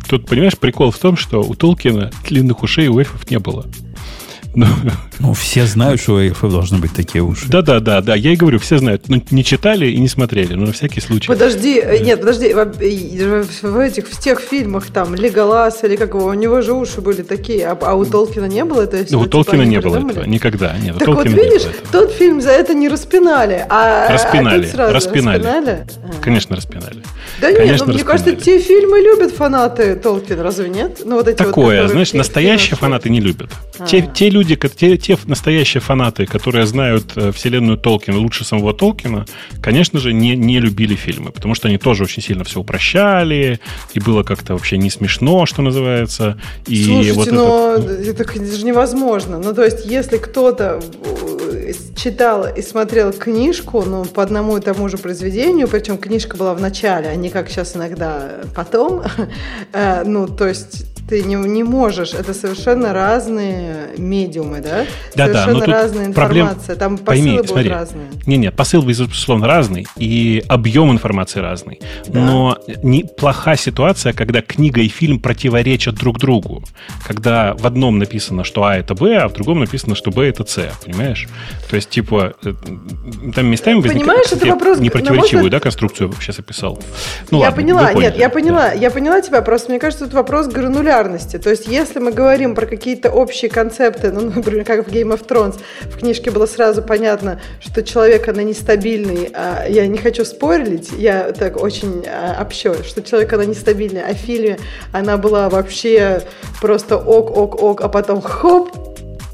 Тут, понимаешь, прикол в том, что у Толкина длинных ушей у эльфов не было. Ну, Ну, все знают, что у эльфов должны быть такие уши. Да-да-да, да. Я и говорю, все знают. Ну, не читали и не смотрели, но на всякий случай. Подожди, э, нет, подожди, в, этих, в тех фильмах, там, Леголас или как его, у него же уши были такие, а, а у Толкина не было этого? Ну, у Типа Толкина не было придумали? этого. Никогда. Нет, у Так вот видишь, тот фильм за это не распинали, а а Распинали, тут сразу распинали. распинали? А. Конечно, распинали. Да нет, Конечно, ну, мне кажется, распинали. те фильмы любят фанаты Толкина, разве нет? Ну, вот эти вот, Такое, которые знаешь, настоящие фанаты не любят. А. Те, те люди, ко- те, те настоящие фанаты, которые знают э, вселенную Толкина лучше самого Толкина, конечно же, не, не любили фильмы, потому что они тоже очень сильно все упрощали, и было как-то вообще не смешно, что называется. И Слушайте, вот но это- это, это же невозможно. Ну, то есть, если кто-то э, читал и смотрел книжку, ну, по одному и тому же произведению, причем книжка была в начале, а не как сейчас иногда потом, э, ну, то есть ты не, не можешь, это совершенно разные медиумы, да? Да-да, совершенно но тут разная проблем- информация, там Пойми, посылы будут смотри. разные. Не-не, посыл, безусловно, разный, и объем информации разный. Да. Но не, плоха ситуация, когда книга и фильм противоречат друг другу. Когда в одном написано, что А это Б, а в другом написано, что Б это С, понимаешь? То есть, типа, э, там местами возникает... Понимаешь, это вопрос, Непротиворечивую, мой да, конструкцию сейчас описал? Ну я ладно, поняла, нет, я да. поняла, я поняла тебя, просто мне кажется, тут вопрос гранулярности. То есть, если мы говорим про какие-то общие концепты, ну, например, как в Game of Thrones, в книжке было сразу понятно, что человек, она нестабильный, а я не хочу спорить, я так очень а, общо, что человек, она нестабильная, а в фильме она была вообще просто ок-ок-ок, а потом хоп,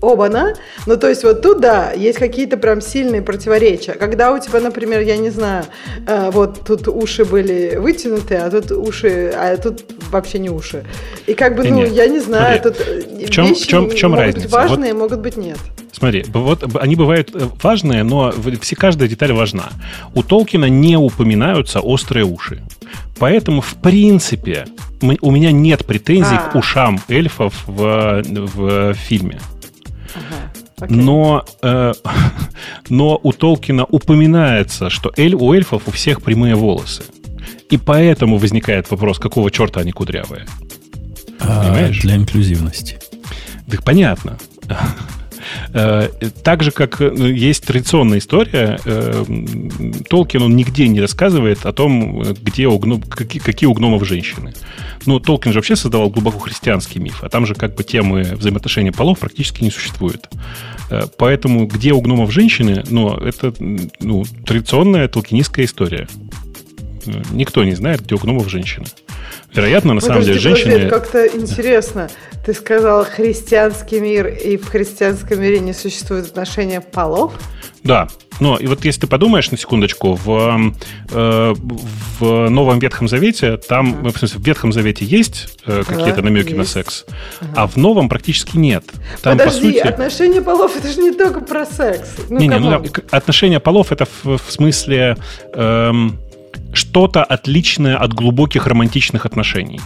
оба-на. Ну, то есть вот тут, да, есть какие-то прям сильные противоречия. Когда у тебя, например, я не знаю, э, вот тут уши были вытянуты, а тут уши, а тут вообще не уши. И как бы, ну, Не-не, я не знаю, смотри, тут э, в чем- вещи в чем- в чем могут быть разница? важные, могут быть нет. Смотри, вот они бывают э, важные, но все, каждая деталь важна. У Толкина не упоминаются острые уши. Поэтому, в принципе, у меня нет претензий А. к ушам эльфов в, в фильме. Ага. Но, э, но у Толкина упоминается, что эль, у эльфов у всех прямые волосы. И поэтому возникает вопрос, какого черта они кудрявые. А для инклюзивности. Так понятно. Э, так же, как э, есть традиционная история, э, Толкин, он нигде не рассказывает о том, где у гном, какие, какие у гномов женщины. Ну, Толкин же вообще создавал глубоко христианский миф, а там же как бы темы взаимоотношений полов практически не существует. Поэтому где у гномов женщины, ну, это ну, традиционная толкинистская история. Никто не знает, где у гномов женщины. Вероятно, на самом деле, женщины... Это как-то интересно. Ты сказал христианский мир, и в христианском мире не существует отношения полов? Да. Но и вот если ты подумаешь на секундочку, в, э, в Новом Ветхом Завете, там, ага. в смысле, в Ветхом Завете есть э, какие-то ага, намеки есть. на секс, ага. а в Новом практически нет. Там, Подожди, по сути... отношения полов это же не только про секс. Ну, не, не, ну, отношения полов это в, в смысле... Эм, что-то отличное от глубоких романтичных отношений.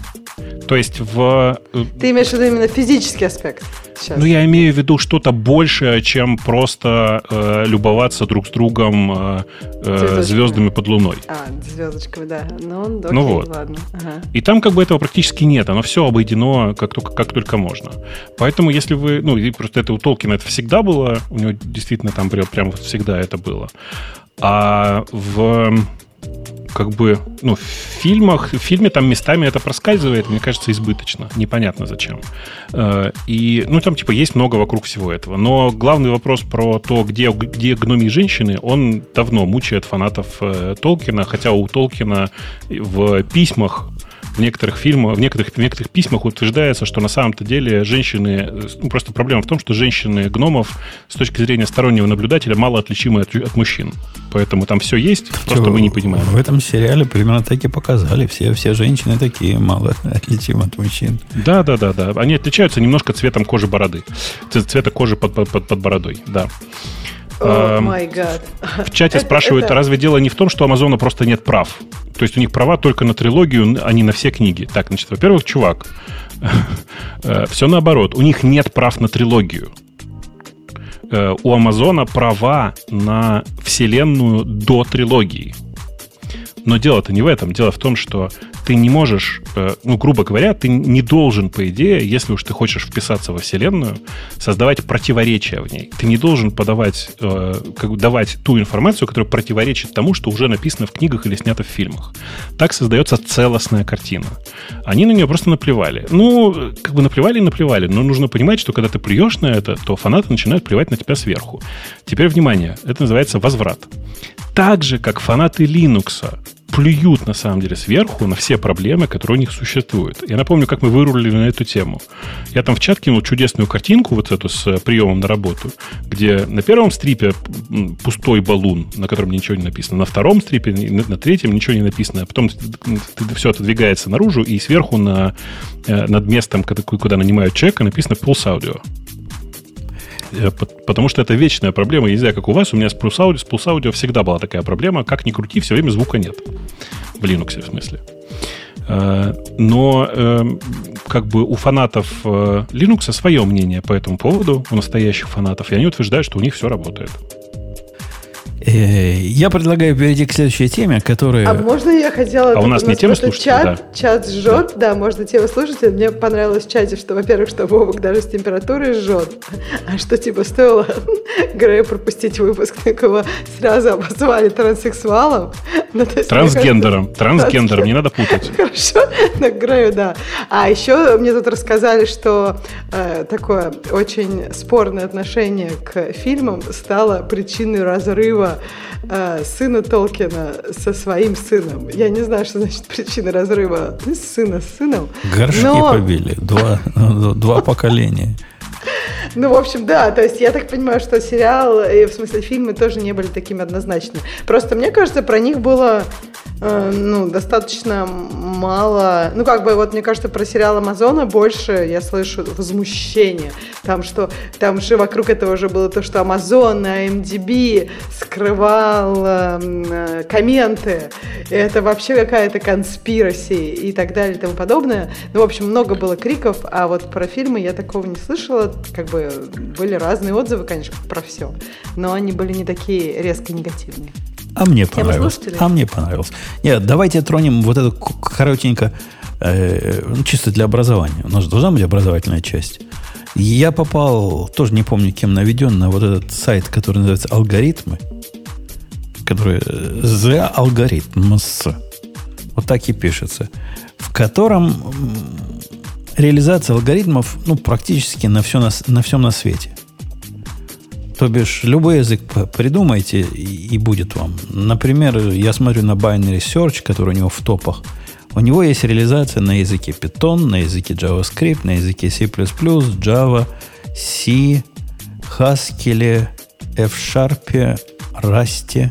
То есть в... Э, Ты имеешь в виду именно физический аспект? Сейчас. Ну, я имею в виду что-то большее, чем просто э, любоваться друг с другом э, э звездами под луной. А, звездочками, да. Ну, окей, ну вот. ладно. Ага. И там как бы этого практически нет. Оно все обойдено как только, как только можно. Поэтому если вы... Ну, и просто это у Толкина это всегда было. У него действительно там прям, прям всегда это было. А в как бы, ну, в фильмах, в фильме там местами это проскальзывает, мне кажется, избыточно. Непонятно зачем. Э, и, ну, там, типа, есть много вокруг всего этого. Но главный вопрос про то, где, где гномии женщины, он давно мучает фанатов э, Толкина, хотя у Толкина в письмах в некоторых фильмах, в некоторых, в некоторых письмах утверждается, что на самом-то деле женщины... Ну, просто проблема в том, что женщины гномов с точки зрения стороннего наблюдателя мало отличимы от, от мужчин. Поэтому там все есть, Что, просто мы не понимаем. В этом сериале примерно так и показали. Все, все женщины такие мало отличимы от мужчин. Да, да, да, да. Они отличаются немножко цветом кожи бороды. Цвета кожи под, под, под, под бородой, да. Oh my В чате это, спрашивают, это... разве дело не в том, что у Амазона просто нет прав? То есть у них права только на трилогию, а не на все книги. Так, значит, во-первых, чувак, э, все наоборот. У них нет прав на трилогию. Э, у Амазона права на вселенную до трилогии. Но дело-то не в этом. Дело в том, что ты не можешь, э, ну, грубо говоря, ты не должен, по идее, если уж ты хочешь вписаться во Вселенную, создавать противоречия в ней. Ты не должен подавать, э, как, давать ту информацию, которая противоречит тому, что уже написано в книгах или снято в фильмах. Так создается целостная картина. Они на нее просто наплевали. Ну, как бы наплевали и наплевали, но нужно понимать, что когда ты плюешь на это, то фанаты начинают плевать на тебя сверху. Теперь, внимание, это называется возврат. Так же, как фанаты Linux плюют на самом деле сверху на все проблемы, которые у них существуют. Я напомню, как мы вырулили на эту тему. Я там в чат кинул чудесную картинку, вот эту с приемом на работу, где на первом стрипе пустой баллон, на котором ничего не написано, на втором стрипе, на третьем ничего не написано, а потом все это двигается наружу, и сверху на, э, над местом, куда нанимают человека, написано Pulse Audio. Э, потому что это вечная проблема. Я не знаю, как у вас, у меня с Pulse Audio, с Pulse Audio всегда была такая проблема. Как ни крути, все время звука нет. В Linux, в смысле. Э, но эм, как бы у фанатов э, Linux свое мнение по этому поводу, у настоящих фанатов, и они утверждают, что у них все работает. Э, я предлагаю перейти к следующей теме, которая... А можно я хотела... А у нас не тема слушать? Чат, да. чат жжет, да. да, можно тему слушать. Мне понравилось в чате, что, во-первых, что Вовок даже с температурой жжет, а что, типа, стоило Грею пропустить выпуск, так его сразу обозвали транссексуалом. Ну, трансгендером. Кажется, трансгендером, не надо путать. Хорошо, на Грею, да. А еще мне тут рассказали, что э, такое очень спорное отношение к фильмам стало причиной разрыва э, сына Толкина со своим сыном. Я не знаю, что значит причина разрыва сына с сыном. Горшки но... побили. Два, два поколения. Ну, в общем, да, то есть я так понимаю, что сериал, и в смысле фильмы тоже не были такими однозначными. Просто мне кажется, про них было Э, ну, достаточно мало. Ну, как бы, вот мне кажется, про сериал Амазона больше я слышу возмущения. Там, что там же вокруг этого уже было то, что Амазон на MDB скрывал э, комменты. Это вообще какая-то конспираси и так далее и тому подобное. Ну, в общем, много было криков, а вот про фильмы я такого не слышала. Как бы были разные отзывы, конечно, про все. Но они были не такие резко негативные. А мне понравилось. А мне понравилось. Нет, давайте тронем вот эту коротенько Э, ну, чисто для образования. У нас должна быть образовательная часть. Я попал, тоже не помню, кем наведен, на вот этот сайт, который называется «Алгоритмы», который «The Algorithms». Вот так и пишется. В котором реализация алгоритмов ну, практически на, все на, на всем на свете. То бишь, любой язык придумайте, и, и будет вам. Например, я смотрю на Binary Search, который у него в топах. У него есть реализация на языке Python, на языке JavaScript, на языке C++, Java, C, Haskell, F-Sharp, Rust,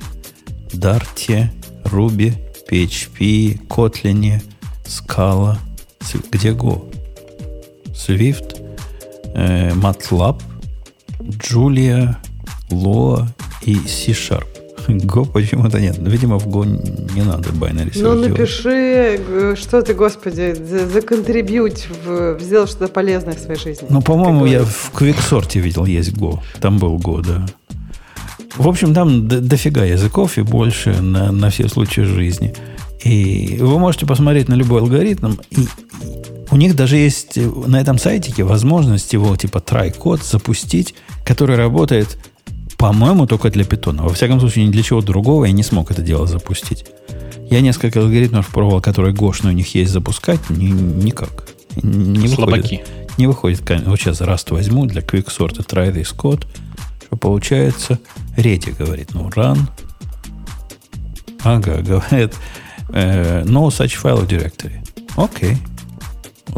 Dart, Ruby, PHP, Kotlin, Scala. Где Go? Swift, э, MATLAB, Julia, Lua и C-Sharp. Go почему-то нет. Видимо, в Go не надо binary Ну, напиши, что ты, господи, законтрибьють, в, сделал что-то полезное в своей жизни. Ну, по-моему, я в Quicksort видел есть Go. Там был Go, да. В общем, там дофига языков и больше на, на все случаи жизни. И вы можете посмотреть на любой алгоритм, и у них даже есть на этом сайтике возможность его типа try-код запустить, который работает, по-моему, только для питона. Во всяком случае, ни для чего другого я не смог это дело запустить. Я несколько алгоритмов пробовал, которые гошные у них есть запускать, ни, никак. Не Слабаки. Выходит, не выходит. Вот сейчас Rust возьму для quicksort try this code, что получается. Реди говорит, ну, run. Ага, говорит, э, no such file directory. Окей.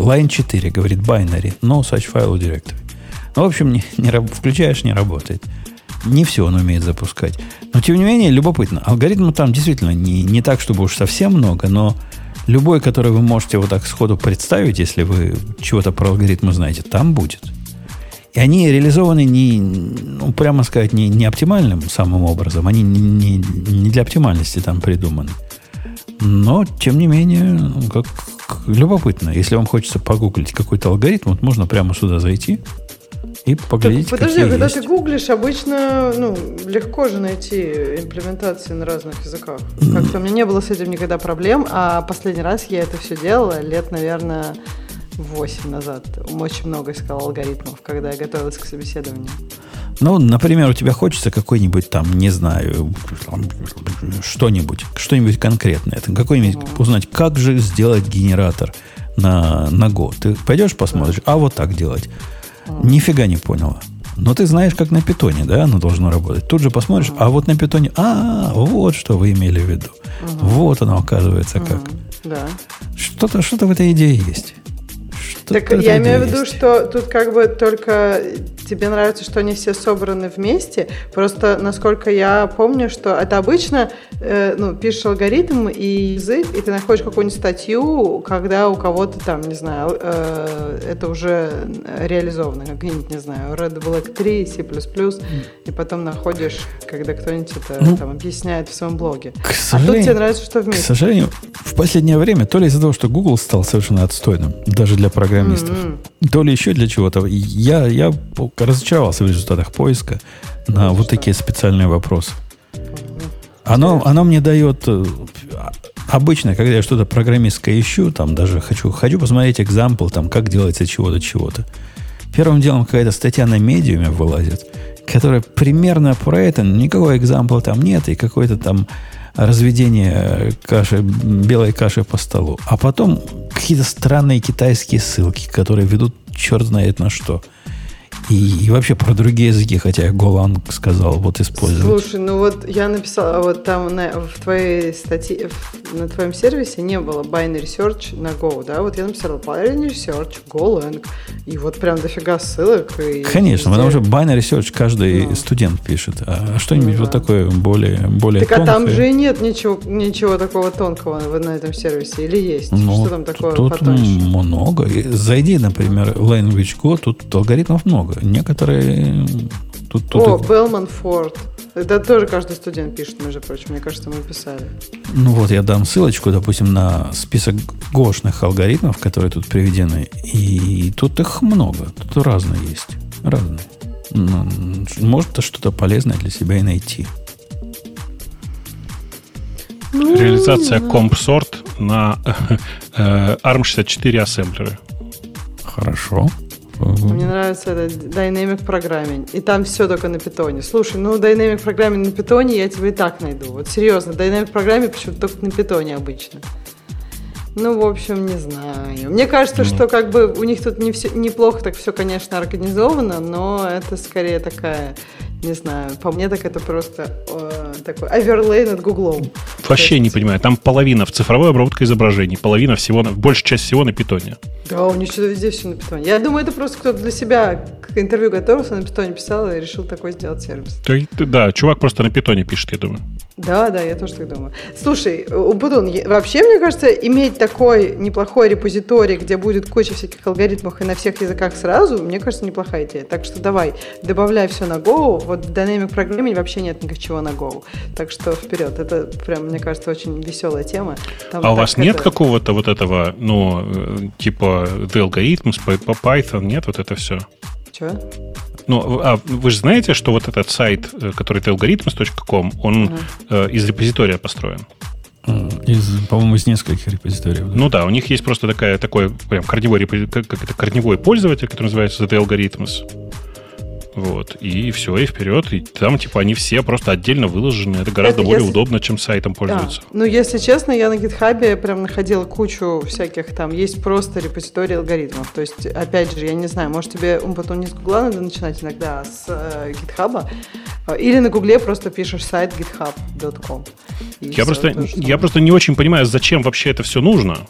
Line 4 говорит binary, no such file directory. Ну, в общем, не, не, включаешь, не работает. Не все он умеет запускать. Но, тем не менее, любопытно. Алгоритмов там действительно не, не так, чтобы уж совсем много, но любой, который вы можете вот так сходу представить, если вы чего-то про алгоритмы знаете, там будет. И они реализованы не, ну, прямо сказать, не, не оптимальным самым образом. Они не, не, не для оптимальности там придуманы. Но, тем не менее, как любопытно. Если вам хочется погуглить какой-то алгоритм, вот можно прямо сюда зайти и поглядеть, так, подожди, когда есть. ты гуглишь, обычно ну, легко же найти имплементации на разных языках. Как-то у меня не было с этим никогда проблем, а последний раз я это все делала лет, наверное, 8 назад. Очень много искал алгоритмов, когда я готовилась к собеседованию. Ну, например, у тебя хочется какой-нибудь там, не знаю, что-нибудь, что-нибудь конкретное. Какой-нибудь mm. узнать, как же сделать генератор на, на Go. Ты пойдешь посмотришь, а вот так делать. Mm. Нифига не поняла. Но ты знаешь, как на питоне, да, оно должно работать. Тут же посмотришь, mm. а вот на питоне, а, вот что вы имели в виду. Mm-hmm. Вот оно оказывается как. Mm-hmm. Да. Что-то, что-то в этой идее есть. Так я имею в виду, что тут как бы только тебе нравится, что они все собраны вместе. Просто, насколько я помню, что это обычно, э, ну, пишешь алгоритм и язык, и ты находишь какую-нибудь статью, когда у кого-то там, не знаю, э, это уже реализовано, как-нибудь, не знаю, Red Black 3, C++, mm. и потом находишь, когда кто-нибудь это ну, там объясняет в своем блоге. К сожалению, а тут тебе нравится, что вместе. К сожалению, в последнее время, то ли из-за того, что Google стал совершенно отстойным, даже для программистов, mm-hmm. то ли еще для чего-то. Я, я разочаровался в результатах поиска на ну, вот что? такие специальные вопросы. Оно, оно мне дает... Э, обычно, когда я что-то программистское ищу, там даже хочу, хочу посмотреть экзампл, там, как делается чего-то, чего-то. Первым делом какая-то статья на медиуме вылазит, которая примерно про это, никакого экзампла там нет, и какой-то там разведение каши, белой каши по столу. А потом какие-то странные китайские ссылки, которые ведут черт знает на что. И, и вообще про другие языки, хотя я Голанг сказал, вот использовать. Слушай, ну вот я написала, вот там на, в твоей статье, в, на твоем сервисе не было binary search на Go, да? Вот я написала binary search, Golang, и вот прям дофига ссылок. И Конечно, везде... потому что binary search каждый ну. студент пишет, а что-нибудь ну, вот такое более, более Так тонкое. а там же и нет ничего, ничего такого тонкого на этом сервисе, или есть? Ну, что там такое Тут потоньше? много. Зайди, например, Language Go, тут алгоритмов много некоторые... Тут, тут О, Белман Форд. Это тоже каждый студент пишет, между прочим. Мне кажется, мы писали. Ну вот, я дам ссылочку, допустим, на список гошных алгоритмов, которые тут приведены. И тут их много. Тут разные есть. Разные. Ну, может, что-то полезное для себя и найти. Ну, реализация CompSort на э, ARM64 ассемблеры. Хорошо. Мне нравится это Dynamic Programming. И там все только на питоне. Слушай, ну Dynamic Programming на питоне я тебе и так найду. Вот серьезно, Dynamic Programming почему-то только на питоне обычно. Ну, в общем, не знаю. Мне кажется, что как бы у них тут не все, неплохо так все, конечно, организовано, но это скорее такая не знаю, по мне так это просто э, такой оверлей над Гуглом. Вообще есть... не понимаю. Там половина в цифровой обработке изображений, половина всего, большая часть всего на питоне. Да, у них что-то везде все на питоне. Я думаю, это просто кто-то для себя к интервью готовился, на питоне писал и решил такой сделать сервис. Ты, да, чувак просто на питоне пишет, я думаю. Да, да, я тоже так думаю. Слушай, Убудун, вообще, мне кажется, иметь такой неплохой репозиторий, где будет куча всяких алгоритмов и на всех языках сразу, мне кажется, неплохая идея. Так что давай, добавляй все на Go, вот в Dynamic Programming вообще нет ничего на Go. Так что вперед. Это прям, мне кажется, очень веселая тема. Там а у вас нет какого-то вот этого, ну, э, типа The Algorithms по Python, нет вот это все? Че? Ну, а вы же знаете, что вот этот сайт, э, который algorithms.com, он uh э, из репозитория построен? Из, по-моему, из нескольких репозиториев. Да? Ну да, у них есть просто такая, такой прям корневой, как, как это, корневой пользователь, который называется The Algorithms. Вот. И все, и вперед. И там, типа, они все просто отдельно выложены. Это гораздо это более если... удобно, чем сайтом пользоваться. Да. Ну, если честно, я на GitHub прям находила кучу всяких там. Есть просто репозиторий алгоритмов. То есть, опять же, я не знаю, может, тебе потом не с Гугла надо начинать иногда, а с э, GitHub. Или на Гугле просто пишешь сайт github.com. Я просто, я просто не очень понимаю, зачем вообще это все нужно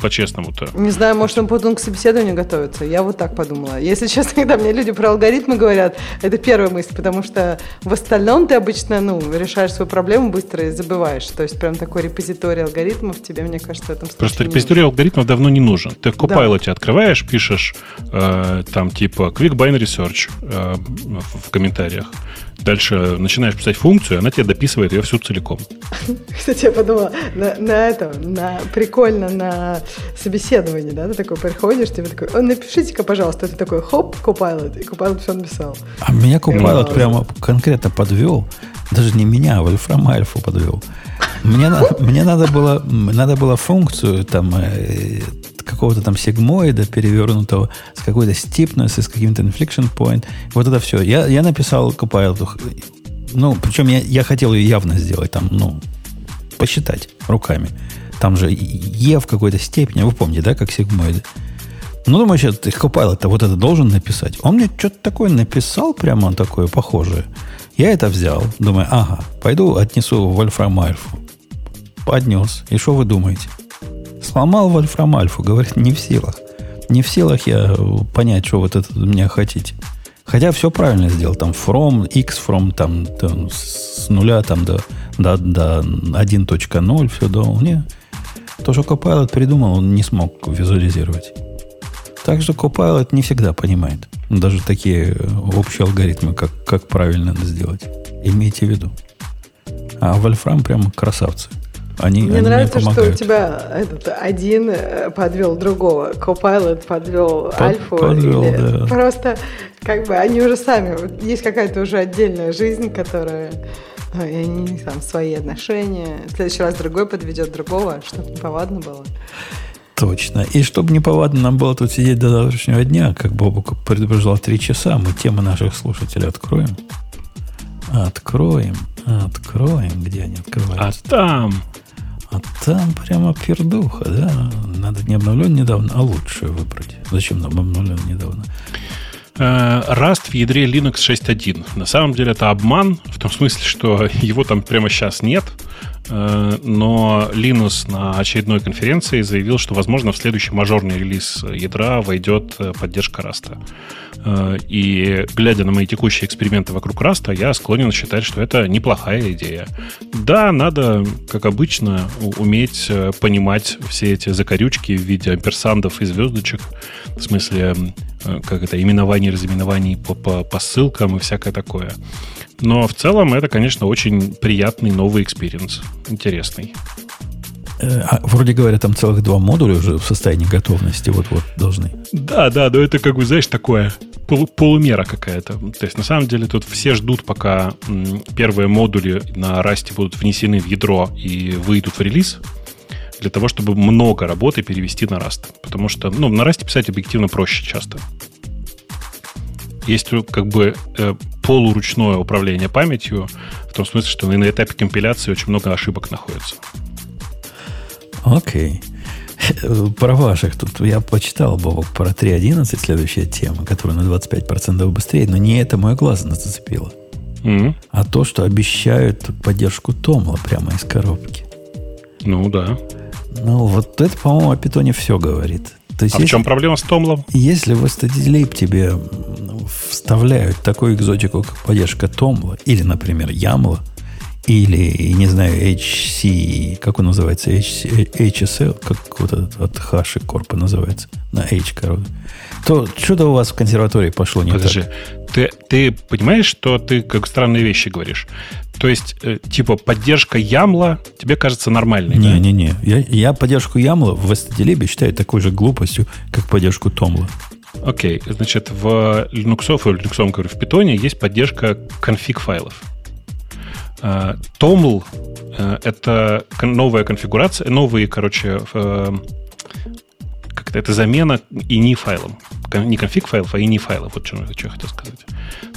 по-честному-то. Не знаю, может, он потом к собеседованию готовится. Я вот так подумала. Если честно, когда мне люди про алгоритмы говорят, это первая мысль, потому что в остальном ты обычно, ну, решаешь свою проблему быстро и забываешь. То есть прям такой репозиторий алгоритмов тебе, мне кажется, в этом случае Просто репозиторий алгоритмов давно не нужен. Ты в Copilot да. открываешь, пишешь э, там типа Quick Binary Search э, в комментариях. Дальше начинаешь писать функцию, она тебе дописывает ее всю целиком. Кстати, я подумала, на, на это, на, прикольно на собеседовании, да, ты такой приходишь, тебе такой, напишите-ка, пожалуйста, ты такой, хоп, Copilot, и Copilot все написал. А меня Copilot и прямо конкретно подвел, даже не меня, а Вольфрам Альфу подвел. Мне, мне надо, было, надо было функцию там э, какого-то там сегмоида перевернутого, с какой-то стипнес, с каким-то inflection point. Вот это все. Я, я написал Copilot. Ну, причем я, я хотел ее явно сделать, там, ну, посчитать руками. Там же Е в какой-то степени, вы помните, да, как сигмоиды. Ну, думаю, сейчас Copilot-то вот это должен написать. Он мне что-то такое написал, прямо он такое похожее. Я это взял, думаю, ага, пойду отнесу Вольфрам Альфу. Поднес. И что вы думаете? Сломал Вольфрам Альфу, говорит, не в силах. Не в силах я понять, что вот это от меня хотите. Хотя все правильно сделал. Там from, x from, там, там с нуля там, до, до, до 1.0, все дал. Не. То, что Copilot придумал, он не смог визуализировать. Так что Copilot не всегда понимает. Даже такие общие алгоритмы, как, как правильно это сделать. Имейте в виду. А Вольфрам прям красавцы. Они, мне они нравится, мне что у тебя этот один э, подвел другого. Copilot подвел Под, Альфу. Подвел, или да. Просто как бы они уже сами, есть какая-то уже отдельная жизнь, которая и они там свои отношения. В следующий раз другой подведет другого, чтобы неповадно было. Точно. И чтобы неповадно нам было тут сидеть до завтрашнего дня, как Бобук предупреждал, три часа, мы темы наших слушателей откроем. Откроем, откроем, где они открываются. А там а там прямо пердуха, да? Надо не обновлен недавно, а лучшее выбрать. Зачем нам обновлен недавно? Э, Rust в ядре Linux 6.1. На самом деле это обман, в том смысле, что его там прямо сейчас нет. Э, но Linux на очередной конференции заявил, что, возможно, в следующий мажорный релиз ядра войдет э, поддержка Rust. Э, и глядя на мои текущие эксперименты вокруг Rust а, я склонен считать, что это неплохая идея. Да, надо, как обычно, уметь понимать все эти закорючки в виде амперсандов и звездочек, в смысле, как это, именований, разименований по, по, по ссылкам и всякое такое. Но в целом это, конечно, очень приятный новый experience. Интересный. А, вроде говоря, там целых два модуля уже в состоянии готовности вот-вот должны. Да, да, но это как бы, знаешь, такое полу, полумера какая-то. То есть, на самом деле, тут все ждут, пока м, первые модули на Rust будут внесены в ядро и выйдут в релиз, для того, чтобы много работы перевести на Rust. Потому что, ну, на Rust писать объективно проще часто. Есть как бы э, полуручное управление памятью, в том смысле, что на этапе компиляции очень много ошибок находится. Окей. Про ваших тут я почитал, Бобок, про 3.11, следующая тема, которая на 25% быстрее, но не это мой глаз зацепило. Mm-hmm. А то, что обещают поддержку Томла прямо из коробки. Ну да. Ну, вот это, по-моему, о питоне все говорит. То есть, а если, в чем проблема с Томлом? Если в STDLib тебе вставляют такую экзотику, как поддержка Томла, или, например, Ямла, или, не знаю, HC, как он называется, HC, HSL, как вот этот от Хаши Корпа называется, на H, короче, то что-то у вас в консерватории пошло не Подожди, так. Ты, ты понимаешь, что ты как странные вещи говоришь? То есть, э, типа, поддержка Ямла тебе кажется нормальной, Не-не-не. Да? Я, я поддержку Ямла в STDLib считаю такой же глупостью, как поддержку Томла. Окей, okay. значит, в Linux, в Linux, говорю, в Python есть поддержка конфиг файлов. Toml э, – это новая конфигурация, новые, короче, э, как-то это замена ini файлом. Не конфиг файлов, а ini файлов. Вот что, что я хотел сказать.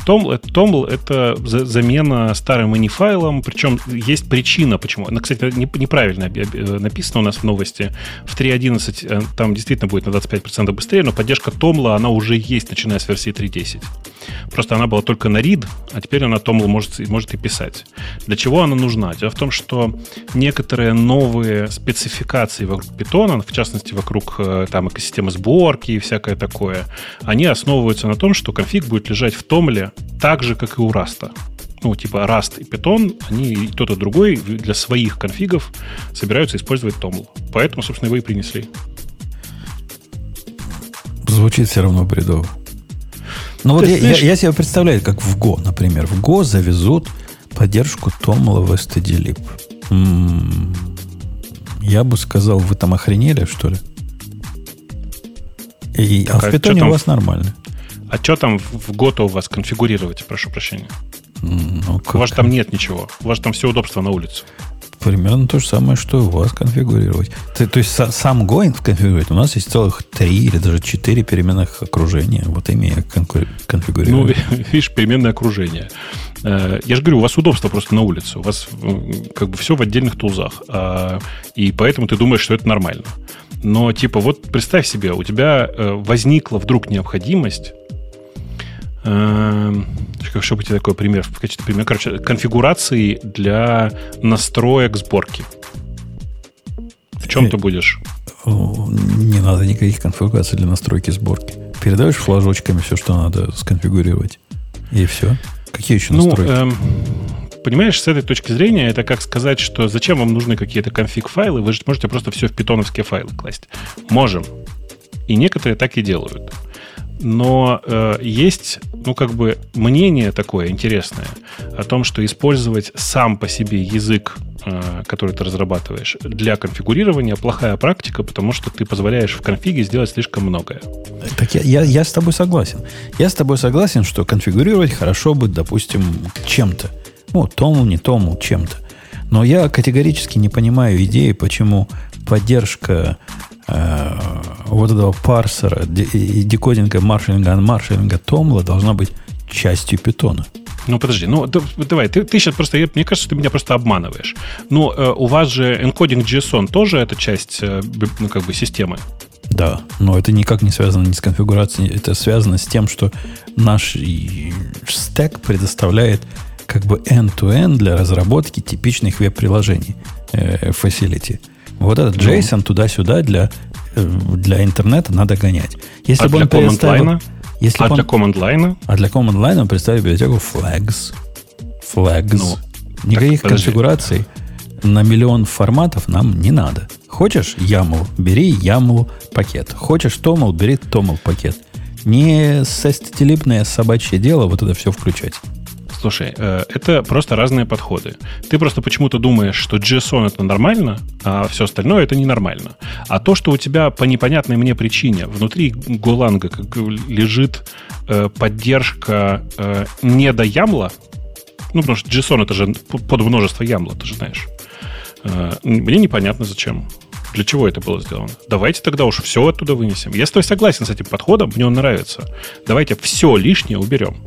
Toml, Toml это замена старым ini файлом, причем есть причина, почему. Она, кстати, неправильно написано у нас в новости. В 3.11 э, там действительно будет на 25% быстрее, но поддержка Toml, она уже есть, начиная с версии 3.10. Просто она была только на read, а теперь она Toml может, может и писать. Для чего она нужна? Дело в том, что некоторые новые спецификации вокруг Python, в частности, вокруг э, там экосистемы сборки и всякое такое, они основываются на том, что конфиг будет лежать в Toml так же, как и у Rust. Ну, типа Rust и Python, они и тот и другой для своих конфигов собираются использовать Toml. Поэтому, собственно, его и принесли. Звучит все равно бредово. Ну вот я, знаешь... я, я себе представляю, как в Go, например. В Go завезут поддержку Томла в stdlib. М-м-м. Я бы сказал, вы там охренели, что ли? И, так, а в питоне у вас нормально. А что там в Go у вас конфигурировать, прошу прощения? Ну, как? У вас там нет ничего. У вас там все удобство на улицу. Примерно то же самое, что у вас конфигурировать. Ты, то есть сам Going конфигурировать. У нас есть целых три или даже четыре переменных окружения. Вот ими я конфигурирую. Ну, видишь, переменное окружение. Э, я же говорю, у вас удобство просто на улице. У вас как бы все в отдельных тулзах. А, и поэтому ты думаешь, что это нормально. Но типа вот представь себе, у тебя э, возникла вдруг необходимость что бы тебе такой пример? В качестве примера, короче, конфигурации для настроек сборки. В чем э, ты будешь? Не надо никаких конфигураций для настройки сборки. Передаешь флажочками все, что надо сконфигурировать. И все. Какие еще ну, настройки? Ну, эм, понимаешь, с этой точки зрения, это как сказать, что зачем вам нужны какие-то конфиг-файлы, вы же можете просто все в питоновские файлы класть. Можем. И некоторые так и делают но э, есть, ну, как бы мнение такое интересное о том, что использовать сам по себе язык, э, который ты разрабатываешь, для конфигурирования плохая практика, потому что ты позволяешь в конфиге сделать слишком многое. Так я, я, я с тобой согласен. Я с тобой согласен, что конфигурировать хорошо бы, допустим, чем-то. Ну, тому, не тому, чем-то. Но я категорически не понимаю идеи, почему поддержка вот этого парсера, декодинга, маршалинга, анмаршалинга Томла должна быть частью питона. Ну, подожди, ну, давай, ты, ты сейчас просто, мне кажется, ты меня просто обманываешь. Ну, э, у вас же энкодинг JSON тоже это часть, э, ну, как бы, системы. Да, но это никак не связано ни с конфигурацией, это связано с тем, что наш стек предоставляет как бы end-to-end для разработки типичных веб-приложений э, facility. Вот этот ну. JSON туда-сюда для, э, для интернета надо гонять. Если а бы для он line? Если а для command line? А для command line он представит библиотеку flags. Flags. Ну, Никаких так, конфигураций на миллион форматов нам не надо. Хочешь YAML, бери YAML пакет. Хочешь TOML, бери TOML пакет. Не состелибное собачье дело вот это все включать. Слушай, э, это просто разные подходы. Ты просто почему-то думаешь, что JSON это нормально, а все остальное это ненормально. А то, что у тебя по непонятной мне причине внутри Golang лежит э, поддержка э, не до ямла, ну, потому что JSON это же под множество ямла, ты же знаешь. Мне непонятно зачем. Для чего это было сделано? Давайте тогда уж все оттуда вынесем. Я с тобой согласен с этим подходом, мне он нравится. Давайте все лишнее уберем.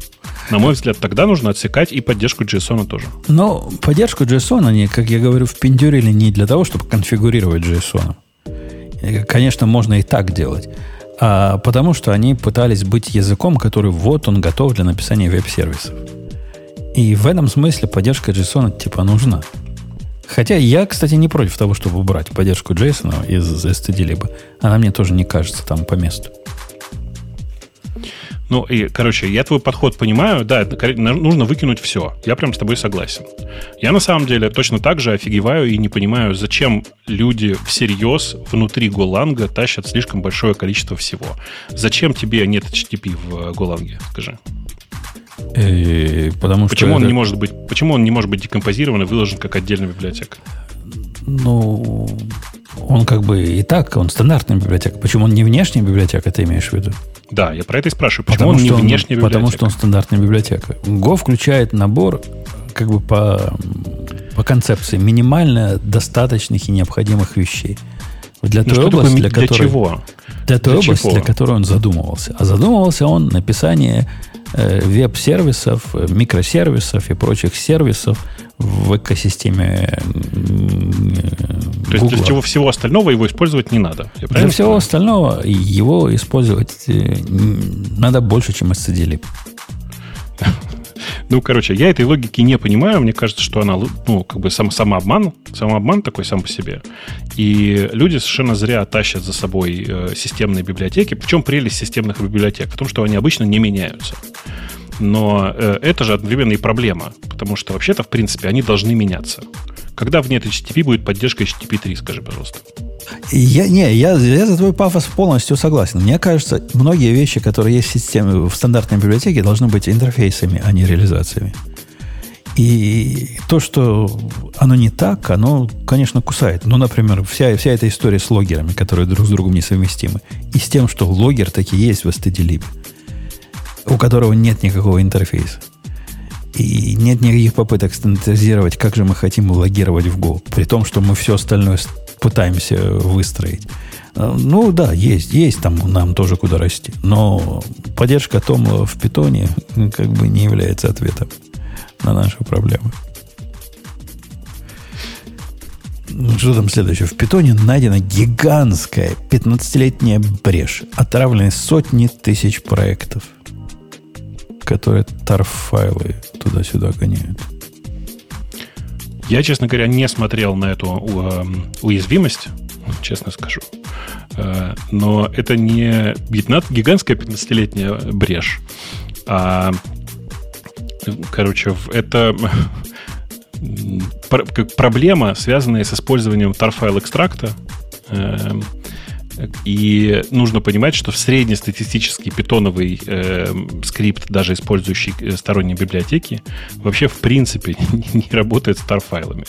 На мой взгляд, тогда нужно отсекать и поддержку JSON тоже. Но поддержку JSON они, как я говорю, впендюрили не для того, чтобы конфигурировать JSON. Конечно, можно и так делать. А потому что они пытались быть языком, который вот он готов для написания веб-сервисов. И в этом смысле поддержка JSON типа нужна. Хотя я, кстати, не против того, чтобы убрать поддержку JSON из std либо Она мне тоже не кажется там по месту. Ну, и, короче, я твой подход понимаю, да, нужно выкинуть все. Я прям с тобой согласен. Я на самом деле точно так же офигеваю и не понимаю, зачем люди всерьез внутри Голанга тащат слишком большое количество всего. Зачем тебе нет HTTP в Голанге, скажи? И, потому что почему это... он не может быть, почему он не может быть декомпозирован и выложен как отдельная библиотека? Ну, он как бы и так, он стандартная библиотека. Почему он не внешняя библиотека, ты имеешь в виду? Да, я про это и спрашиваю. Почему потому он не он, внешняя библиотека? Потому что он стандартная библиотека. Go включает набор как бы по, по концепции минимально достаточных и необходимых вещей. Для ну, той области, для, для которой, чего? Для той для области, чего? для которой он задумывался. А задумывался он написание веб-сервисов, э, микросервисов и прочих сервисов в экосистеме То есть для всего, всего остального его использовать не надо? Для всего понимаю? остального его использовать э, надо больше, чем SCD-lib. Ну, короче, я этой логики не понимаю. Мне кажется, что она, ну, как бы сам, самообман, самообман такой сам по себе. И люди совершенно зря тащат за собой э, системные библиотеки. Причем прелесть системных библиотек в том, что они обычно не меняются. Но э, это же одновременно и проблема, потому что вообще-то, в принципе, они должны меняться. Когда в HTTP будет поддержка HTTP 3, скажи, пожалуйста. Я, не, я, я за твой пафос полностью согласен. Мне кажется, многие вещи, которые есть в системе, в стандартной библиотеке, должны быть интерфейсами, а не реализациями. И то, что оно не так, оно, конечно, кусает. Ну, например, вся, вся эта история с логерами, которые друг с другом несовместимы, и с тем, что логер таки есть в stdlib у которого нет никакого интерфейса. И нет никаких попыток стандартизировать, как же мы хотим логировать в Go, при том, что мы все остальное пытаемся выстроить. А, ну да, есть, есть там нам тоже куда расти. Но поддержка Томла в питоне как бы не является ответом на наши проблемы. Ну, что там следующее? В питоне найдена гигантская 15-летняя брешь, отравленная сотни тысяч проектов – которые tar-файлы туда-сюда гоняют. Я, честно говоря, не смотрел на эту э, уязвимость, честно скажу. Э, но это не гигантская 15-летняя брешь, а, короче, это проблема, связанная с использованием tar-файл экстракта и нужно понимать, что в среднестатистический питоновый э, скрипт, даже использующий э, сторонние библиотеки, вообще в принципе не работает с tar-файлами.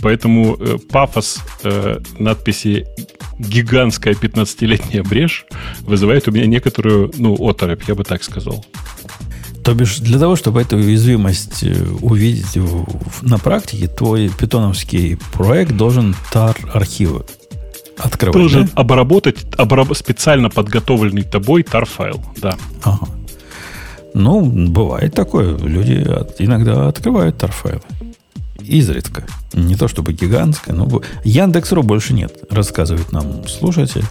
Поэтому э, пафос э, надписи «гигантская 15-летняя брешь» вызывает у меня некоторую, ну, оторопь, я бы так сказал. То бишь, для того, чтобы эту уязвимость э, увидеть на практике, твой питоновский проект должен tar-архивы открывать. Должен да? обработать обраб... специально подготовленный тобой tar-файл, да. Ага. Ну, бывает такое. Люди от, иногда открывают tar-файлы. Изредка. Не то чтобы гигантское, но... Яндекс.ру больше нет, рассказывает нам слушатель.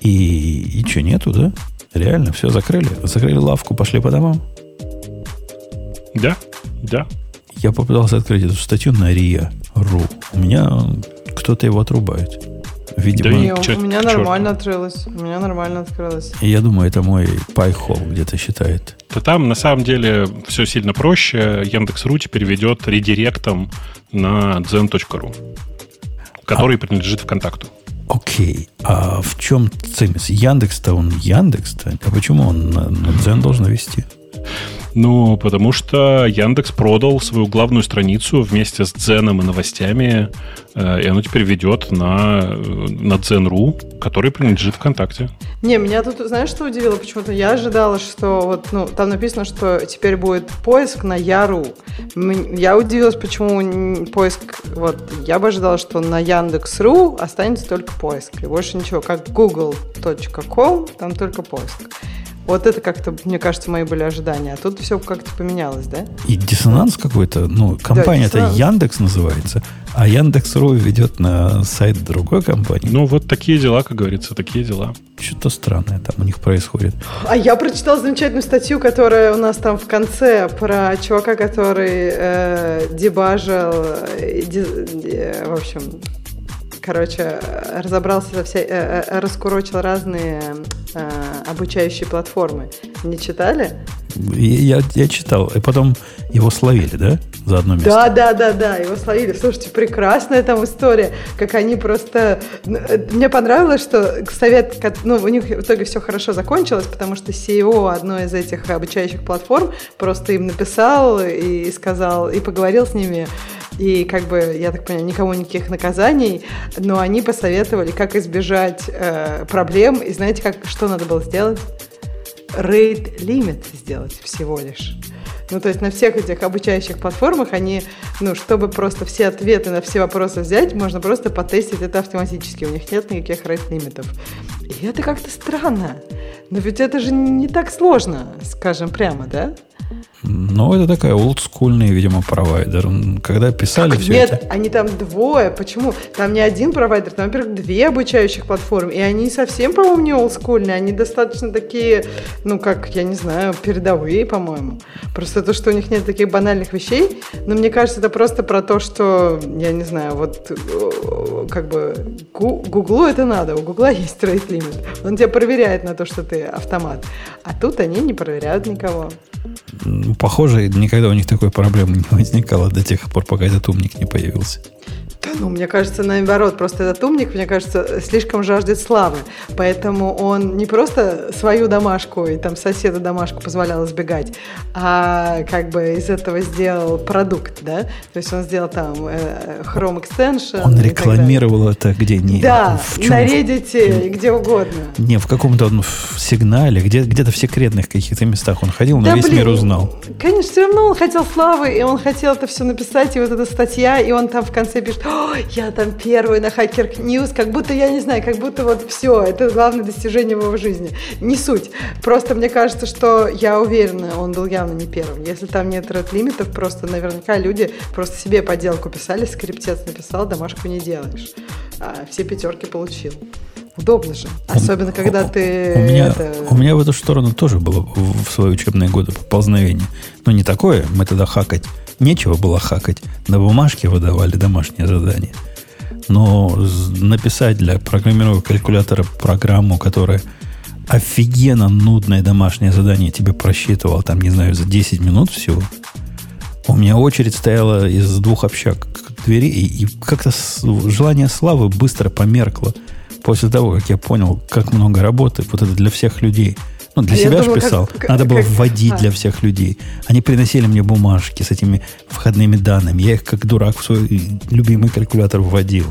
И, и что, нету, да? Реально, все закрыли. Закрыли лавку, пошли по домам. Да, да. Я попытался открыть эту статью на RIA.ru. У меня кто-то его отрубает. Видимо, да не, у меня нормально открылось. У меня нормально открылось. Я думаю, это мой пайхол где-то считает. Да там на самом деле все сильно проще. Яндекс.ру теперь ведет редиректом на zen.ru, который а... принадлежит ВКонтакту. Окей. А в чем цимис? Яндекс-то он Яндекс-то. А почему он на, на Дзен должен вести? Ну, потому что Яндекс продал свою главную страницу вместе с Дзеном и новостями, э, и оно теперь ведет на, на Дзен.ру, который принадлежит ВКонтакте. Не, меня тут, знаешь, что удивило почему-то? Я ожидала, что вот, ну, там написано, что теперь будет поиск на Яру. Я удивилась, почему поиск, вот, я бы ожидала, что на Яндекс.ру останется только поиск, и больше ничего, как google.com, там только поиск. Вот это как-то, мне кажется, мои были ожидания. А тут все как-то поменялось, да? И диссонанс какой-то. Ну, компания-то да, Яндекс называется, а Яндекс.ру ведет на сайт другой компании. Ну, вот такие дела, как говорится, такие дела. Что-то странное там у них происходит. А я прочитала замечательную статью, которая у нас там в конце про чувака, который э, дебажил, э, де, в общем, короче, разобрался во всей, э, э, раскурочил разные э, обучающие платформы. Не читали? Я, я читал, и потом его словили, да? За одно место. Да, да, да, да, его словили. Слушайте, прекрасная там история, как они просто... Мне понравилось, что совет, ну, у них в итоге все хорошо закончилось, потому что CEO одной из этих обучающих платформ просто им написал и сказал, и поговорил с ними, и как бы, я так понимаю, никому никаких наказаний, но они посоветовали, как избежать э, проблем. И знаете, как, что надо было сделать? Limit сделать всего лишь. Ну, то есть на всех этих обучающих платформах они, ну, чтобы просто все ответы на все вопросы взять, можно просто потестить это автоматически. У них нет никаких рейт-лимитов. И это как-то странно. Но ведь это же не так сложно, скажем прямо, да? Ну, это такая олдскульная, видимо, провайдер. Когда писали так все нет, это... они там двое. Почему? Там не один провайдер, там, во-первых, две обучающих платформы. И они совсем, по-моему, не олдскульные. Они достаточно такие, ну, как, я не знаю, передовые, по-моему. Просто то, что у них нет таких банальных вещей. Но мне кажется, это просто про то, что, я не знаю, вот, как бы, Гуглу это надо. У Гугла есть трейд лимит. Он тебя проверяет на то, что ты автомат. А тут они не проверяют никого похоже, никогда у них такой проблемы не возникало до тех пор, пока этот умник не появился. Ну, мне кажется, наоборот, просто этот умник, мне кажется, слишком жаждет славы. Поэтому он не просто свою домашку и там соседа домашку позволял избегать, а как бы из этого сделал продукт, да? То есть он сделал там э, Chrome Extension. Он рекламировал это где? Не, да, на Reddit где угодно. Не, в каком-то он в сигнале, где, где-то в секретных каких-то местах он ходил, но да, весь блин, мир узнал. Конечно, все равно он хотел славы, и он хотел это все написать, и вот эта статья, и он там в конце пишет, я там первый на Hacker News, как будто, я не знаю, как будто вот все, это главное достижение в его жизни. Не суть. Просто мне кажется, что я уверена, он был явно не первым. Если там нет ред-лимитов, просто наверняка люди просто себе поделку писали, скриптец написал, домашку не делаешь. А все пятерки получил. Удобно же. Особенно, когда ты... У меня, это... у меня в эту сторону тоже было в свои учебные годы поползновение. Но не такое, мы тогда хакать Нечего было хакать. На бумажке выдавали домашнее задание. Но написать для программировок калькулятора программу, которая офигенно нудное домашнее задание тебе просчитывал, там, не знаю, за 10 минут всего. У меня очередь стояла из двух общак к двери, и, и как-то желание славы быстро померкло после того, как я понял, как много работы вот это для всех людей – ну, для а себя же писал. Как, Надо было как, вводить а. для всех людей. Они приносили мне бумажки с этими входными данными. Я их как дурак в свой любимый калькулятор вводил.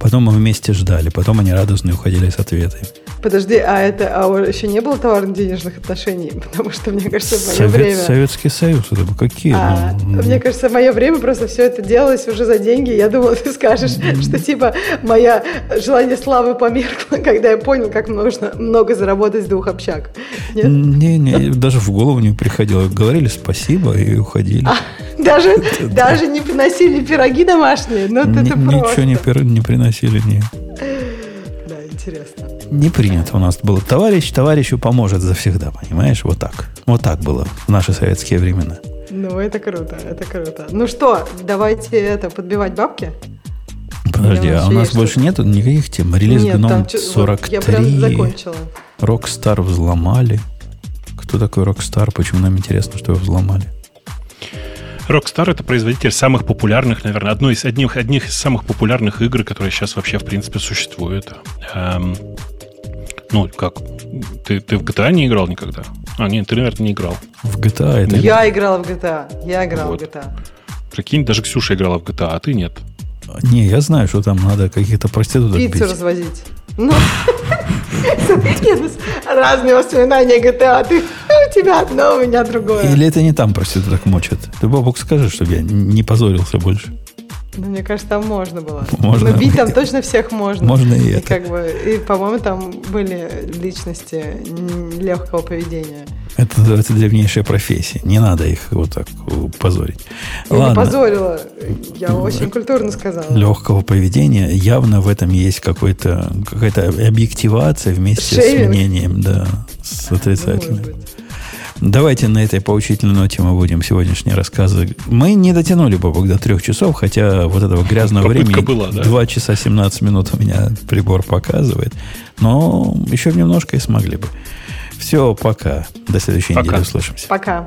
Потом мы вместе ждали, потом они радостно уходили с ответами. Подожди, а это а еще не было товарно-денежных отношений? Потому что, мне кажется, в мое Совет, время... Советский Союз, это какие? А, ну, мне кажется, в мое время просто все это делалось уже за деньги. Я думала, ты скажешь, что типа мое желание славы померкло, когда я понял, как нужно много заработать с двух общак. Не-не, даже в голову не приходило. Говорили спасибо и уходили. А, даже, даже не приносили пироги домашние? Ну, это Ничего не приносили, нет. Да, интересно. Не принято у нас было. Товарищ товарищу поможет завсегда, понимаешь? Вот так. Вот так было в наши советские времена. Ну, это круто, это круто. Ну что, давайте это, подбивать бабки? Подожди, а у нас больше нету никаких тем? Релиз Нет, гном 43. Я прям закончила. Rockstar взломали. Кто такой Rockstar? Почему нам интересно, что его взломали? Rockstar это производитель самых популярных, наверное, одной из одних, одних из самых популярных игр, которые сейчас вообще в принципе существуют. Эм, ну, как? Ты, ты в GTA не играл никогда? А, нет, ты, наверное, не играл. В GTA это... Я играла в GTA. Я играла Вот. в GTA. Прикинь, даже Ксюша играла в GTA, а ты нет. Не, я знаю, что там надо каких-то проституток Пиццу бить. развозить. Ну, разные воспоминания GTA. Ты, у тебя одно, у меня другое. Или это не там проституток мочат? Ты, Бобок, скажи, чтобы я не позорился больше. Ну, мне кажется, там можно было. Можно. Но бить там точно всех можно. Можно и это. как бы, и, по-моему, там были личности легкого поведения. Это называется древнейшая профессия. Не надо их вот так э, позорить. Я не Ладно. позорила. Я очень культурно сказала. легкого поведения, явно в этом есть какой-то, какая-то объективация вместе Шейминг. с мнением, да, с Ну, отрицательным. быть. Давайте на этой поучительной ноте мы будем сегодняшние рассказы. Мы не дотянули, Бобок, до трех часов, хотя вот этого грязного Попытка времени была, да. 2 часа 17 минут у меня прибор показывает. Но еще немножко и смогли бы. Все, пока. До следующей Пока. недели услышимся. Пока.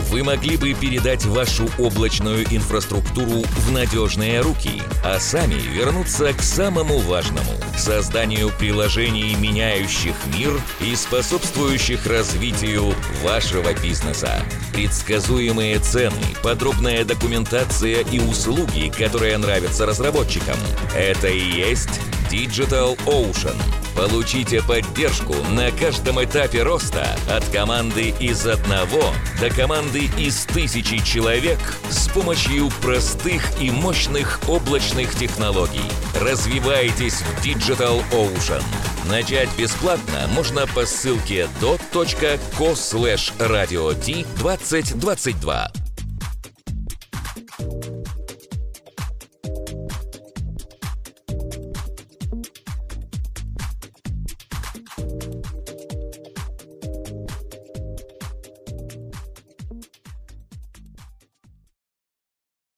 Вы могли бы передать вашу облачную инфраструктуру в надежные руки, а сами вернуться к самому важному – созданию приложений, меняющих мир и способствующих развитию вашего бизнеса. Предсказуемые цены, подробная документация и услуги, которые нравятся разработчикам – это и есть Digital Ocean. Получите поддержку на каждом этапе роста от команды из одного до команды из тысячи человек с помощью простых и мощных облачных технологий. Развивайтесь в Digital Ocean. Начать бесплатно можно по ссылке dot.co/radio.t2022.